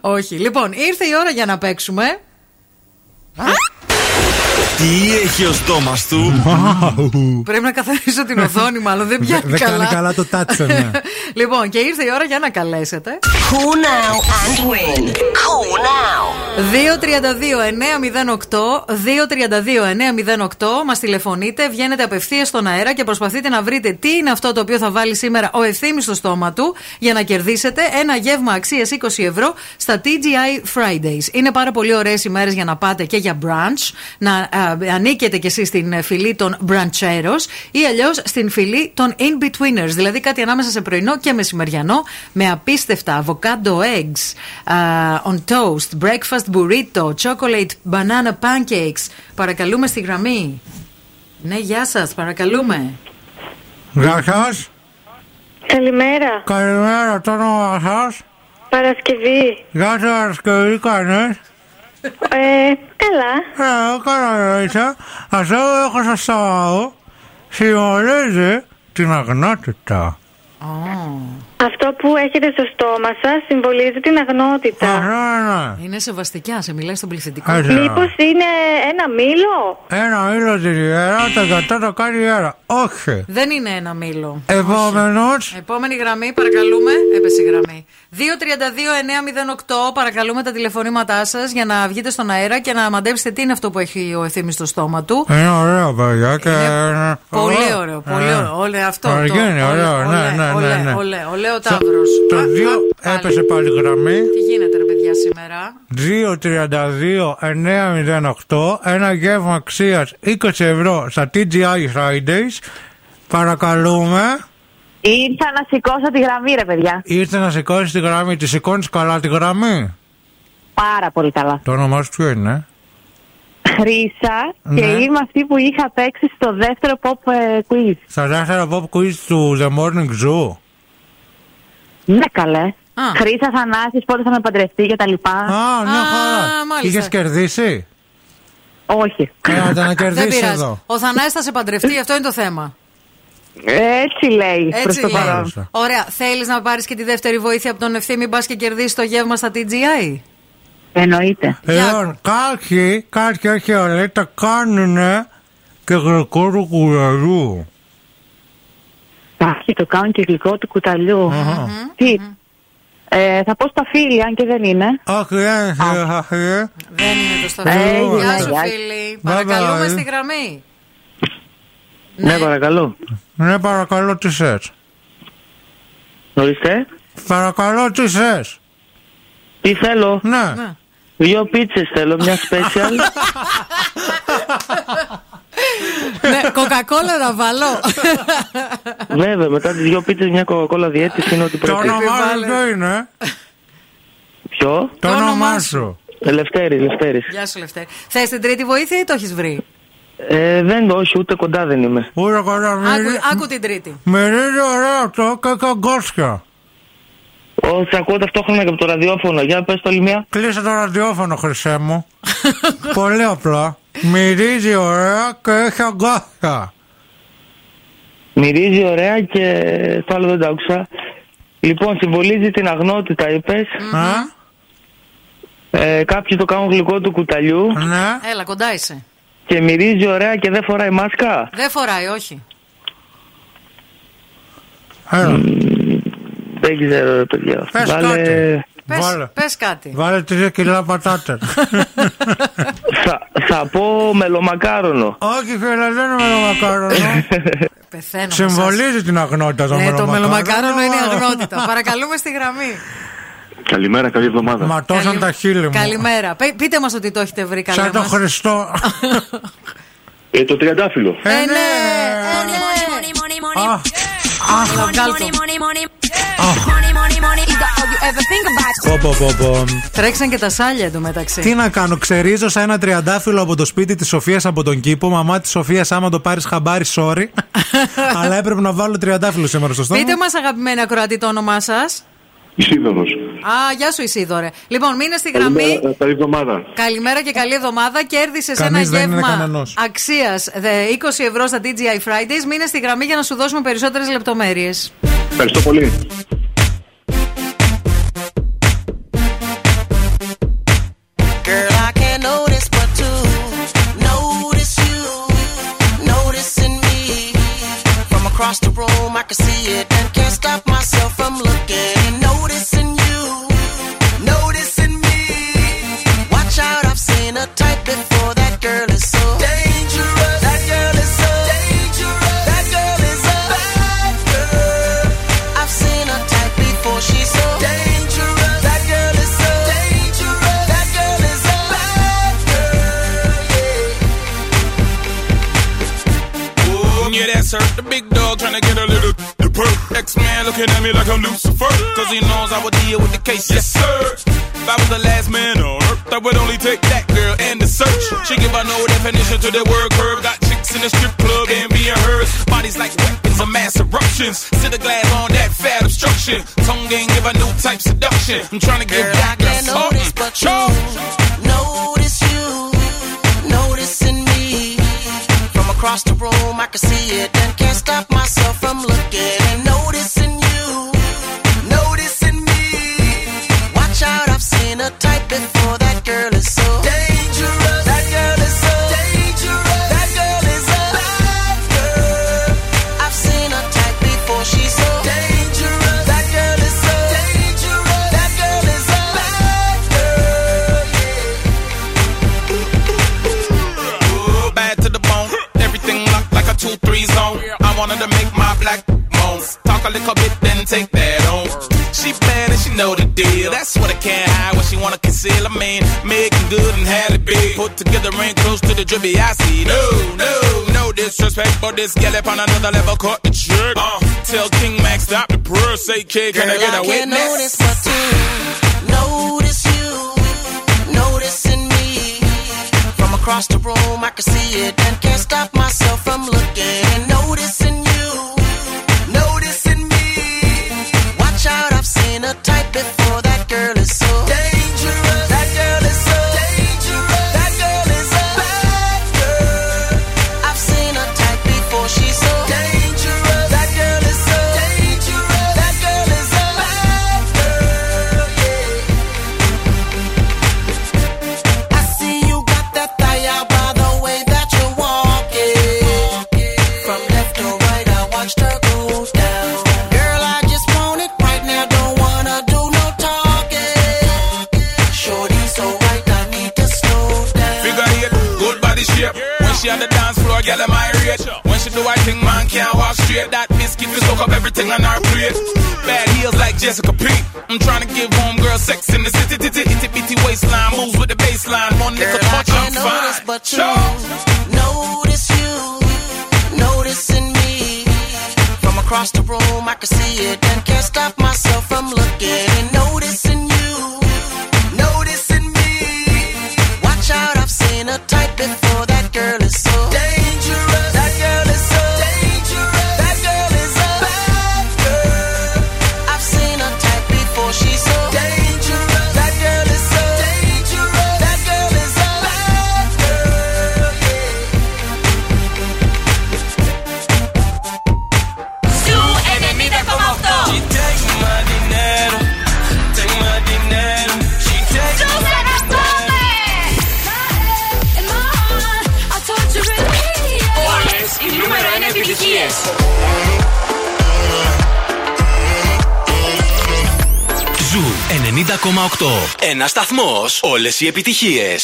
Speaker 2: όχι. Λοιπόν, ήρθε η ώρα για να παίξουμε.
Speaker 21: Τι έχει ο στόμας του;
Speaker 2: Πρέπει να καθαρίσω την οθόνη, μάλλον δεν πιάνει
Speaker 3: Δεν
Speaker 2: καλά.
Speaker 3: κάνει καλά το τάτσερ, ναι.
Speaker 2: λοιπόν, και ήρθε η ώρα για να καλέσετε.
Speaker 22: Call now and win. Call now.
Speaker 2: 232-908 232-908 Μας τηλεφωνείτε, βγαίνετε απευθείας στον αέρα και προσπαθείτε να βρείτε τι είναι αυτό το οποίο θα βάλει σήμερα ο ευθύνη στο στόμα του για να κερδίσετε ένα γεύμα αξίας 20 ευρώ στα TGI Fridays. Είναι πάρα πολύ ωραίες ημέρε για να πάτε και για brunch, να α, ανήκετε κι εσείς στην ε, φυλή των Brancheros ή αλλιώς στην φυλή των In-Betweeners. Δηλαδή κάτι ανάμεσα σε πρωινό και μεσημεριανό με απίστευτα avocado eggs α, on toast, breakfast burrito, chocolate banana pancakes. Παρακαλούμε στη γραμμή. Ναι, γεια σας, παρακαλούμε.
Speaker 3: Γεια σας.
Speaker 15: Καλημέρα.
Speaker 3: Καλημέρα, το όνομα σας;
Speaker 15: Παρασκευή.
Speaker 3: Γεια σας, Παρασκευή, κανεί.
Speaker 15: Ε, καλά.
Speaker 3: Ε, καλά είσαι. Αυτό έχω σας Σάββατο συμβολίζει την αγνότητα.
Speaker 15: Αυτό που έχετε στο στόμα σας συμβολίζει την αγνότητα.
Speaker 2: Είναι σεβαστικιά, σε μιλάει στον πληθυντικό.
Speaker 3: Έτσι,
Speaker 15: Μήπως είναι ένα μήλο;
Speaker 3: Ένα μήλο την ημέρα, το κατά το κάνει η ιέρα. Όχι.
Speaker 2: Δεν είναι ένα μήλο.
Speaker 3: Επόμενος.
Speaker 2: Επόμενη γραμμή, παρακαλούμε. Έπεσε η γραμμή. 232-908, παρακαλούμε τα τηλεφωνήματά σας για να βγείτε στον αέρα και να μαντέψετε τι είναι αυτό που έχει ο ευθύνη στο στόμα του.
Speaker 3: Είναι ωραίο, παιδιά. Και... είναι-
Speaker 2: Πολύ ωραίο, πολύ
Speaker 3: Ε.
Speaker 2: ωραίο. Όλε αυτό.
Speaker 3: Ωραία,
Speaker 2: το-
Speaker 3: είναι ωραίο,
Speaker 2: ολέ,
Speaker 3: ναι, ναι,
Speaker 2: ολέ,
Speaker 3: ναι, ναι.
Speaker 2: Ολέ, ολέ, ο Ταύρος.
Speaker 3: Το 2 έπεσε πάλι γραμμή.
Speaker 2: Τι γίνεται, ρε παιδιά, σήμερα;
Speaker 3: 232-908 ένα γεύμα αξίας 20 ευρώ στα TGI Fridays. Παρακαλούμε.
Speaker 15: Ήρθα να σηκώσω τη γραμμή, ρε παιδιά.
Speaker 3: Ήρθες να σηκώσεις τη γραμμή. Τη σηκώνεις καλά τη γραμμή;
Speaker 15: Πάρα πολύ καλά.
Speaker 3: Το όνομά σου ποιο είναι;
Speaker 15: Χρήσα
Speaker 3: Ναι.
Speaker 15: και είμαι αυτή που είχα παίξει στο δεύτερο pop ε, quiz.
Speaker 3: Στα δεύτερα pop quiz του The Morning Zoo.
Speaker 15: Ναι, καλέ. Χρήσα Θανάσης, πότε θα με παντρευτεί και τα λοιπά.
Speaker 3: Α, μια χαρά. Είχες κερδίσει;
Speaker 15: Όχι.
Speaker 3: Έλατε να
Speaker 2: Δεν
Speaker 3: κερδίσει
Speaker 2: πειράζει.
Speaker 3: εδώ.
Speaker 2: Ο Θανάης θα σε παντρευτεί, αυτό είναι το θέμα.
Speaker 15: Έτσι λέει προς
Speaker 2: Έτσι
Speaker 15: το
Speaker 2: λέει.
Speaker 15: παρόν.
Speaker 2: Ωραία. Θέλεις να πάρεις και τη δεύτερη βοήθεια από τον ευθύμη, μπας και κερδίσεις το γεύμα στα TGI.
Speaker 15: Εννοείται.
Speaker 3: Λοιπόν, κάποιοι, κάποιοι όχι όλοι, τα κάνουν και γλυκό του κουραλιού.
Speaker 15: Κάποιοι το κάνουν και γλυκό του κουταλιού. Τι; Ε, θα πω στα φίλια, αν και δεν είναι.
Speaker 3: Όχι, δεν είναι
Speaker 2: Δεν είναι το σταθμό.
Speaker 15: Έγινε,
Speaker 2: Γεια σου,
Speaker 15: γεια.
Speaker 2: φίλοι.
Speaker 3: Bye
Speaker 2: Παρακαλούμε
Speaker 3: bye.
Speaker 2: στη γραμμή.
Speaker 23: Ναι, παρακαλώ.
Speaker 3: Ναι, παρακαλώ, τι θες;
Speaker 23: Ορίστε.
Speaker 3: Παρακαλώ, τι θες;
Speaker 23: Τι θέλω.
Speaker 3: Ναι.
Speaker 23: Δύο πίτσες θέλω, μια special.
Speaker 2: Ναι, κοκακόλα να βάλω.
Speaker 23: Βέβαια, μετά τις δύο πίτσες μια κοκακόλα διέτηση είναι ότι
Speaker 3: Το
Speaker 23: πρέπει.
Speaker 3: όνομά σου ποιο είναι;
Speaker 23: Ποιο;
Speaker 3: Το όνομά σου.
Speaker 23: Ελευθέρη, Ελευθέρης.
Speaker 2: Γεια σου, Λευτέρη. Θες την τρίτη βοήθεια ή το έχεις βρει;
Speaker 23: Ε, δεν το, όχι, ούτε κοντά δεν είμαι.
Speaker 3: Ούτε κοντά
Speaker 2: Άκου, άκου την τρίτη.
Speaker 3: Μυρίζει ωραίο αυτό και καγκόσια.
Speaker 23: Όχι, ακούω ταυτόχρονα και από το ραδιόφωνο. Για πες το άλλη μία.
Speaker 3: Κλείσε το ραδιόφωνο, χρυσέ μου. Πολύ απλά. Μυρίζει ωραία και έχει αγκάθια.
Speaker 23: Μυρίζει ωραία και το άλλο δεν το άκουσα. Λοιπόν, συμβολίζει την αγνότητα, είπες. Ε, κάποιοι το κάνουν γλυκό του κουταλιού.
Speaker 3: Ναι.
Speaker 2: Έλα, κοντά είσαι.
Speaker 23: Και μυρίζει ωραία και δεν φοράει μάσκα;
Speaker 2: Δεν φοράει, όχι.
Speaker 23: Δεν ξέρω, ρε παιδιά.
Speaker 3: Πες
Speaker 23: Βάλε...
Speaker 3: κάτι.
Speaker 2: Πες,
Speaker 3: Βάλε.
Speaker 2: πες κάτι.
Speaker 3: Βάλε τρία κιλά πατάτες.
Speaker 23: θα, θα πω μελομακάρονο.
Speaker 3: Όχι, φίλε, δεν είναι μελομακάρονο.
Speaker 2: Πεθαίνω.
Speaker 3: Συμβολίζει την αγνότητα το
Speaker 2: Ναι, το
Speaker 3: μελομακάρονο.
Speaker 2: μελομακάρονο είναι η αγνότητα. Παρακαλούμε στη γραμμή.
Speaker 24: Καλημέρα, καλή εβδομάδα.
Speaker 3: Ματώσαν τα χείλη μου.
Speaker 2: Καλημέρα. Πε- Πείτε μας ότι το έχετε βρει καλά.
Speaker 3: Σαν τον Χριστό.
Speaker 24: Ε, το τριαντάφυλλο.
Speaker 2: Ε, ναι.
Speaker 3: Πω, πω, πω, πω.
Speaker 2: Τρέξαν και τα σάλια εντωμεταξύ.
Speaker 3: Τι να κάνω, ξερίζω σαν ένα τριαντάφυλλο από το σπίτι της Σοφίας από τον κήπο. Μαμά της Σοφίας, άμα το πάρεις χαμπάρι, sorry. Αλλά έπρεπε να βάλω τριαντάφυλλο σήμερα στο στόμα.
Speaker 2: Πείτε μας, αγαπημένοι ακροατή, το όνομά σας.
Speaker 24: Ισίδωρος.
Speaker 2: Α, γεια σου, Ισίδωρε. Λοιπόν, μείνε στη γραμμή.
Speaker 24: Καλημέρα, καλή εβδομάδα.
Speaker 2: Καλημέρα και καλή εβδομάδα. Κέρδισε ένα
Speaker 24: Κανείς δεν είναι
Speaker 2: γεύμα
Speaker 24: κανενός.
Speaker 2: αξίας 20 ευρώ στα TGI Fridays. Μείνε στη γραμμή για να σου δώσουμε περισσότερες λεπτομέρειες.
Speaker 24: Ευχαριστώ πολύ.
Speaker 25: Girl, I can't notice but to notice you, noticing me. From across the room, I can see it and can't stop myself from looking.
Speaker 21: Hurt. The big dog trying to get a little the perk. X-Man looking at me like I'm Lucifer. Cause he knows I would deal with the case, yes sir. If I was the last man on earth, I would only take that girl and the search. She give her no definition to the word curve. Got chicks in the strip club and being hers. Bodies like weapons of mass eruptions. Sit the glass on that fat obstruction. Tongue ain't give a new type seduction. I'm trying to give
Speaker 25: Girl, I
Speaker 21: that girl
Speaker 25: can't notice but you. Across the room, I can see it and can't stop myself from looking
Speaker 21: Talk a little bit, then take that on. She bad and she know the deal. That's what I can't hide. What she wanna conceal. I mean, making good and had it big. Put together ain't close to the drippy I see. No, no, no disrespect, but this gal up on another level. Cut the trick. Uh, tell King Max stop the purr. Say, kid, can I
Speaker 25: Girl,
Speaker 21: get a
Speaker 25: I can't
Speaker 21: witness?
Speaker 25: notice to notice you, noticing me. From across the room, I can see it and can't stop myself from looking and noticing
Speaker 21: she on the dance floor, girl, am I rate. When she do I think man can't walk straight. That biscuit will soak up everything on her plate. Bad heels like Jessica P. I'm trying to give home girl sex in the city, titty, itty bitty waistline. Moves with the baseline. One nigga punch, I'm fine.
Speaker 25: but you notice you, noticing me. From across the room, I can see it
Speaker 1: Ένα σταθμό. Όλε οι επιτυχίε.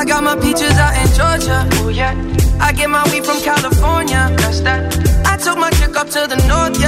Speaker 20: I got my peaches out in Georgia. Oh yeah. I get my weed from California. That's that. I took my chick up to the north, yeah.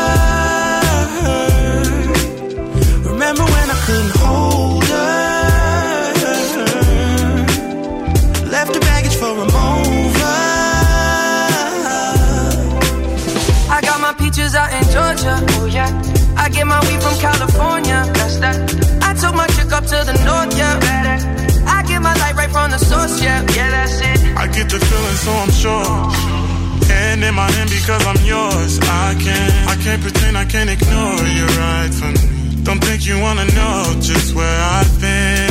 Speaker 26: A mover.
Speaker 20: Oh, I got my peaches
Speaker 25: get my weed from California. That's that. I took my chick up to the north, yeah. I get my light right from the source, yeah. Yeah, that's it.
Speaker 5: I get the feeling, so I'm sure. And in my hand because I'm yours. I can't, I can't pretend, I can't ignore you right from me. Don't think you wanna know just where I've been.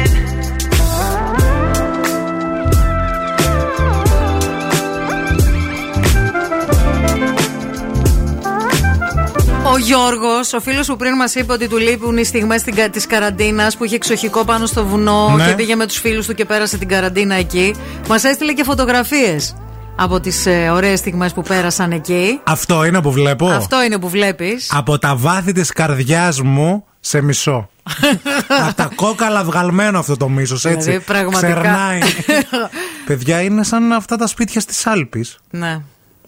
Speaker 2: Ο Γιώργος, ο φίλος που πριν μας είπε ότι του λείπουν οι στιγμές της καραντίνας που είχε εξοχικό πάνω στο βουνό
Speaker 3: Ναι.
Speaker 2: και πήγε με τους φίλους του και πέρασε την καραντίνα εκεί. Μας έστειλε και φωτογραφίες από τις ε, ωραίες στιγμές που πέρασαν εκεί.
Speaker 3: Αυτό είναι που βλέπω.
Speaker 2: Αυτό είναι που βλέπεις.
Speaker 3: Από τα βάθη της καρδιάς μου σε μισό. Από τα κόκαλα βγαλμένο αυτό το μίσος, έτσι.
Speaker 2: Δηλαδή, πραγματικά.
Speaker 3: Ξερνάει. Παιδιά, είναι σαν αυτά τα σπίτια στις Άλπεις.
Speaker 2: ναι.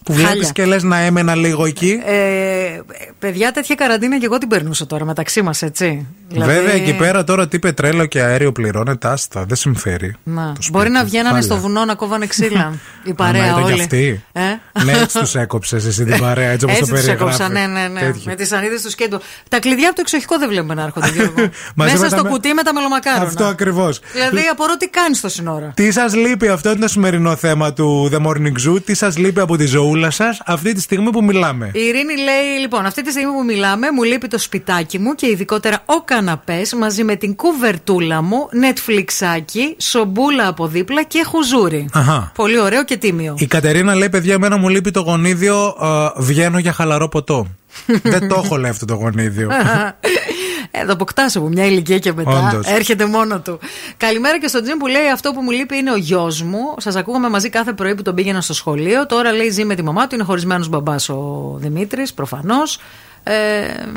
Speaker 3: Που βλέπεις
Speaker 2: Χάλια.
Speaker 3: και λες να έμενα λίγο εκεί.
Speaker 2: Ε, παιδιά, τέτοια καραντίνα και εγώ την περνούσα τώρα μεταξύ μας, έτσι. Δηλαδή-
Speaker 3: Βέβαια, εκεί πέρα τώρα τι πετρέλαιο και αέριο πληρώνεται, άστα. Δεν συμφέρει.
Speaker 2: Να. Μπορεί να βγαίνανε
Speaker 3: Χάλια.
Speaker 2: στο βουνό να κόβανε ξύλα. Η
Speaker 3: Άμα
Speaker 2: παρέα
Speaker 3: ήταν
Speaker 2: όλοι.
Speaker 3: κι αυτοί.
Speaker 2: Ε;
Speaker 3: Ναι, έτσι τους έκοψες εσύ την παρέα, έτσι όπως το
Speaker 2: Έτσι τους
Speaker 3: περιγράφεις.
Speaker 2: έκοψα, ναι, ναι, ναι.
Speaker 3: Τέτοιο.
Speaker 2: Με τις ανίδες του σκέντου. Τα κλειδιά από το εξοχικό δεν βλέπουμε να έρχονται, Γιώργο.
Speaker 3: Μαζί
Speaker 2: Μέσα
Speaker 3: με τα
Speaker 2: στο
Speaker 3: με-
Speaker 2: κουτί με τα μελομακάρονα.
Speaker 3: Αυτό ακριβώς.
Speaker 2: Δηλαδή, απορώ τι κάνεις στο σύνορα.
Speaker 3: Τι σας λείπει, αυτό είναι το σημερινό θέμα του The Morning Zoo. Τι σας λείπει από τη ζωούλα σας αυτή τη στιγμή που μιλάμε.
Speaker 2: Η Ειρήνη λέει: Λοιπόν, αυτή τη στιγμή που μιλάμε, μου λείπει το σπιτάκι μου και ειδικότερα ο καναπές μαζί με την κουβερτούλα μου, Netflixάκι, σομπούλα από δίπλα και χουζούρι.
Speaker 3: Αχα.
Speaker 2: Πολύ ωραίο και τίμιο.
Speaker 3: Η Κατερίνα λέει: Παιδιά, εμένα μου λείπει το γονίδιο. ε, βγαίνω για χαλαρό ποτό. Δεν το έχω λέει αυτό το γονίδιο.
Speaker 2: Ε, θα αποκτάς από μια ηλικία και μετά.
Speaker 3: Όντως.
Speaker 2: Έρχεται μόνο του. Καλημέρα και στον Τζιμ που λέει: Αυτό που μου λείπει είναι ο γιος μου. Σας ακούγαμε μαζί κάθε πρωί που τον πήγαινα στο σχολείο. Τώρα λέει: Ζει με τη μαμά του. Είναι χωρισμένος μπαμπάς ο Δημήτρης, προφανώς. Ε,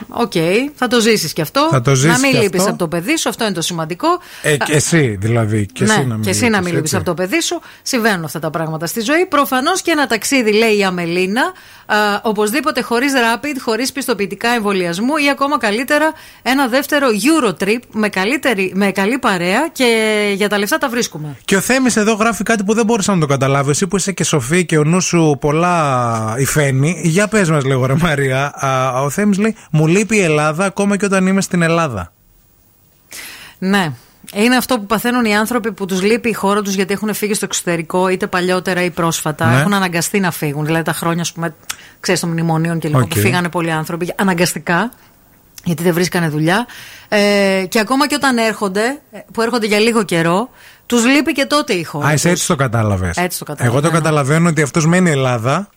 Speaker 2: Οκ, θα το ζήσεις κι αυτό.
Speaker 3: Θα το ζήσεις
Speaker 2: να μην
Speaker 3: κι
Speaker 2: λείπεις
Speaker 3: αυτό.
Speaker 2: από το παιδί σου, αυτό είναι το σημαντικό.
Speaker 3: Ε, και εσύ δηλαδή. Και
Speaker 2: ναι,
Speaker 3: εσύ να μην
Speaker 2: και εσύ να μην λείπεις
Speaker 3: έτσι.
Speaker 2: από το παιδί σου. Συμβαίνουν αυτά τα πράγματα στη ζωή. Προφανώς και ένα ταξίδι, λέει η Αμελίνα, α, οπωσδήποτε χωρίς rapid, χωρίς πιστοποιητικά εμβολιασμού ή ακόμα καλύτερα ένα δεύτερο Eurotrip με, καλύτερη, με καλή παρέα και για τα λεφτά τα βρίσκουμε.
Speaker 3: Και ο Θέμης εδώ γράφει κάτι που δεν μπορούσα να το καταλάβω. Εσύ που είσαι και σοφή και ο νους σου πολλά υφαίνει. Για πες μας λίγο, ρε Μαρία. Α, ο Θέμη λέει: Μου λείπει η Ελλάδα ακόμα και όταν είμαι στην Ελλάδα.
Speaker 2: Ναι. Είναι αυτό που παθαίνουν οι άνθρωποι που τους λείπει η χώρα τους γιατί έχουν φύγει στο εξωτερικό, είτε παλιότερα ή πρόσφατα.
Speaker 3: Ναι.
Speaker 2: Έχουν αναγκαστεί να φύγουν. Δηλαδή τα χρόνια, ας πούμε, ξέρεις, των μνημονίων και λίγο
Speaker 3: Οκ.
Speaker 2: που φύγανε πολλοί άνθρωποι αναγκαστικά. Γιατί δεν βρίσκανε δουλειά. Ε, και ακόμα και όταν έρχονται, ε, που έρχονται για λίγο καιρό, τους λείπει και τότε η χώρα.
Speaker 3: Α, εσύ
Speaker 2: τους.
Speaker 3: έτσι το κατάλαβες.
Speaker 2: Έτσι το κατάλαβα,
Speaker 3: Εγώ το
Speaker 2: ναι.
Speaker 3: καταλαβαίνω ότι αυτός μένει Ελλάδα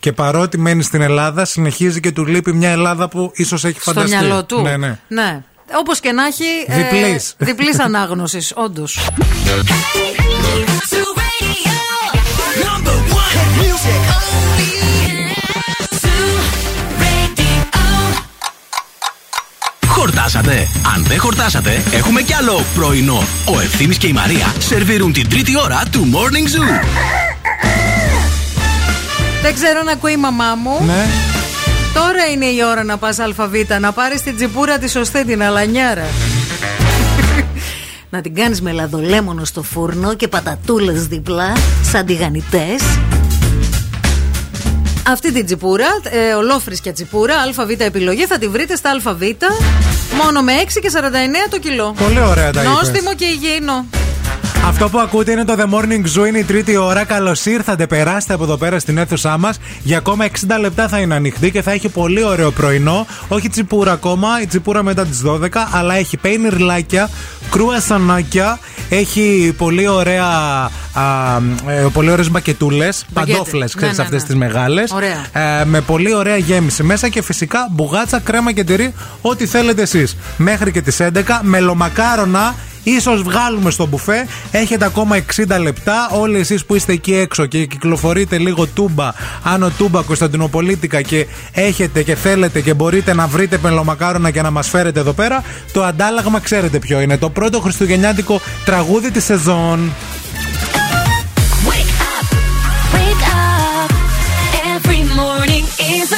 Speaker 3: και παρότι μένει στην Ελλάδα, συνεχίζει και του λείπει μια Ελλάδα που ίσως έχει
Speaker 2: Στο
Speaker 3: φανταστεί.
Speaker 2: μυαλό του.
Speaker 3: Ναι, ναι.
Speaker 2: ναι. Όπως και να έχει.
Speaker 3: Διπλής.
Speaker 2: Ε, διπλής ανάγνωσης, όντως.
Speaker 1: Χορτάσατε. Αν δεν χορτάσατε, έχουμε κι άλλο πρωινό. Ο Ευθύμης και η Μαρία σερβίρουν την τρίτη ώρα του Morning Zoo.
Speaker 2: Δεν ξέρω να ακούει η μαμά μου.
Speaker 3: Ναι.
Speaker 2: Τώρα είναι η ώρα να πας ΑΒ, να πάρεις την τσιπούρα της σωστή, την αλανιάρα. να την κάνεις με λαδολέμονο στο φούρνο και πατατούλες δίπλα, σαν τηγανιτές. Αυτή την τσιπούρα, ε, ολόφρυσκια τσιπούρα, ΑΒ επιλογή, θα τη βρείτε στα ΑΒ μόνο με 6 και 49 το κιλό.
Speaker 3: Πολύ ωραία τα είπες.
Speaker 2: Νόστιμο και υγιεινό.
Speaker 3: Αυτό που ακούτε είναι το The Morning Zoo, είναι η τρίτη ώρα. Καλώς ήρθατε, περάστε από εδώ πέρα στην αίθουσά μας. Για ακόμα 60 λεπτά θα είναι ανοιχτή και θα έχει πολύ ωραίο πρωινό. Όχι τσιπούρα ακόμα, η τσιπούρα μετά τις 12, αλλά έχει πέινιρλάκια, κρουασανάκια, έχει πολύ ωραία. Α, ε, πολύ ωραίες μπακετούλες, παντόφλες, ξέρεις
Speaker 2: ναι,
Speaker 3: αυτές
Speaker 2: ναι.
Speaker 3: τις μεγάλες.
Speaker 2: Ωραία.
Speaker 3: Ε, με πολύ ωραία γέμιση μέσα και φυσικά μπουγάτσα, κρέμα και τυρί, ό,τι θέλετε εσείς. Μέχρι και τις 11, μελομακάρονα. Ίσως βγάλουμε στο μπουφέ. Έχετε ακόμα 60 λεπτά. Όλοι εσείς που είστε εκεί έξω και κυκλοφορείτε λίγο τούμπα, άνω τούμπα Κωνσταντινοπολίτικα και έχετε και θέλετε και μπορείτε να βρείτε μελομακάρονα και να μας φέρετε εδώ πέρα, το αντάλλαγμα ξέρετε ποιο είναι. Το πρώτο χριστουγεννιάτικο τραγούδι της σεζόν.
Speaker 27: Wake up. Every morning is a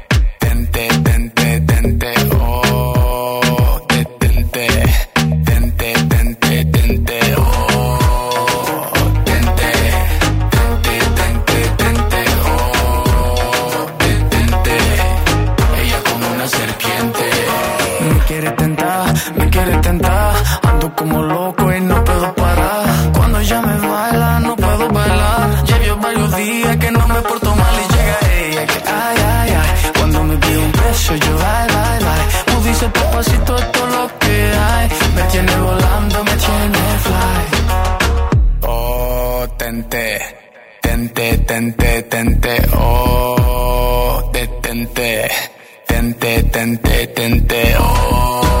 Speaker 8: Oh, tente, tente, tente, tente, oh, detente, tente, tente, tente, oh,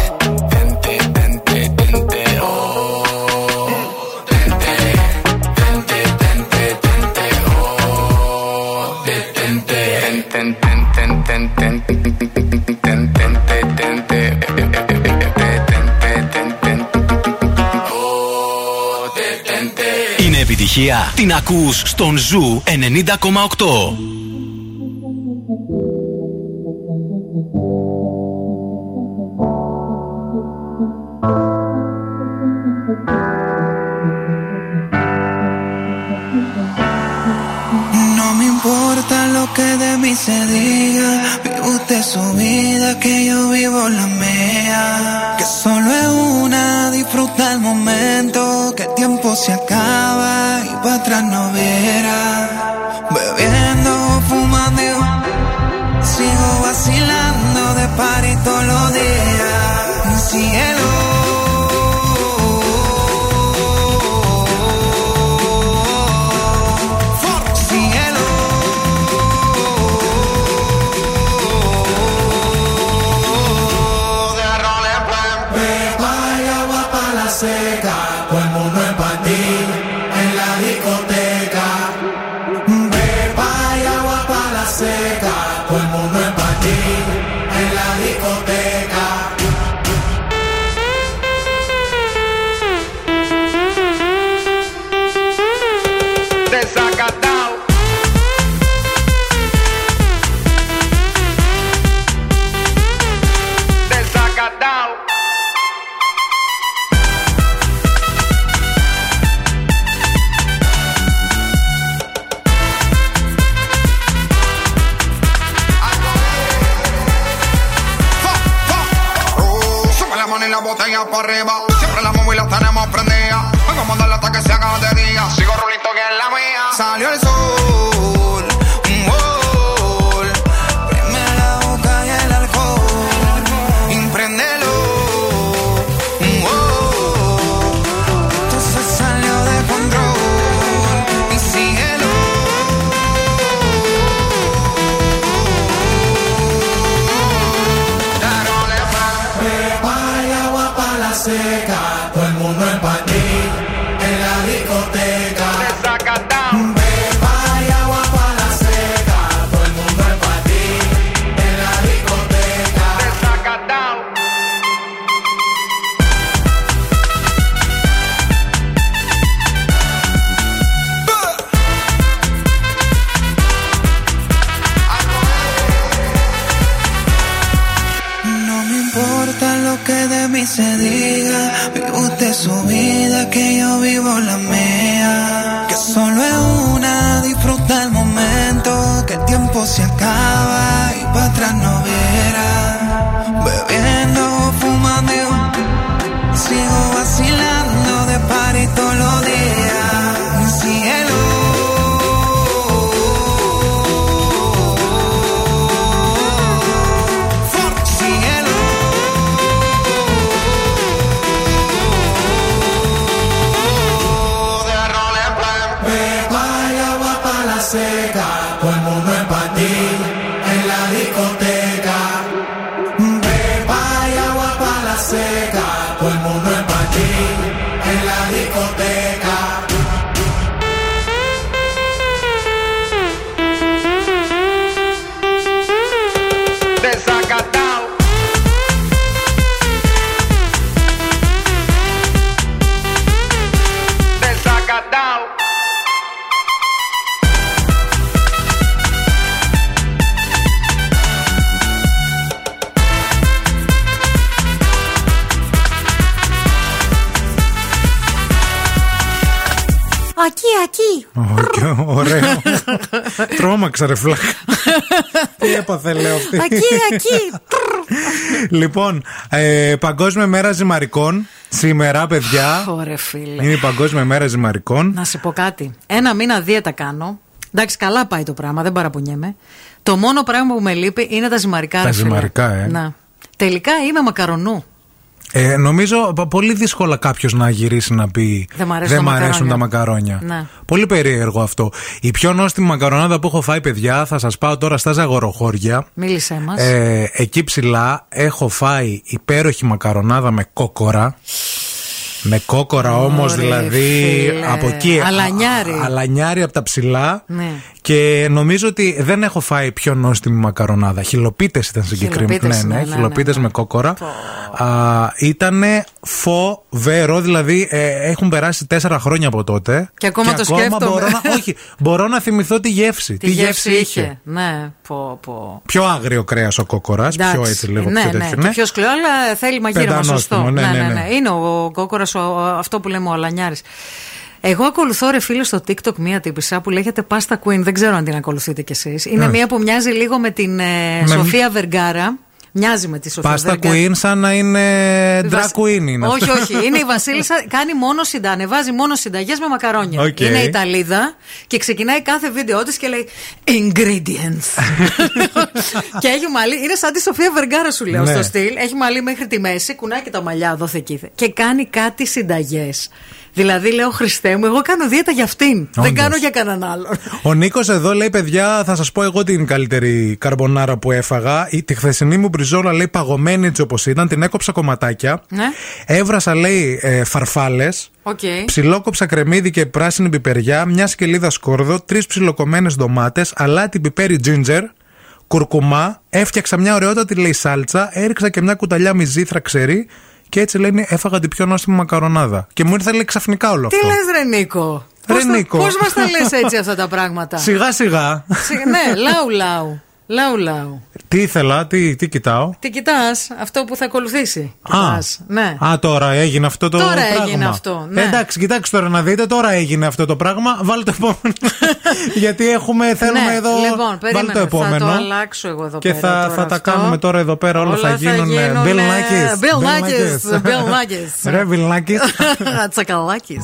Speaker 1: επιτυχία. Την ακούς στον Ζου 90,8.
Speaker 20: No me importa lo que de mí se diga. Vive usted su vida, que yo vivo la mía. Que solo es una, disfruta el momento. Que el tiempo se acaba y para atrás no verá. Bebiendo, fumando, sigo vacilando de party todos los días.
Speaker 2: Aquí, aquí.
Speaker 3: Ω, και Ωραίο. Τρώμαξα ρε φλάκα. Τι έπαθε λέω αυτή.
Speaker 2: Εκεί, εκεί.
Speaker 3: Λοιπόν, ε, Παγκόσμια Μέρα Ζυμαρικών. Σήμερα, παιδιά.
Speaker 2: Ωραία, φίλε.
Speaker 3: Είναι η Παγκόσμια Μέρα Ζυμαρικών.
Speaker 2: Να σε πω κάτι. Ένα μήνα δίαιτα κάνω. Εντάξει, καλά πάει το πράγμα, δεν παραπονιέμαι. Το μόνο πράγμα που με λείπει είναι τα ζυμαρικά.
Speaker 3: Τα
Speaker 2: ρε φίλε.
Speaker 3: ζυμαρικά, ε.
Speaker 2: Να. Τελικά είμαι μακαρονού.
Speaker 3: Ε, νομίζω πα- πολύ δύσκολα κάποιος να γυρίσει να πει
Speaker 2: Δεν μ' αρέσουν τα
Speaker 3: μ' αρέσουν
Speaker 2: μακαρόνια».
Speaker 3: τα μακαρόνια.
Speaker 2: Ναι.
Speaker 3: Πολύ περίεργο αυτό. Η πιο νόστιμη μακαρονάδα που έχω φάει, παιδιά, θα σας πάω τώρα στα ζαγοροχώρια.
Speaker 2: Μίλησέ μας.
Speaker 3: Ε, εκεί ψηλά έχω φάει υπέροχη μακαρονάδα με κόκορα. Με κόκορα όμως,
Speaker 2: Ωραία,
Speaker 3: δηλαδή
Speaker 2: φίλε.
Speaker 3: από εκεί.
Speaker 2: Αλανιάρι.
Speaker 3: α- αλανιάρι από τα ψηλά.
Speaker 2: Ναι.
Speaker 3: Και νομίζω ότι δεν έχω φάει πιο νόστιμη μακαρονάδα. Χιλοπίτες ήταν συγκεκριμένα.
Speaker 2: Χιλοπίτες,
Speaker 3: ναι, ναι,
Speaker 2: ναι, ναι,
Speaker 3: χιλοπίτες με κόκορα. Ήτανε φοβερό, δηλαδή ε, έχουν περάσει τέσσερα χρόνια από τότε.
Speaker 2: Και ακόμα το σκέφτομαι.
Speaker 3: Μπορώ να, όχι, μπορώ να θυμηθώ τη γεύση.
Speaker 2: Τι γεύση είχε. Ναι, πω, πω.
Speaker 3: Πιο άγριο κρέας ο κόκορας. Πιο
Speaker 2: Εντάξει.
Speaker 3: έτσι λίγο
Speaker 2: ναι,
Speaker 3: πιο
Speaker 2: ναι,
Speaker 3: τέτοιο.
Speaker 2: και πιο σκληρό, αλλά θέλει μαγείρεμα
Speaker 3: Πεντανόστιμο,
Speaker 2: σωστό.
Speaker 3: ναι, ναι, ναι.
Speaker 2: Είναι ο κόκορας αυτό που λέμε ο Αλανιάρης. Εγώ ακολουθώ ρε φίλε στο TikTok μία τύπησα που λέγεται Pasta Queen. Δεν ξέρω αν την ακολουθείτε κι εσείς. Είναι
Speaker 3: Ναι.
Speaker 2: μία που μοιάζει λίγο με την ε,
Speaker 3: Με-
Speaker 2: Σοφία Βεργάρα. Μοιάζει με τη Σοφία
Speaker 3: Pasta
Speaker 2: Βεργάρα.
Speaker 3: Queen σαν να είναι
Speaker 2: Η
Speaker 3: drag
Speaker 2: Βασ-
Speaker 3: queen είναι
Speaker 2: όχι,
Speaker 3: αυτό.
Speaker 2: όχι. Είναι η Βασίλισσα. Κάνει μόνο συνταγές. Ανεβάζει μόνο συνταγές με μακαρόνια.
Speaker 3: Οκ.
Speaker 2: Είναι Ιταλίδα και ξεκινάει κάθε βίντεο της και λέει Ingredients. και έχει μαλλί. Είναι σαν τη Σοφία Βεργάρα, σου λέω
Speaker 3: Ναι.
Speaker 2: στο στυλ. Έχει μαλλί μέχρι τη μέση, κουνάει και τα μαλλιά εδώ εκεί. Και κάνει κάτι συνταγές. Δηλαδή λέω Χριστέ μου, εγώ κάνω δίαιτα για αυτήν. Δεν
Speaker 3: Όντως.
Speaker 2: κάνω για κανέναν άλλον.
Speaker 3: Ο Νίκος εδώ λέει: Παιδιά, θα σας πω εγώ την καλύτερη καρμπονάρα που έφαγα. Η, τη χθεσινή μου μπριζόλα λέει παγωμένη έτσι όπως ήταν. Την έκοψα κομματάκια.
Speaker 2: Ναι.
Speaker 3: Έβρασα λέει ε, φαρφάλες.
Speaker 2: Οκ.
Speaker 3: Ψιλόκοψα κρεμμύδι και πράσινη πιπεριά. Μια σκελίδα σκόρδο. Τρεις ψιλοκομμένες ντομάτες. Αλάτι πιπέρι ginger. Κουρκουμά. Έφτιαξα μια ωραιότατη λέει σάλτσα. Έριξα και μια κουταλιά μυζήθρα ξερή. Και έτσι λέει έφαγα την πιο νόστιμη μακαρονάδα. Και μου ήρθε λέει ξαφνικά όλο
Speaker 2: Τι
Speaker 3: αυτό.
Speaker 2: λες, Ρε Νίκο;
Speaker 3: Ρε
Speaker 2: Πώς τα-
Speaker 3: Νίκο.
Speaker 2: Πώς μας τα λες έτσι αυτά τα πράγματα;
Speaker 3: Σιγά σιγά.
Speaker 2: Σιγά- ναι, λαού λαού. Λαού λαού.
Speaker 3: Τι ήθελα, τι, τι κοιτάω;
Speaker 2: Τι κοιτάς, αυτό που θα ακολουθήσει.
Speaker 3: Α,
Speaker 2: Κοιτάς, ναι.
Speaker 3: α, τώρα έγινε αυτό το
Speaker 2: Τώρα
Speaker 3: πράγμα.
Speaker 2: έγινε αυτό, ναι.
Speaker 3: Ε, εντάξει, κοιτάξτε τώρα να δείτε, τώρα έγινε αυτό το πράγμα. Βάλτε το επόμενο. Γιατί έχουμε, θέλουμε
Speaker 2: ναι,
Speaker 3: εδώ.
Speaker 2: Λοιπόν,
Speaker 3: Βάλτε
Speaker 2: περίμενε,
Speaker 3: το επόμενο.
Speaker 2: Θα το αλλάξω εγώ εδώ
Speaker 3: και
Speaker 2: πέρα.
Speaker 3: θα,
Speaker 2: τώρα
Speaker 3: θα τα
Speaker 2: αυτό.
Speaker 3: κάνουμε τώρα εδώ πέρα. Όλα,
Speaker 2: Όλα
Speaker 3: θα
Speaker 2: θα
Speaker 3: γίνουν.
Speaker 2: γίνουνε-
Speaker 3: Bill Nackis.
Speaker 2: Bill Nackis, Bill Nackis.
Speaker 3: Ρε, Bill Nackis.
Speaker 2: Τσακαλάκης.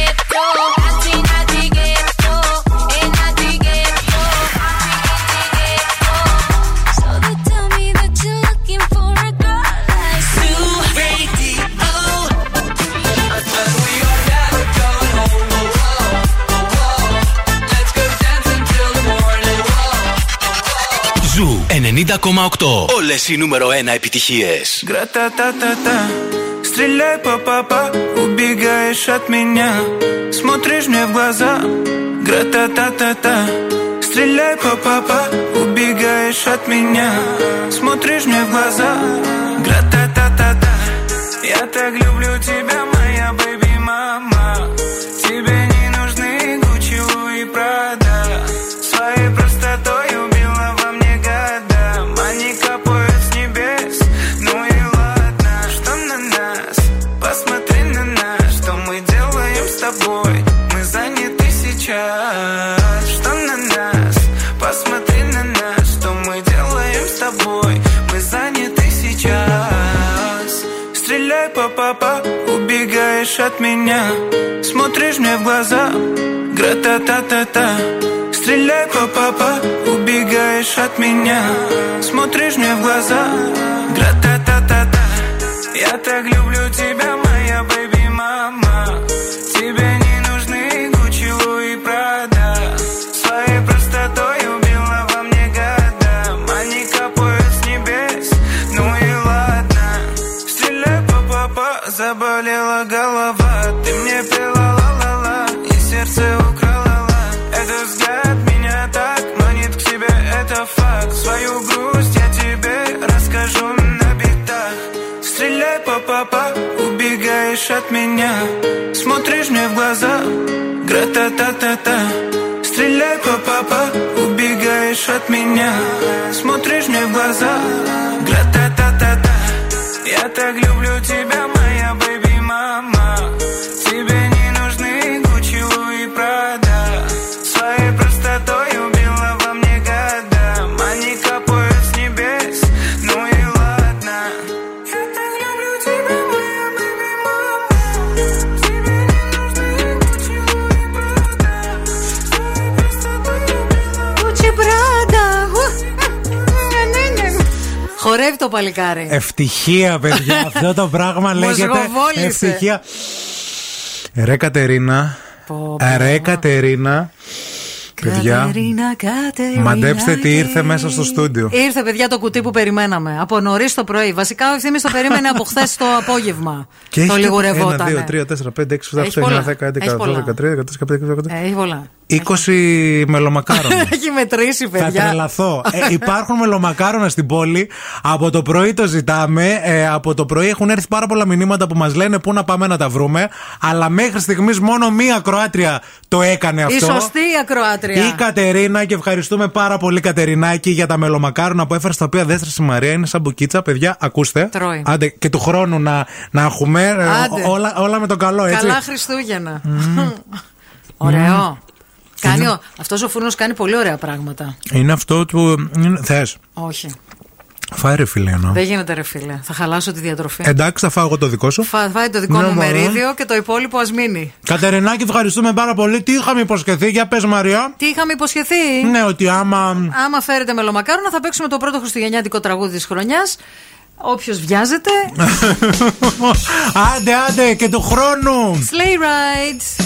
Speaker 1: 90,8. Όλε οι νούμερο 1 επιτυχίε.
Speaker 28: Гра-та-та-та-та Стреляй, папа, убегаешь от меня Смотришь мне в глаза Гра-та-та-та-та Стреляй, папа, убегаешь от меня Смотришь мне в глаза Гра-та-та-та-та Я так люблю тебя, меня. Смотришь мне в глаза. Гра-та-та-та-та Стреляй, папа, убегаешь от меня. Смотришь мне в глаза. Гра-та-та-та-та Я так люблю тебя, моя папа, убегай меня. Смотришь мне в глаза. Гра-та-та-та-та Стреляй папа Убегаешь от меня. Смотришь мне в глаза. Гра-та-та-та-та Я так люблю тебя,
Speaker 8: το παλικάρι.
Speaker 3: Ευτυχία, παιδιά. Αυτό το πράγμα λέγεται.
Speaker 8: Μοσγοβόλησε.
Speaker 3: Ευτυχία. Ρε Κατερίνα.
Speaker 8: Πω,
Speaker 3: Ρε Κατερίνα. Παιδιά,
Speaker 8: Κατερίνα, Κατερίνα,
Speaker 3: μαντέψτε τι ήρθε μέσα στο στούντιο.
Speaker 8: Ήρθε, παιδιά, το κουτί που περιμέναμε. Από νωρίς το πρωί. Βασικά, ο ευθύνη το περίμενε από χθες το απόγευμα.
Speaker 3: Και
Speaker 8: το
Speaker 3: έχει
Speaker 8: λιγουρευόταν.
Speaker 3: 1, 2, 3, 4, 5, 6, 7, 8,
Speaker 8: Έχει
Speaker 3: 9, 10, 11, 12, 13, 14, 15,
Speaker 8: πολλά.
Speaker 3: 16, 17, 18, 19,
Speaker 8: Έχει πολλά.
Speaker 3: 20 μελομακάρονα.
Speaker 8: Έχει μετρήσει,
Speaker 3: Θα
Speaker 8: παιδιά.
Speaker 3: τρελαθώ. Ε, υπάρχουν μελομακάρονα στην πόλη. Από το πρωί το ζητάμε. Ε, από το πρωί έχουν έρθει πάρα πολλά μηνύματα που μας λένε πού να πάμε να τα βρούμε. Αλλά μέχρι στιγμής μόνο μία Κροάτρια το έκανε αυτό.
Speaker 8: Η σωστή ακροάτρια.
Speaker 3: Η Κατερίνα και ευχαριστούμε πάρα πολύ Κατερινάκη για τα μελομακάρονα που έφερε στα οποία δεν στρωσε η Μαρία. Είναι σαν μπουκίτσα, παιδιά. Ακούστε.
Speaker 8: Τρώει.
Speaker 3: Άντε, και του χρόνου να, να έχουμε ε,
Speaker 8: Άντε.
Speaker 3: όλα, όλα με το καλό, έτσι.
Speaker 8: Καλά Χριστούγεννα. Ωραίο. Κάνει ο, αυτός ο φούρνος κάνει πολύ ωραία πράγματα.
Speaker 3: Είναι αυτό του. Θες.
Speaker 8: Όχι.
Speaker 3: Φάει ρε φίλε εννοώ.
Speaker 8: Δεν γίνεται ρε φίλε. Θα χαλάσω τη διατροφή.
Speaker 3: Εντάξει, θα φάω εγώ το δικό σου.
Speaker 8: Φα, φάει το δικό
Speaker 3: Ναι,
Speaker 8: μου
Speaker 3: μωρέ.
Speaker 8: μερίδιο και το υπόλοιπο ας μείνει.
Speaker 3: Κατερινάκη, ευχαριστούμε πάρα πολύ. Τι είχαμε υποσχεθεί, για πες Μαρία.
Speaker 8: Τι είχαμε υποσχεθεί;
Speaker 3: Ναι, ότι άμα.
Speaker 8: Άμα φέρετε μελομακάρονα, θα παίξουμε το πρώτο χριστουγεννιάτικο τραγούδι της χρονιάς. Όποιος βιάζεται.
Speaker 3: άντε, άντε και του χρόνου.
Speaker 8: Sleigh rides.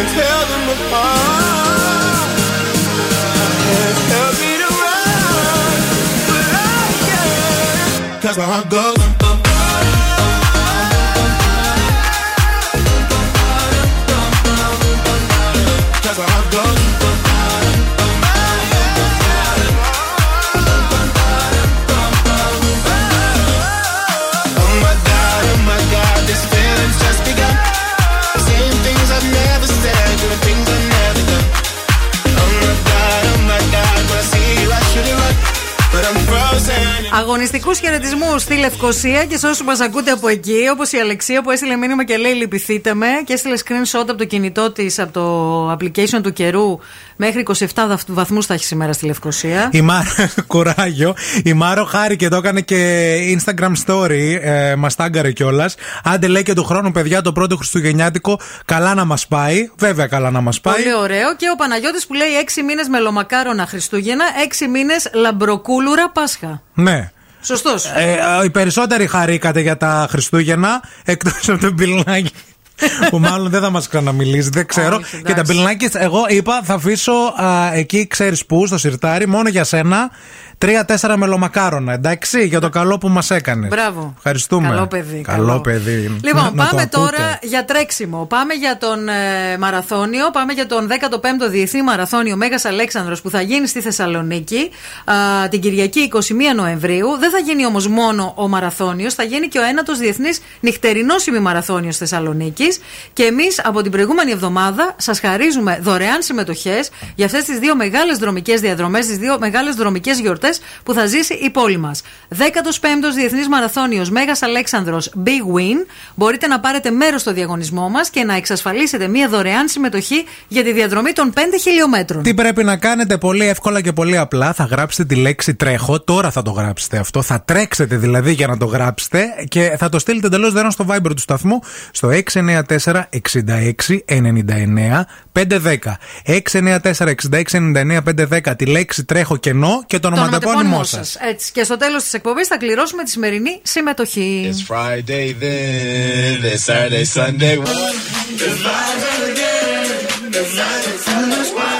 Speaker 26: I can tell them apart. My head tells me to run, but I can't. Cause my heart goes.
Speaker 2: Αγωνιστικούς χαιρετισμούς στη Λευκοσία και σε όσους μας ακούτε από εκεί, όπως η Αλεξία που έστειλε μήνυμα και λέει Λυπηθείτε με και έστειλε screenshot από το κινητό της από το application του καιρού. Μέχρι 27 βαθμούς θα έχει σήμερα στη Λευκοσία.
Speaker 3: Η Μάρο, κουράγιο. Η Μάρο χάρηκε, το έκανε και Instagram story. Ε, μας τάγκαρε κιόλας. Άντε λέει και του χρόνου, παιδιά, το πρώτο Χριστουγεννιάτικο καλά να μας πάει. Βέβαια, καλά να μας πάει.
Speaker 2: Πολύ ωραίο. Και ο Παναγιώτης που λέει 6 μήνες μελομακάρονα Χριστούγεννα, 6 μήνες λαμπροκούλουρα Πάσχα.
Speaker 3: Ναι.
Speaker 2: Σωστός.
Speaker 3: Ε, ε, οι περισσότεροι χαρήκατε για τα Χριστούγεννα, εκτός από τον Πιλνάκη. που μάλλον δεν θα μας ξαναμιλήσει, δεν ξέρω.
Speaker 2: Όχι,
Speaker 3: και τα
Speaker 2: εντάξει.
Speaker 3: πιλνάκια, εγώ είπα θα αφήσω α, εκεί, ξέρεις πού, στο σιρτάρι, μόνο για σένα, τρία-τέσσερα μελομακάρονα. Εντάξει, για το καλό που μας έκανες.
Speaker 2: Μπράβο.
Speaker 3: Ευχαριστούμε.
Speaker 2: Καλό παιδί.
Speaker 3: Καλό, παιδί.
Speaker 2: Λοιπόν,
Speaker 3: Να- να το
Speaker 2: πάμε
Speaker 3: ακούτε.
Speaker 2: τώρα για τρέξιμο. Πάμε για τον ε, μαραθώνιο. Πάμε για τον 15ο Διεθνή Μαραθώνιο Μέγας Αλέξανδρος που θα γίνει στη Θεσσαλονίκη α, την Κυριακή 21 Νοεμβρίου. Δεν θα γίνει όμως μόνο ο μαραθώνιος, θα γίνει και ο ένατος Διεθνής Νυχτερινό Ημιμαραθώνιο Θεσσαλονίκης. Και εμείς από την προηγούμενη εβδομάδα σας χαρίζουμε δωρεάν συμμετοχές για αυτές τις δύο μεγάλες δρομικές διαδρομές, τις δύο μεγάλες δρομικές γιορτές που θα ζήσει η πόλη μας. 15ο Διεθνής Μαραθώνιος Μέγας Αλέξανδρος Big Win. Μπορείτε να πάρετε μέρος στο διαγωνισμό μας και να εξασφαλίσετε μία δωρεάν συμμετοχή για τη διαδρομή των 5 χιλιόμετρων.
Speaker 3: Τι πρέπει να κάνετε πολύ εύκολα και πολύ απλά. Θα γράψετε τη λέξη τρέχω. Τώρα θα το γράψετε αυτό. Θα τρέξετε δηλαδή για να το γράψετε και θα το στείλετε εντελώς δωρεάν στο Viber του σταθμού στο 694 66 99 510. 694 66 99 510 τη λέξη τρέχω κενό και το ονοματεπώνυμό σας.
Speaker 2: Έτσι. Και στο τέλος της εκπομπής θα κληρώσουμε τη σημερινή συμμετοχή.
Speaker 26: It's Friday then, it's Saturday, Sunday. It's Friday again, it's Friday, Sunday.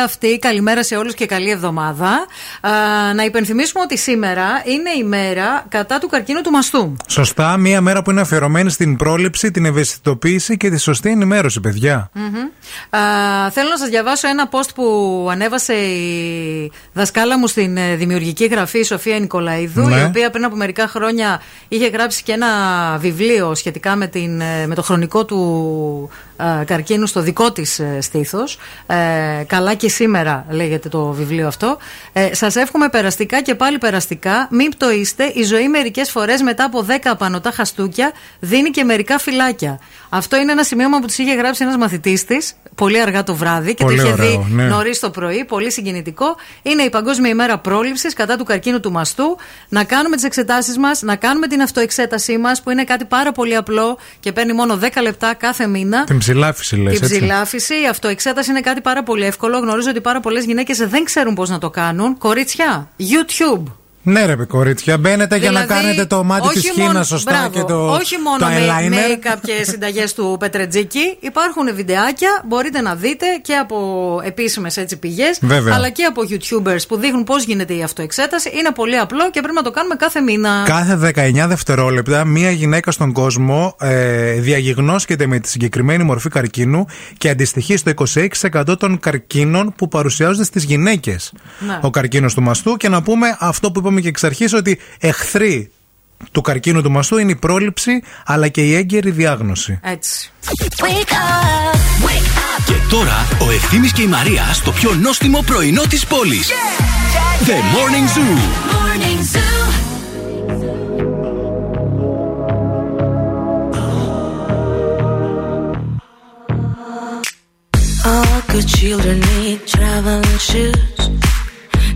Speaker 2: τραγουδάρα και αυτή. Καλημέρα σε όλους και καλή εβδομάδα. Α, να υπενθυμίσουμε ότι σήμερα είναι η μέρα κατά του καρκίνου του μαστού.
Speaker 3: Σωστά, μία μέρα που είναι αφιερωμένη στην πρόληψη, την ευαισθητοποίηση και τη σωστή ενημέρωση, παιδιά.
Speaker 2: Μμμ. Α, θέλω να σας διαβάσω ένα post που ανέβασε η δασκάλα μου στην ε, δημιουργική γραφή η Σοφία Νικολαίδου
Speaker 29: Ναι.
Speaker 2: η οποία πριν από μερικά χρόνια είχε γράψει και ένα βιβλίο σχετικά με, την, ε, με το χρονικό του ε, καρκίνου στο δικό της ε, στήθος ε, καλά και σήμερα λέγεται το βιβλίο αυτό ε, σας εύχομαι περαστικά και πάλι περαστικά μην πτωείστε η ζωή μερικές φορές μετά από 10 απανοτά χαστούκια δίνει και μερικά φυλάκια αυτό είναι ένα σημείωμα που της είχε γράψει ένας μαθητής της πολύ αργά το βράδυ και
Speaker 3: Πολύ
Speaker 2: το είχε
Speaker 3: ωραίο,
Speaker 2: δει
Speaker 3: ναι.
Speaker 2: νωρίς το πρωί, πολύ συγκινητικό. Είναι η Παγκόσμια ημέρα πρόληψης κατά του καρκίνου του μαστού. Να κάνουμε τις εξετάσεις μας, να κάνουμε την αυτοεξέτασή μας, που είναι κάτι πάρα πολύ απλό και παίρνει μόνο 10 λεπτά κάθε μήνα.
Speaker 3: Την ψηλάφιση, λες.
Speaker 2: Την ψηλάφιση, η αυτοεξέταση είναι κάτι πάρα πολύ εύκολο. Γνωρίζω ότι πάρα πολλές γυναίκες δεν ξέρουν πώς να το κάνουν. Κορίτσια, YouTube.
Speaker 3: Ναι, ρε κορίτσια, μπαίνετε για να
Speaker 2: Δηλαδή,
Speaker 3: κάνετε το μάτι
Speaker 2: όχι
Speaker 3: της
Speaker 2: μόνο-
Speaker 3: χίνα σωστά
Speaker 2: μπράβο,
Speaker 3: και το,
Speaker 2: όχι μόνο
Speaker 3: το
Speaker 2: με,
Speaker 3: eyeliner.
Speaker 2: με κάποιες συνταγές του Πετρετζίκη. Υπάρχουν βιντεάκια, μπορείτε να δείτε και από επίσημες πηγές,
Speaker 3: Βέβαια.
Speaker 2: αλλά και από YouTubers που δείχνουν πώς γίνεται η αυτοεξέταση. Είναι πολύ απλό και πρέπει να το κάνουμε κάθε μήνα.
Speaker 3: Κάθε 19 δευτερόλεπτα, μία γυναίκα στον κόσμο ε, διαγιγνώσκεται με τη συγκεκριμένη μορφή καρκίνου και αντιστοιχεί στο 26% των καρκίνων που παρουσιάζονται στις γυναίκες.
Speaker 2: Ναι.
Speaker 3: Ο καρκίνος του μαστού. Και να πούμε αυτό που είπαμε και εξ αρχής, ότι εχθροί του καρκίνου του μαστού είναι η πρόληψη αλλά και η έγκαιρη διάγνωση.
Speaker 2: Έτσι.
Speaker 1: Και τώρα ο Ευθύμης και η Μαρία στο πιο νόστιμο πρωινό της πόλης. The Morning Zoo.
Speaker 19: All good children need traveling shoes.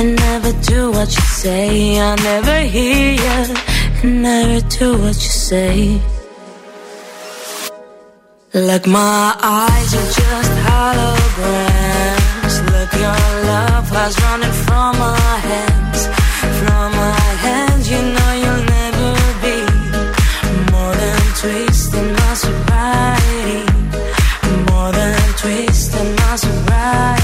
Speaker 19: and never do what you say. I never hear you and never do what you say. Like my eyes are just holograms. Look, your love was running from my hands. From my hands, you know you'll never be more than twisting my sobriety. More than twisting my sobriety.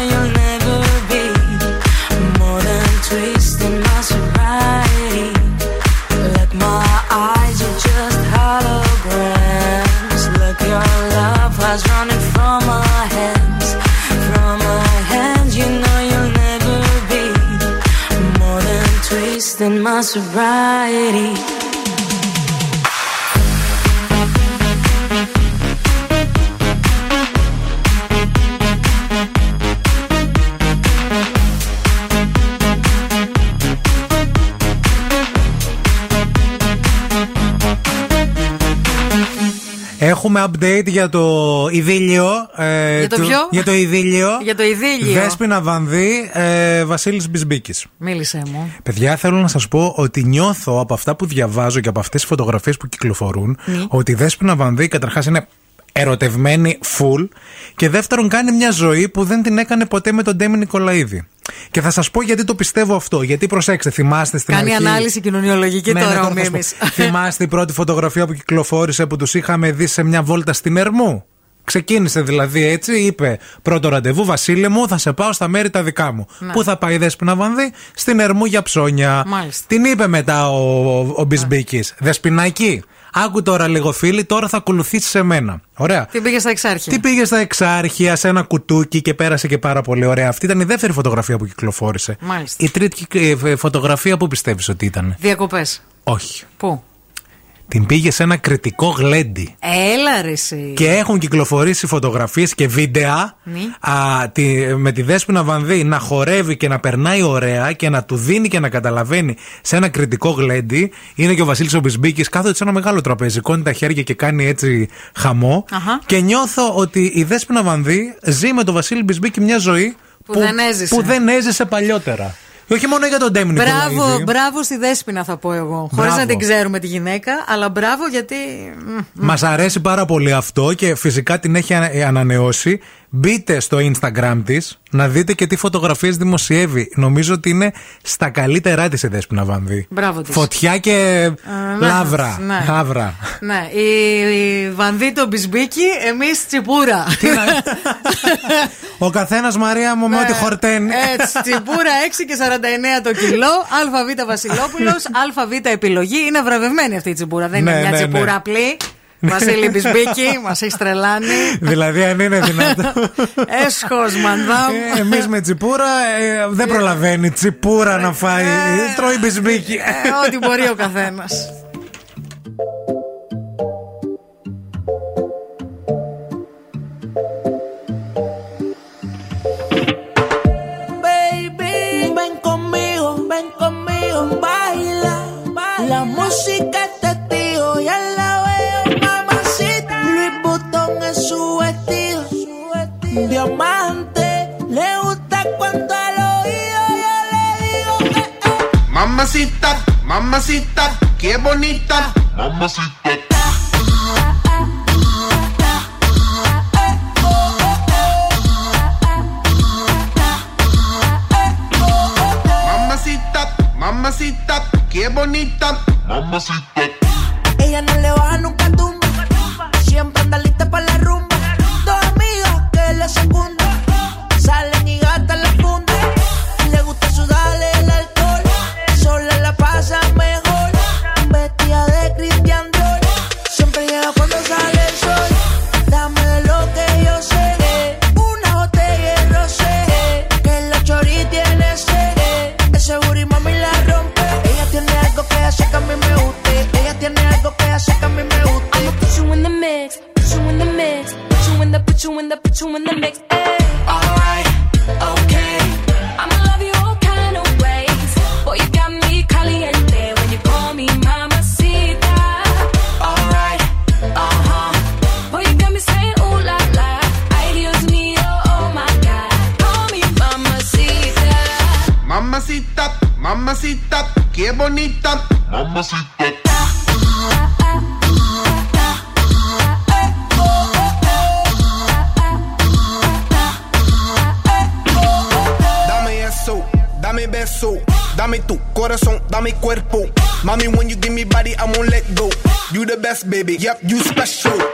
Speaker 19: in my sobriety.
Speaker 3: Έχουμε update για το ειδήλιο. ε,
Speaker 2: Για το
Speaker 3: του-
Speaker 2: ποιο;
Speaker 3: Για το ειδήλιο.
Speaker 2: Για το ειδήλιο.
Speaker 3: Δέσποινα Βανδύ, ε, Βασίλης Μπισμπίκης.
Speaker 2: Μίλησέ μου.
Speaker 3: Παιδιά, θέλω να σας πω ότι νιώθω από αυτά που διαβάζω και από αυτές τις φωτογραφίες που κυκλοφορούν
Speaker 2: Ναι.
Speaker 3: ότι η Δέσποινα Βανδύ καταρχάς είναι ερωτευμένη full και δεύτερον κάνει μια ζωή που δεν την έκανε ποτέ με τον Ντέμι Νικολαίδη. Και θα σας πω γιατί το πιστεύω αυτό. Γιατί προσέξτε, θυμάστε στην
Speaker 2: Κάνει
Speaker 3: αρχή.
Speaker 2: ανάλυση κοινωνιολογική
Speaker 3: Ναι,
Speaker 2: τώρα
Speaker 3: ναι,
Speaker 2: ο
Speaker 3: θα σου πω.
Speaker 2: Μίμης.
Speaker 3: Θυμάστε η πρώτη φωτογραφία που κυκλοφόρησε που τους είχαμε δει σε μια βόλτα στην Ερμού. Ξεκίνησε δηλαδή έτσι, είπε πρώτο ραντεβού, Βασίλη μου, θα σε πάω στα μέρη τα δικά μου.
Speaker 2: Ναι.
Speaker 3: Πού θα πάει η Δέσποινα Βανδύ, στην Ερμού για ψώνια.
Speaker 2: Μάλιστα.
Speaker 3: Την είπε μετά ο, ο, ο Μπισμπίκης. Δεσπινάκι, άκου τώρα λίγο φίλοι, τώρα θα ακολουθήσεις σε μένα. Ωραία.
Speaker 2: Τι πήγε στα εξάρχεια;
Speaker 3: Τι πήγε στα εξάρχεια, σε ένα κουτούκι και πέρασε και πάρα πολύ ωραία. Αυτή ήταν η δεύτερη φωτογραφία που κυκλοφόρησε.
Speaker 2: Μάλιστα.
Speaker 3: Η τρίτη ε, φωτογραφία που πιστεύεις ότι ήταν;
Speaker 2: Διακοπές.
Speaker 3: Όχι.
Speaker 2: Πού;
Speaker 3: Την πήγε σε ένα κριτικό γλέντι.
Speaker 2: Έλα ρε εσύ.
Speaker 3: Και έχουν κυκλοφορήσει φωτογραφίες και βίντεα
Speaker 2: Ναι.
Speaker 3: α, τη, με τη Δέσποινα Βανδύ να χορεύει και να περνάει ωραία και να του δίνει και να καταλαβαίνει σε ένα κριτικό γλέντι. Είναι και ο Βασίλης Ομπισμπίκη, κάθεται σε ένα μεγάλο τραπέζι, κόνει τα χέρια και κάνει έτσι χαμό.
Speaker 2: Αχα.
Speaker 3: Και νιώθω ότι η Δέσποινα Βανδύ ζει με τον Βασίλη Μπισμπίκη μια ζωή
Speaker 2: Που δεν έζησε.
Speaker 3: Που δεν έζησε παλιότερα. Και όχι μόνο για τον Ντέμι
Speaker 2: Μπράβο,
Speaker 3: Νικολαίδη.
Speaker 2: μπράβο στη Δέσποινα θα πω εγώ. Χωρίς
Speaker 3: Μπράβο.
Speaker 2: να την ξέρουμε τη γυναίκα, αλλά μπράβο γιατί. μ, μ.
Speaker 3: Μας αρέσει πάρα πολύ αυτό και φυσικά την έχει ανα- ανανεώσει. Μπείτε στο Instagram της να δείτε και τι φωτογραφίες δημοσιεύει. Νομίζω ότι είναι στα καλύτερά της η Δέσποινα Βανδύ.
Speaker 2: Μπράβο της.
Speaker 3: Φωτιά και
Speaker 2: ναι,
Speaker 3: λαύρα.
Speaker 2: ναι.
Speaker 3: Λαύρα.
Speaker 2: Ναι, η, η Βανδί το μπισμπίκι, εμείς τσιπούρα.
Speaker 3: Ο καθένας Μαρία μου με ό,τι χορταίνει.
Speaker 2: Ναι. Έτσι, τσιπούρα 6 και 49 το κιλό. ΑΒ Βασιλόπουλος, ΑΒ επιλογή. Είναι βραβευμένη αυτή η τσιπούρα. Δεν
Speaker 3: Ναι,
Speaker 2: είναι μια
Speaker 3: ναι, ναι.
Speaker 2: τσιπούρα απλή. Βασίλη Μπισμπίκη, μας έχει τρελάνει.
Speaker 3: δηλαδή, αν είναι δυνατόν.
Speaker 2: Έσχος, μανδάμ.
Speaker 3: Εμείς με τσιπούρα ε, δεν προλαβαίνει τσιπούρα να φάει. Τρώει μπισμπίκι.
Speaker 2: Ε, Ό,τι μπορεί ο καθένας.
Speaker 4: Baby, ven conmigo, ven conmigo, baila. La música diamante. Le gusta cuando al oído yo le digo que eh.
Speaker 10: Mamacita, mamacita, qué bonita. Mamacita. Mamacita, mamacita, qué bonita. Mamacita.
Speaker 4: Ella no le baja nunca dame
Speaker 8: cuerpo. Mami, when you give me body, I won't let go. You the best, baby, yep, you special.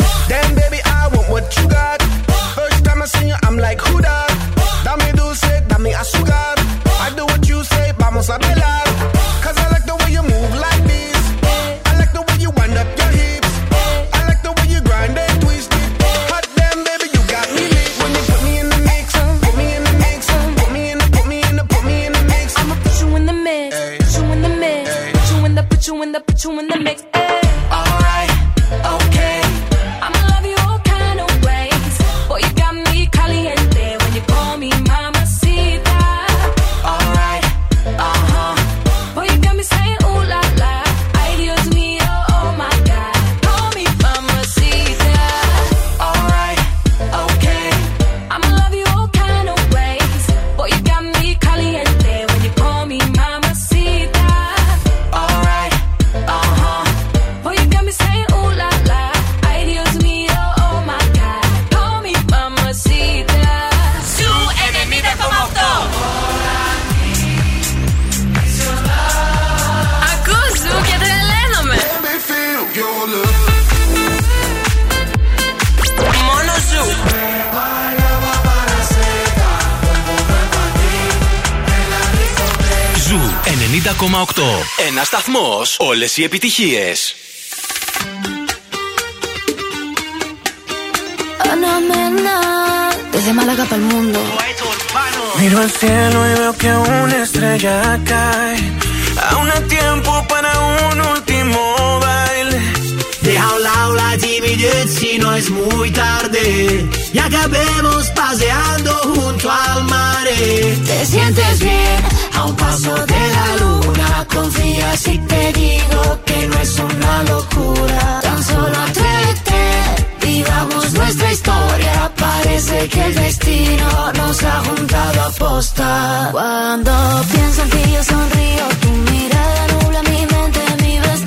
Speaker 1: Ένα σταθμό. Όλε οι επιτυχίε.
Speaker 30: Anamena, desde Málaga para el mundo.
Speaker 13: Miro al cielo y veo que una estrella cae. Aún hay tiempo para un último baile.
Speaker 31: Deja a un lado la timidez si no es muy tarde. Y acabemos paseando junto al mar.
Speaker 30: Te sientes bien
Speaker 31: a un paso de la luna. Confía si te digo que no es una locura.
Speaker 30: Tan solo atrévete, vivamos nuestra historia. Parece que el destino nos ha juntado a por
Speaker 8: costa. Cuando pienso en ti yo sonrío, tu mirada nubla mi mente, mi vestido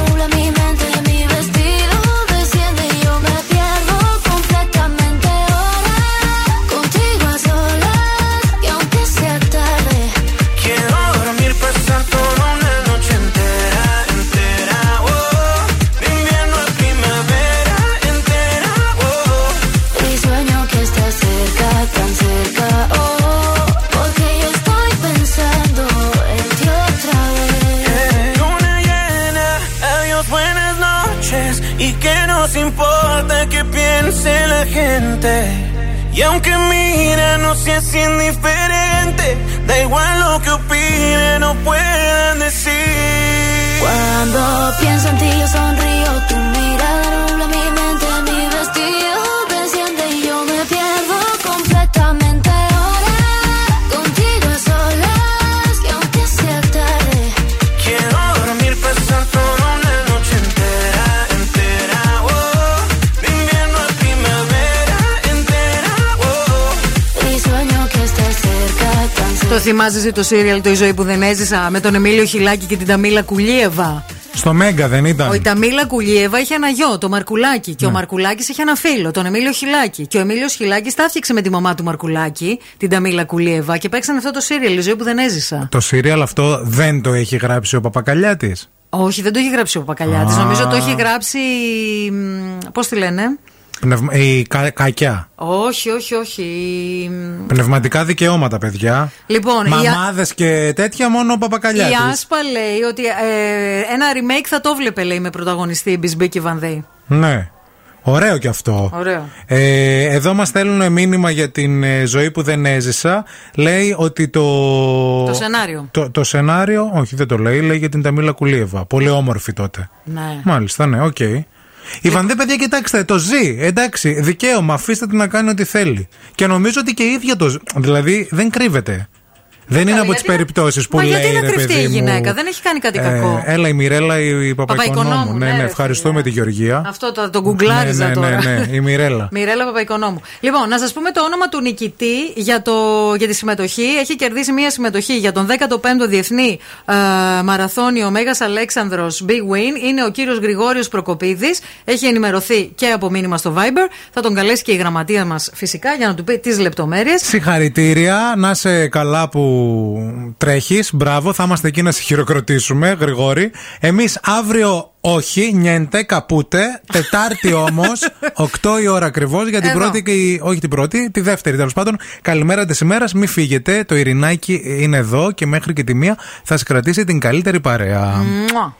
Speaker 13: piense la gente. Y aunque mira, no seas indiferente. Da igual lo que opinen o puedan decir.
Speaker 8: Cuando pienso en ti yo sonrío, tu mirada nubla mi mente, mi vestido
Speaker 2: Το θυμάσαι το σύριαλ Το Η ζωή που δεν έζησα με τον Εμίλιο Χιλάκη και την Ταμίλα Κουλίεβα;
Speaker 3: Στο Μέγκα δεν ήταν.
Speaker 2: Ο, η Ταμίλα Κουλίεβα είχε ένα γιο, το Μαρκουλάκη. Και ο
Speaker 3: Ναι.
Speaker 2: Μαρκουλάκης είχε ένα φίλο, τον Εμίλιο Χιλάκη. Και ο Εμίλιος Χιλάκης τα έφτιαξε με τη μαμά του Μαρκουλάκη, την Ταμίλα Κουλίεβα, και παίξαν αυτό το σύριαλ, η ζωή που δεν έζησα.
Speaker 3: Το σύριαλ αυτό δεν το έχει γράψει ο Παπακαλιάτης;
Speaker 2: Όχι, δεν το έχει γράψει ο Παπακαλιάτης.
Speaker 3: Α.
Speaker 2: Νομίζω το έχει γράψει. Πώς τη λένε.
Speaker 3: Πνευμα... Η κα... κακιά.
Speaker 2: Όχι, όχι, όχι.
Speaker 3: Πνευματικά δικαιώματα, παιδιά.
Speaker 2: Λοιπόν, η,
Speaker 3: Μαμάδες και τέτοια, μόνο ο
Speaker 2: η
Speaker 3: Παπακαλιάτης.
Speaker 2: Άσπα λέει ότι ε, ένα remake θα το έβλεπε, λέει, με πρωταγωνιστή Μπισμπίκη Βανδέη.
Speaker 3: Ναι. Ωραίο κι αυτό.
Speaker 2: Ωραίο.
Speaker 3: Ε, εδώ μας στέλνουν μήνυμα για την ε, ζωή που δεν έζησα. Λέει ότι το.
Speaker 2: Το σενάριο.
Speaker 3: Το, το σενάριο, όχι δεν το λέει, λέει για την Ταμίλα Κουλίεβα. Πολύ όμορφη τότε.
Speaker 2: Ναι.
Speaker 3: Μάλιστα, ναι, οκ. Η Βανδέ, παιδιά, κοιτάξτε, το ζει. Εντάξει, δικαίωμα, αφήστε την να κάνει ό,τι θέλει. Και νομίζω ότι και η ίδια το ζει. Δηλαδή, δεν κρύβεται. Δεν είναι από τις περιπτώσεις που
Speaker 2: Μα
Speaker 3: λέει.
Speaker 2: γιατί να
Speaker 3: ρε
Speaker 2: κρυφτεί
Speaker 3: παιδί
Speaker 2: η
Speaker 3: μου,
Speaker 2: γυναίκα, δεν έχει κάνει κάτι
Speaker 3: ε,
Speaker 2: κακό.
Speaker 3: Έλα η Μιρέλα, η, η
Speaker 2: Παπαϊκονόμου,
Speaker 3: Παπαϊκονόμου. Ναι,
Speaker 2: ναι,
Speaker 3: ναι,
Speaker 2: ρε
Speaker 3: ευχαριστούμε τη Γεωργία.
Speaker 2: Αυτό το, το γκουγκλάριζα
Speaker 3: ναι, ναι,
Speaker 2: τώρα.
Speaker 3: ναι, ναι, η Μιρέλα.
Speaker 2: Μιρέλα Παπαϊκονόμου. Λοιπόν, να σας πούμε το όνομα του νικητή για, το, για τη συμμετοχή. Έχει κερδίσει μία συμμετοχή για τον 15ο Διεθνή ε, Μαραθώνιο Μέγας Αλέξανδρος Big Win. Είναι ο κύριος Γρηγόριος Προκοπίδης. Έχει ενημερωθεί και από μήνυμα στο Viber. Θα τον καλέσει και η γραμματεία μας φυσικά για να του πει τις λεπτομέρειες.
Speaker 3: Συγχαρητήρια, να είσαι καλά που τρέχεις. Μπράβο, θα είμαστε εκεί να σε χειροκροτήσουμε, Γρηγόρη. Εμείς αύριο όχι, νιέντε, καπούτε. Τετάρτη όμως, 8 η ώρα ακριβώς, για την
Speaker 2: Εδώ.
Speaker 3: πρώτη και η- όχι την πρώτη, τη δεύτερη τέλος πάντων. Καλημέρα της ημέρας, μην φύγετε. Το Ειρηνάκι είναι εδώ και μέχρι και τη μία θα σα κρατήσει την καλύτερη παρέα.
Speaker 2: Μουα.